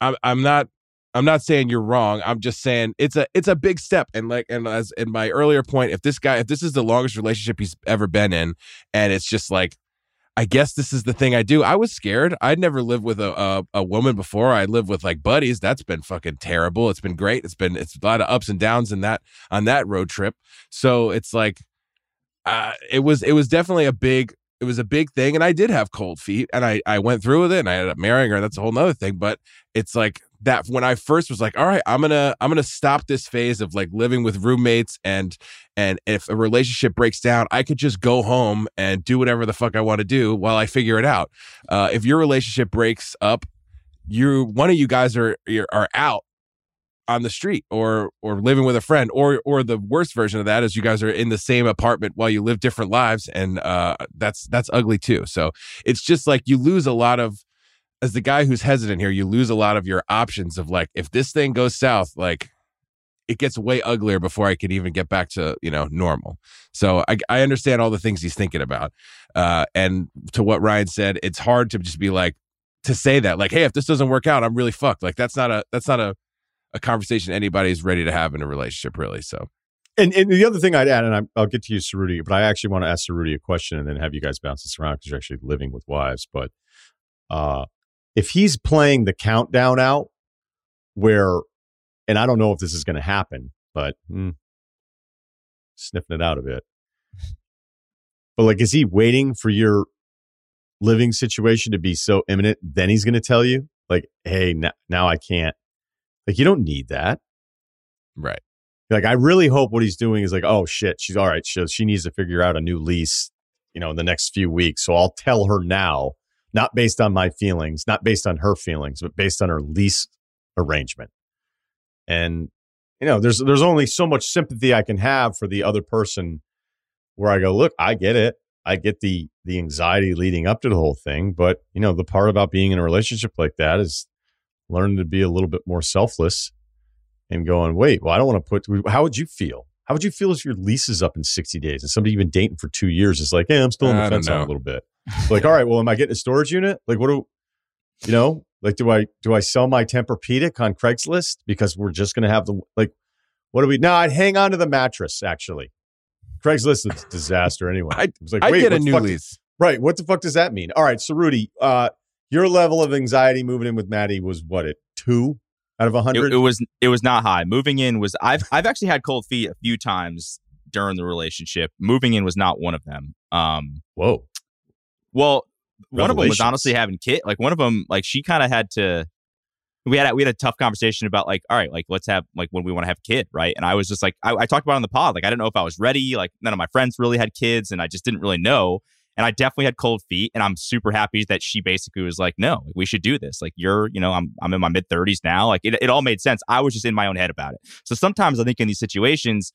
I'm, I'm not. I'm not saying you're wrong. I'm just saying it's a it's a big step. And like and as in my earlier point, if this guy if this is the longest relationship he's ever been in, and it's just like I guess this is the thing I do. I was scared. I'd never lived with a, a a woman before. I lived with like buddies. That's been fucking terrible. It's been great. It's been it's a lot of ups and downs in that on that road trip. So it's like uh it was it was definitely a big it was a big thing and I did have cold feet and I I went through with it and I ended up marrying her. That's a whole nother thing. But it's like that when I first was like, all right, I'm gonna I'm gonna stop this phase of like living with roommates and and if a relationship breaks down, I could just go home and do whatever the fuck I want to do while I figure it out. Uh, if your relationship breaks up, you one of you guys are are out on the street or or living with a friend or or the worst version of that is you guys are in the same apartment while you live different lives and uh that's that's ugly too so it's just like you lose a lot of as the guy who's hesitant here you lose a lot of your options of like if this thing goes south like it gets way uglier before I can even get back to you know normal. So I, I understand all the things he's thinking about, uh, and to what Ryen said, it's hard to just be like to say that like, hey, if this doesn't work out, I'm really fucked. Like that's not a that's not a a conversation anybody's ready to have in a relationship, really. So And, and the other thing I'd add, and I'm, I'll get to you, Ceruti, but I actually want to ask Ceruti a question and then have you guys bounce this around because you're actually living with wives. But uh, if he's playing the countdown out, where, and I don't know if this is going to happen, but hmm, sniffing it out a bit. But like, is he waiting for your living situation to be so imminent? Then he's going to tell you, like, hey, n- now I can't. Like, you don't need that. right, Like, I really hope what he's doing is like, oh shit, she's all right. She, she needs to figure out a new lease, you know, in the next few weeks. So I'll tell her now, not based on my feelings, not based on her feelings, but based on her lease arrangement. And you know, there's there's only so much sympathy I can have for the other person where I go, look, I get it. I get the the anxiety leading up to the whole thing, but you know, the part about being in a relationship like that is learning to be a little bit more selfless and going, wait, well, I don't want to put. How would you feel? How would you feel if your lease is up in sixty days and somebody you've been dating for two years is like, hey, I'm still on the I fence on a little bit. Like, all right, well, am I getting a storage unit? Like, what do you know? Like, do I do I sell my Tempur-Pedic on Craigslist because we're just going to have the like? What do we? No, I'd hang on to the mattress. Actually, Craigslist is a disaster anyway. I- I was like, I wait, get a new fuck- lease. Right. What the fuck does that mean? All right. So, Rudy, uh, your level of anxiety moving in with Maddie was what? At two out of a It, hundred? it was it was not high. Moving in was I've I've actually had cold feet a few times during the relationship. Moving in was not one of them. Um, Whoa. Well, one of them was honestly having kid. Like one of them, like she kind of had to. We had a- we had a tough conversation about like, all right, like let's have like when we want to have a kid, right? And I was just like, I, I talked about it on the pod, like I didn't know if I was ready. Like none of my friends really had kids, and I just didn't really know. And I definitely had cold feet, and I'm super happy that she basically was like, no, we should do this. Like you're, you know, I'm I'm in my mid 30s now. Like it, it all made sense. I was just in my own head about it. So sometimes I think in these situations,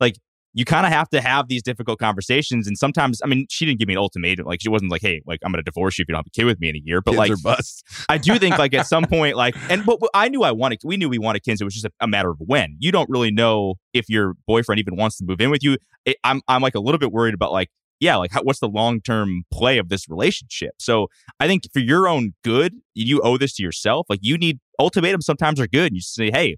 like you kind of have to have these difficult conversations. And sometimes, I mean, she didn't give me an ultimatum. Like she wasn't like, "Hey, like I'm going to divorce you if you don't have a kid with me in a year." But Kids like. I do think like at some <laughs> point, like, and but I knew I wanted, we knew we wanted kids. It was just a, a matter of when. You don't really know if your boyfriend even wants to move in with you. It, I'm, I'm like a little bit worried about like, yeah, like how, what's the long term play of this relationship? So I think for your own good, you owe this to yourself. Like you need ultimatums. Sometimes are good. You say, hey,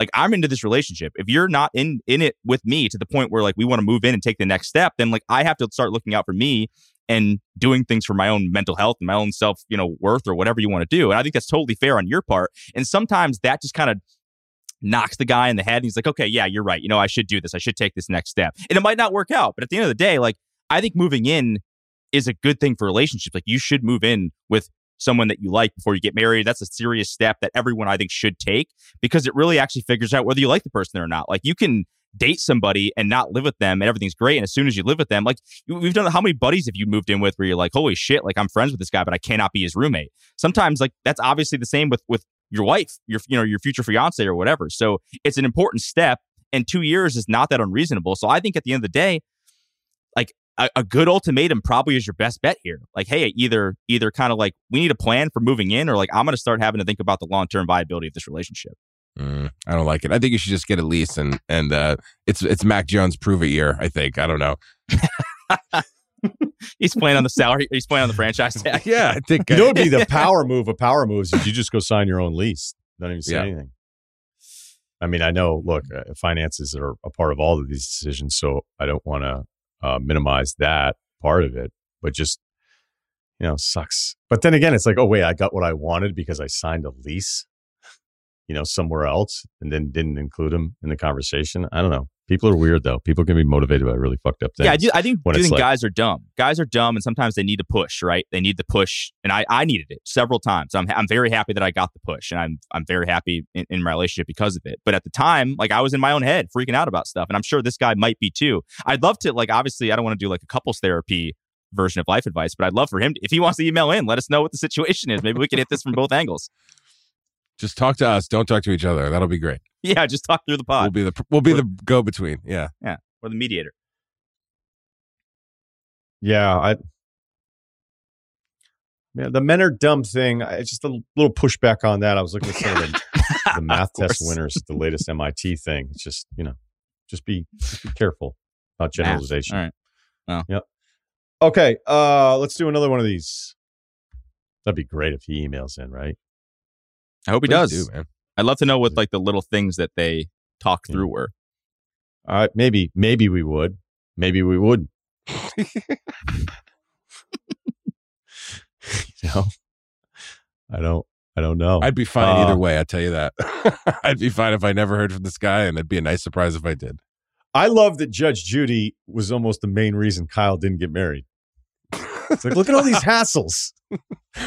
like I'm into this relationship. If you're not in in it with me to the point where like we want to move in and take the next step, then like I have to start looking out for me and doing things for my own mental health and my own self, you know, worth or whatever you want to do. And I think that's totally fair on your part. And sometimes that just kind of knocks the guy in the head and he's like, okay, yeah, you're right. You know, I should do this. I should take this next step. And it might not work out. But at the end of the day, like I think moving in is a good thing for relationships. Like you should move in with someone that you like before you get married. That's a serious step that everyone I think should take because it really actually figures out whether you like the person or not. Like you can date somebody and not live with them and everything's great. And as soon as you live with them, like we've done how many buddies have you moved in with where you're like, holy shit, like I'm friends with this guy, but I cannot be his roommate. Sometimes like that's obviously the same with with your wife, your you know, your future fiance or whatever. So it's an important step. And two years is not that unreasonable. So I think at the end of the day, a, a, good ultimatum probably is your best bet here. Like, hey, either either kind of like we need a plan for moving in, or like I'm going to start having to think about the long term viability of this relationship. Mm, I don't like it. I think you should just get a lease and and uh, it's it's Mac Jones prove it year. I think. I don't know. <laughs> he's playing on the salary. He's playing on the franchise tag. yeah, I think. You know, it'd be the <laughs> power move of power moves is you just go sign your own lease. Don't even say Yeah. anything. I mean, I know. Look, uh, finances are a part of all of these decisions, so I don't want to uh, minimize that part of it. But just you know, sucks. But then again, it's like, oh wait, I got what I wanted because I signed a lease, you know, somewhere else, and then didn't include them in the conversation. I don't know. People are weird though. People can be motivated by really fucked up things. Yeah, I do. I think, do think like- guys are dumb. Guys are dumb, and sometimes they need to push. Right? They need the push, and I, I needed it several times. I'm, I'm very happy that I got the push, and I'm, I'm very happy in, in my relationship because of it. But at the time, like I was in my own head, freaking out about stuff, and I'm sure this guy might be too. I'd love to, like, obviously, I don't want to do like a couples therapy version of life advice, but I'd love for him to, if he wants to email in, let us know what the situation is. Maybe we can hit this from both angles. Just talk to us. Don't talk to each other. That'll be great. <laughs> Yeah, just talk through the pod. We'll pod be the we'll be the go between. Yeah. Yeah, or the mediator. Yeah, I. Yeah, the men are dumb thing. I just a little pushback on that. I was looking at some of the, <laughs> the math Of test course. winners, the latest MIT thing. It's just you know, just be just be careful about Math. generalization. All right. Yep. Okay, uh, let's do another one of these. That'd be great if he emails in, right? I hope he Please does. do, man. I'd love to know what like the little things that they talk Yeah. through were. All right, maybe maybe we would, maybe we wouldn't. <laughs> you know, I don't, I don't know. I'd be fine Uh, either way. I tell you that. <laughs> I'd be fine if I never heard from this guy, and it'd be a nice surprise if I did. I love that Judge Judy was almost the main reason Kyle didn't get married. It's like, look at all these hassles. <laughs>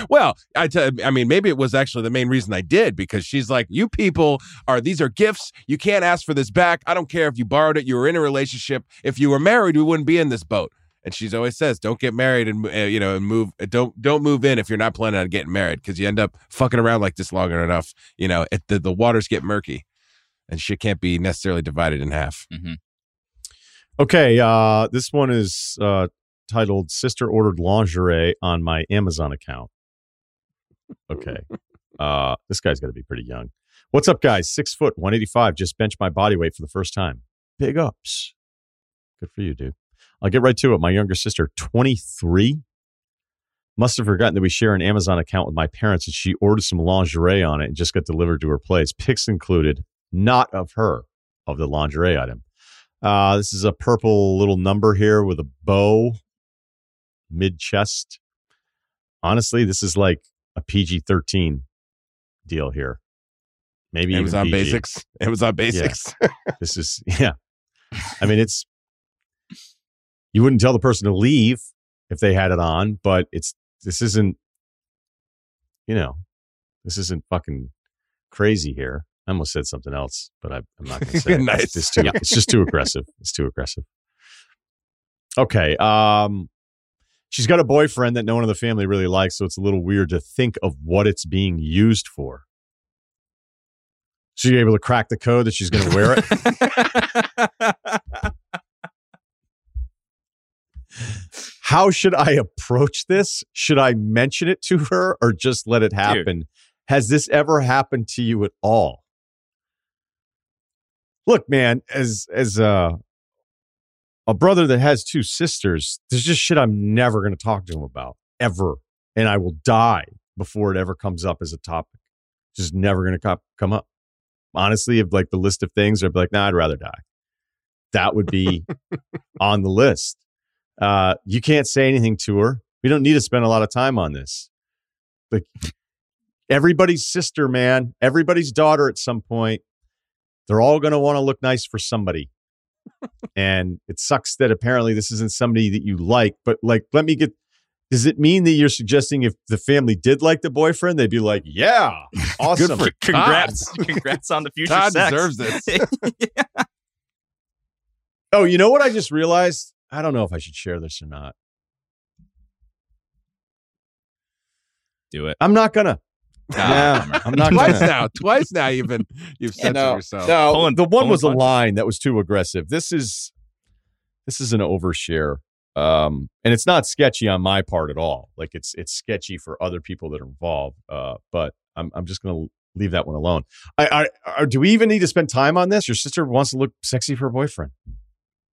Well, I—I mean, maybe it was actually the main reason I did because she's like, you people are these are gifts. You can't ask for this back. I don't care if you borrowed it. You were in a relationship. If you were married, we wouldn't be in this boat. And she's always says, don't get married and uh, you know and move. Don't don't move in if you're not planning on getting married because you end up fucking around like this long enough. You know, it, the the waters get murky, and shit can't be necessarily divided in half. Okay, uh, this one is uh, titled "Sister Ordered Lingerie on My Amazon Account." Okay, <laughs> uh, this guy's got to be pretty young. What's up, guys? Six foot, one eighty five. Just benched my body weight for the first time. Big ups. Good for you, dude. I'll get right to it. My younger sister, twenty three. Must have forgotten that we share an Amazon account with my parents, and she ordered some lingerie on it and just got delivered to her place. Pics included, not of her, of the lingerie item. Uh, this is a purple little number here with a bow mid chest. Honestly, this is like a PG 13 deal here. Maybe Amazon PG. Basics. <laughs> Amazon Basics. <laughs> This is, <laughs> yeah. I mean, it's, you wouldn't tell the person to leave if they had it on, but it's, this isn't, you know, this isn't fucking crazy here. I almost said something else, but I, I'm not going to say it. Nice. It's, just too, it's just too aggressive. It's too aggressive. Okay. Um, she's got a boyfriend that no one in the family really likes, so it's a little weird to think of what it's being used for. So you're able to crack the code that she's going to wear it. <laughs> How should I approach this? Should I mention it to her or just let it happen? Dude. Has this ever happened to you at all? Look, man, as as uh a brother that has two sisters, there's just shit I'm never going to talk to him about ever, and I will die before it ever comes up as a topic. Just never going to come up. Honestly, if like the list of things, I'd be like, nah, I'd rather die. That would be <laughs> on the list. Uh, you can't say anything to her. We don't need to spend a lot of time on this. Like everybody's sister, man, everybody's daughter at some point, they're all going to want to look nice for somebody. And it sucks that apparently this isn't somebody that you like, but like, let me get, does it mean that you're suggesting if the family did like the boyfriend, they'd be like, yeah, <laughs> awesome. Good for congrats. <laughs> congrats on the future Todd sex. deserves this. <laughs> yeah. Oh, you know what I just realized? I don't know if I should share this or not. Do it. I'm not gonna. Yeah, I'm <laughs> not Twice gonna. <laughs> now. Twice now you've been you've Yeah, censored no, yourself. no, Pulling- the one pulling was a line that was too aggressive. This is this is an overshare. Um, and it's not sketchy on my part at all. Like it's it's sketchy for other people that are involved. Uh, but I'm I'm just gonna leave that one alone. I, I, I do we even need to spend time on this? Your sister wants to look sexy for her boyfriend.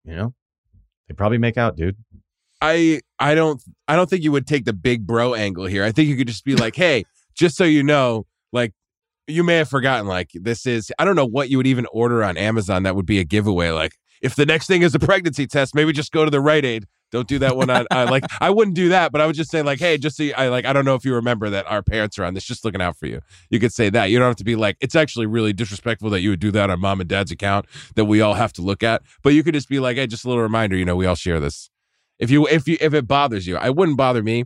You know, they probably make out, dude. I I don't I don't think you would take the big bro angle here. I think you could just be like, <laughs> hey, just so you know, like you may have forgotten, like this is I don't know what you would even order on Amazon that would be a giveaway. Like if the next thing is a pregnancy test, maybe just go to the Rite Aid. Don't do that one on I like <laughs> I wouldn't do that, but I would just say like, hey, just so you, I like I don't know if you remember that our parents are on this, just looking out for you. You could say that. You don't have to be like, it's actually really disrespectful that you would do that on mom and dad's account that we all have to look at. But you could just be like, hey, just a little reminder, you know, we all share this. If you if you if it bothers you, I wouldn't bother me,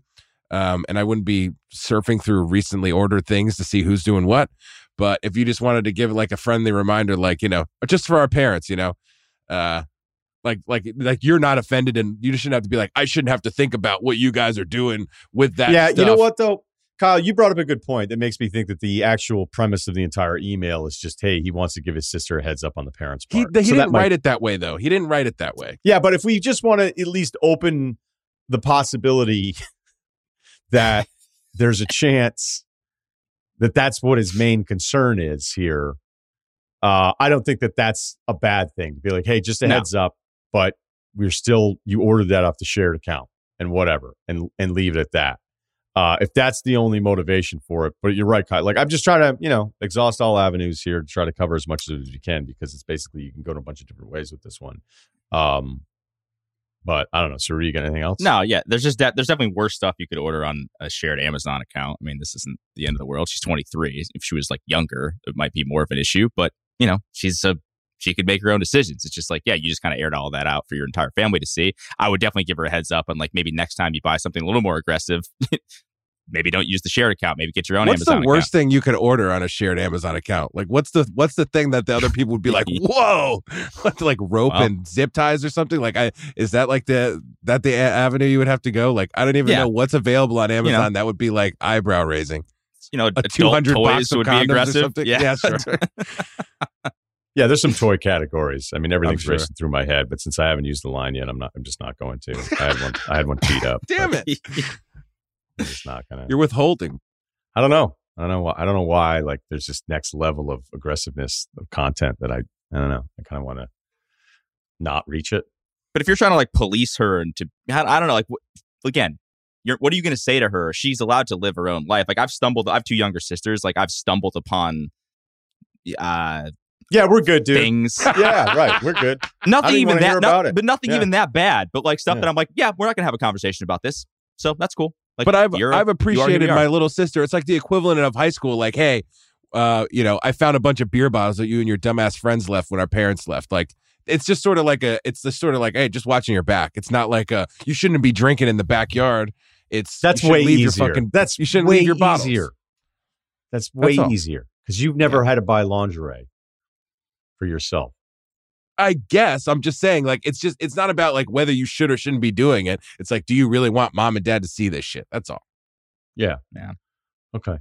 um, and I wouldn't be surfing through recently ordered things to see who's doing what. But if you just wanted to give like a friendly reminder, like you know, just for our parents, you know, uh, like like like you're not offended, and you just shouldn't have to be like, I shouldn't have to think about what you guys are doing with that. yeah, you know what though, Kyle, you brought up a good point that makes me think that the actual premise of the entire email is just, hey, he wants to give his sister a heads up on the parents' He, part. he So didn't might- write it that way though. He didn't write it that way. Yeah, but if we just want to at least open the possibility that there's a chance that that's what his main concern is here, uh, I don't think that that's a bad thing to be like, hey, just a No. heads up, but we're still you ordered that off the shared account and whatever, and and leave it at that. Uh, if that's the only motivation for it, but you're right, Kyle. Like I'm just trying to, you know, exhaust all avenues here to try to cover as much as you can because it's basically you can go to a bunch of different ways with this one. Um, but I don't know. So, you got anything else? No, yeah. There's just that. There's definitely worse stuff you could order on a shared Amazon account. I mean, this isn't the end of the world. She's 23. If she was like younger, it might be more of an issue. But you know, she's a she could make her own decisions. It's just like, yeah, you just kind of aired all that out for your entire family to see. I would definitely give her a heads up and like maybe next time you buy something a little more aggressive, <laughs> maybe don't use the shared account. Maybe get your own What's Amazon the worst thing you could order on a shared Amazon account? Like, what's the what's the thing that the other people would be like, <laughs> "Whoa!" <laughs> Like rope Well- and zip ties or something? Like, I is that like the that the a- avenue you would have to go? Like, I don't even Yeah. know what's available on Amazon know. that would be like eyebrow raising. You know, A two hundred toys box of would be condoms or aggressive. something. Yeah, yeah, <laughs> sure. Yeah, there's some toy categories. I mean, everything's sure. racing through my head, but since I haven't used the line yet, I'm not. I'm just not going to. I had one. I had one teed up. Damn but it! I'm just not gonna. You're withholding. I don't know. I don't know. Why, I don't know why. Like, there's this next level of aggressiveness of content that I. I don't know. I kind of want to not reach it. But if you're trying to like police her and to, I don't know, like wh- again, you're what are you going to say to her? She's allowed to live her own life. Like I've stumbled. I have two younger sisters. Like I've stumbled upon, uh, Yeah, we're good, dude. things. <laughs> Yeah, right. We're good. <laughs> nothing even that, no- but nothing Yeah. even that bad. But like stuff Yeah. that I'm like, yeah, we're not going to have a conversation about this. So that's cool. Like, but I've you're a- I've you are who appreciated my little sister. It's like the equivalent of high school. Like, hey, uh, you know, I found a bunch of beer bottles that you and your dumbass friends left when our parents left. Like, it's just sort of like a. It's the sort of like, hey, just watching your back. It's not like a. You shouldn't be drinking in the backyard. It's That's you way leave easier. Your fucking, That's you shouldn't way leave your bottles. easier. That's way all. easier because you've never had to buy lingerie for yourself. I guess I'm just saying, like, it's just it's not about like whether you should or shouldn't be doing it. It's like, do you really want mom and dad to see this shit? That's all. Yeah. Yeah. Okay.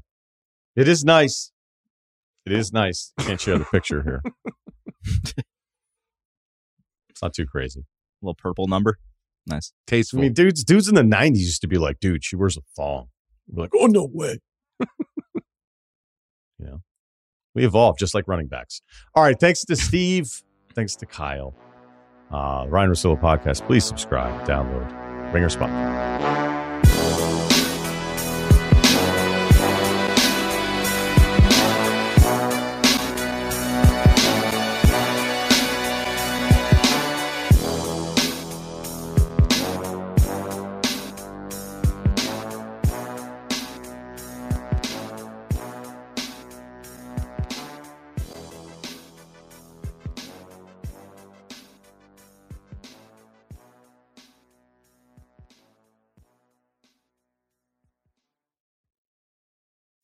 It is nice. It is <laughs> nice. Can't share the picture here. <laughs> it's not too crazy. little purple number. Nice. I Tasteful. mean, dudes, dudes in the '90s used to be like, "Dude, she wears a thong." We're like, "Oh no way!" <laughs> you know, we evolved just like running backs. All right, thanks to Steve, thanks to Kyle, uh, Ryen Russillo podcast. Please subscribe, download, Ringer Spot.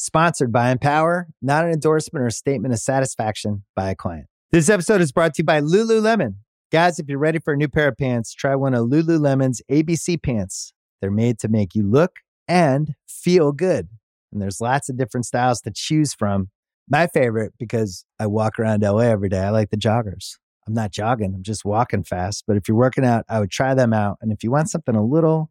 Sponsored by Empower, not an endorsement or statement of satisfaction by a client. This episode is brought to you by Lululemon. Guys, if you're ready for a new pair of pants, try one of Lululemon's ABC pants. They're made to make you look and feel good. And there's lots of different styles to choose from. My favorite, because I walk around LA every day, I like the joggers. I'm not jogging, I'm just walking fast. But if you're working out, I would try them out. And if you want something a little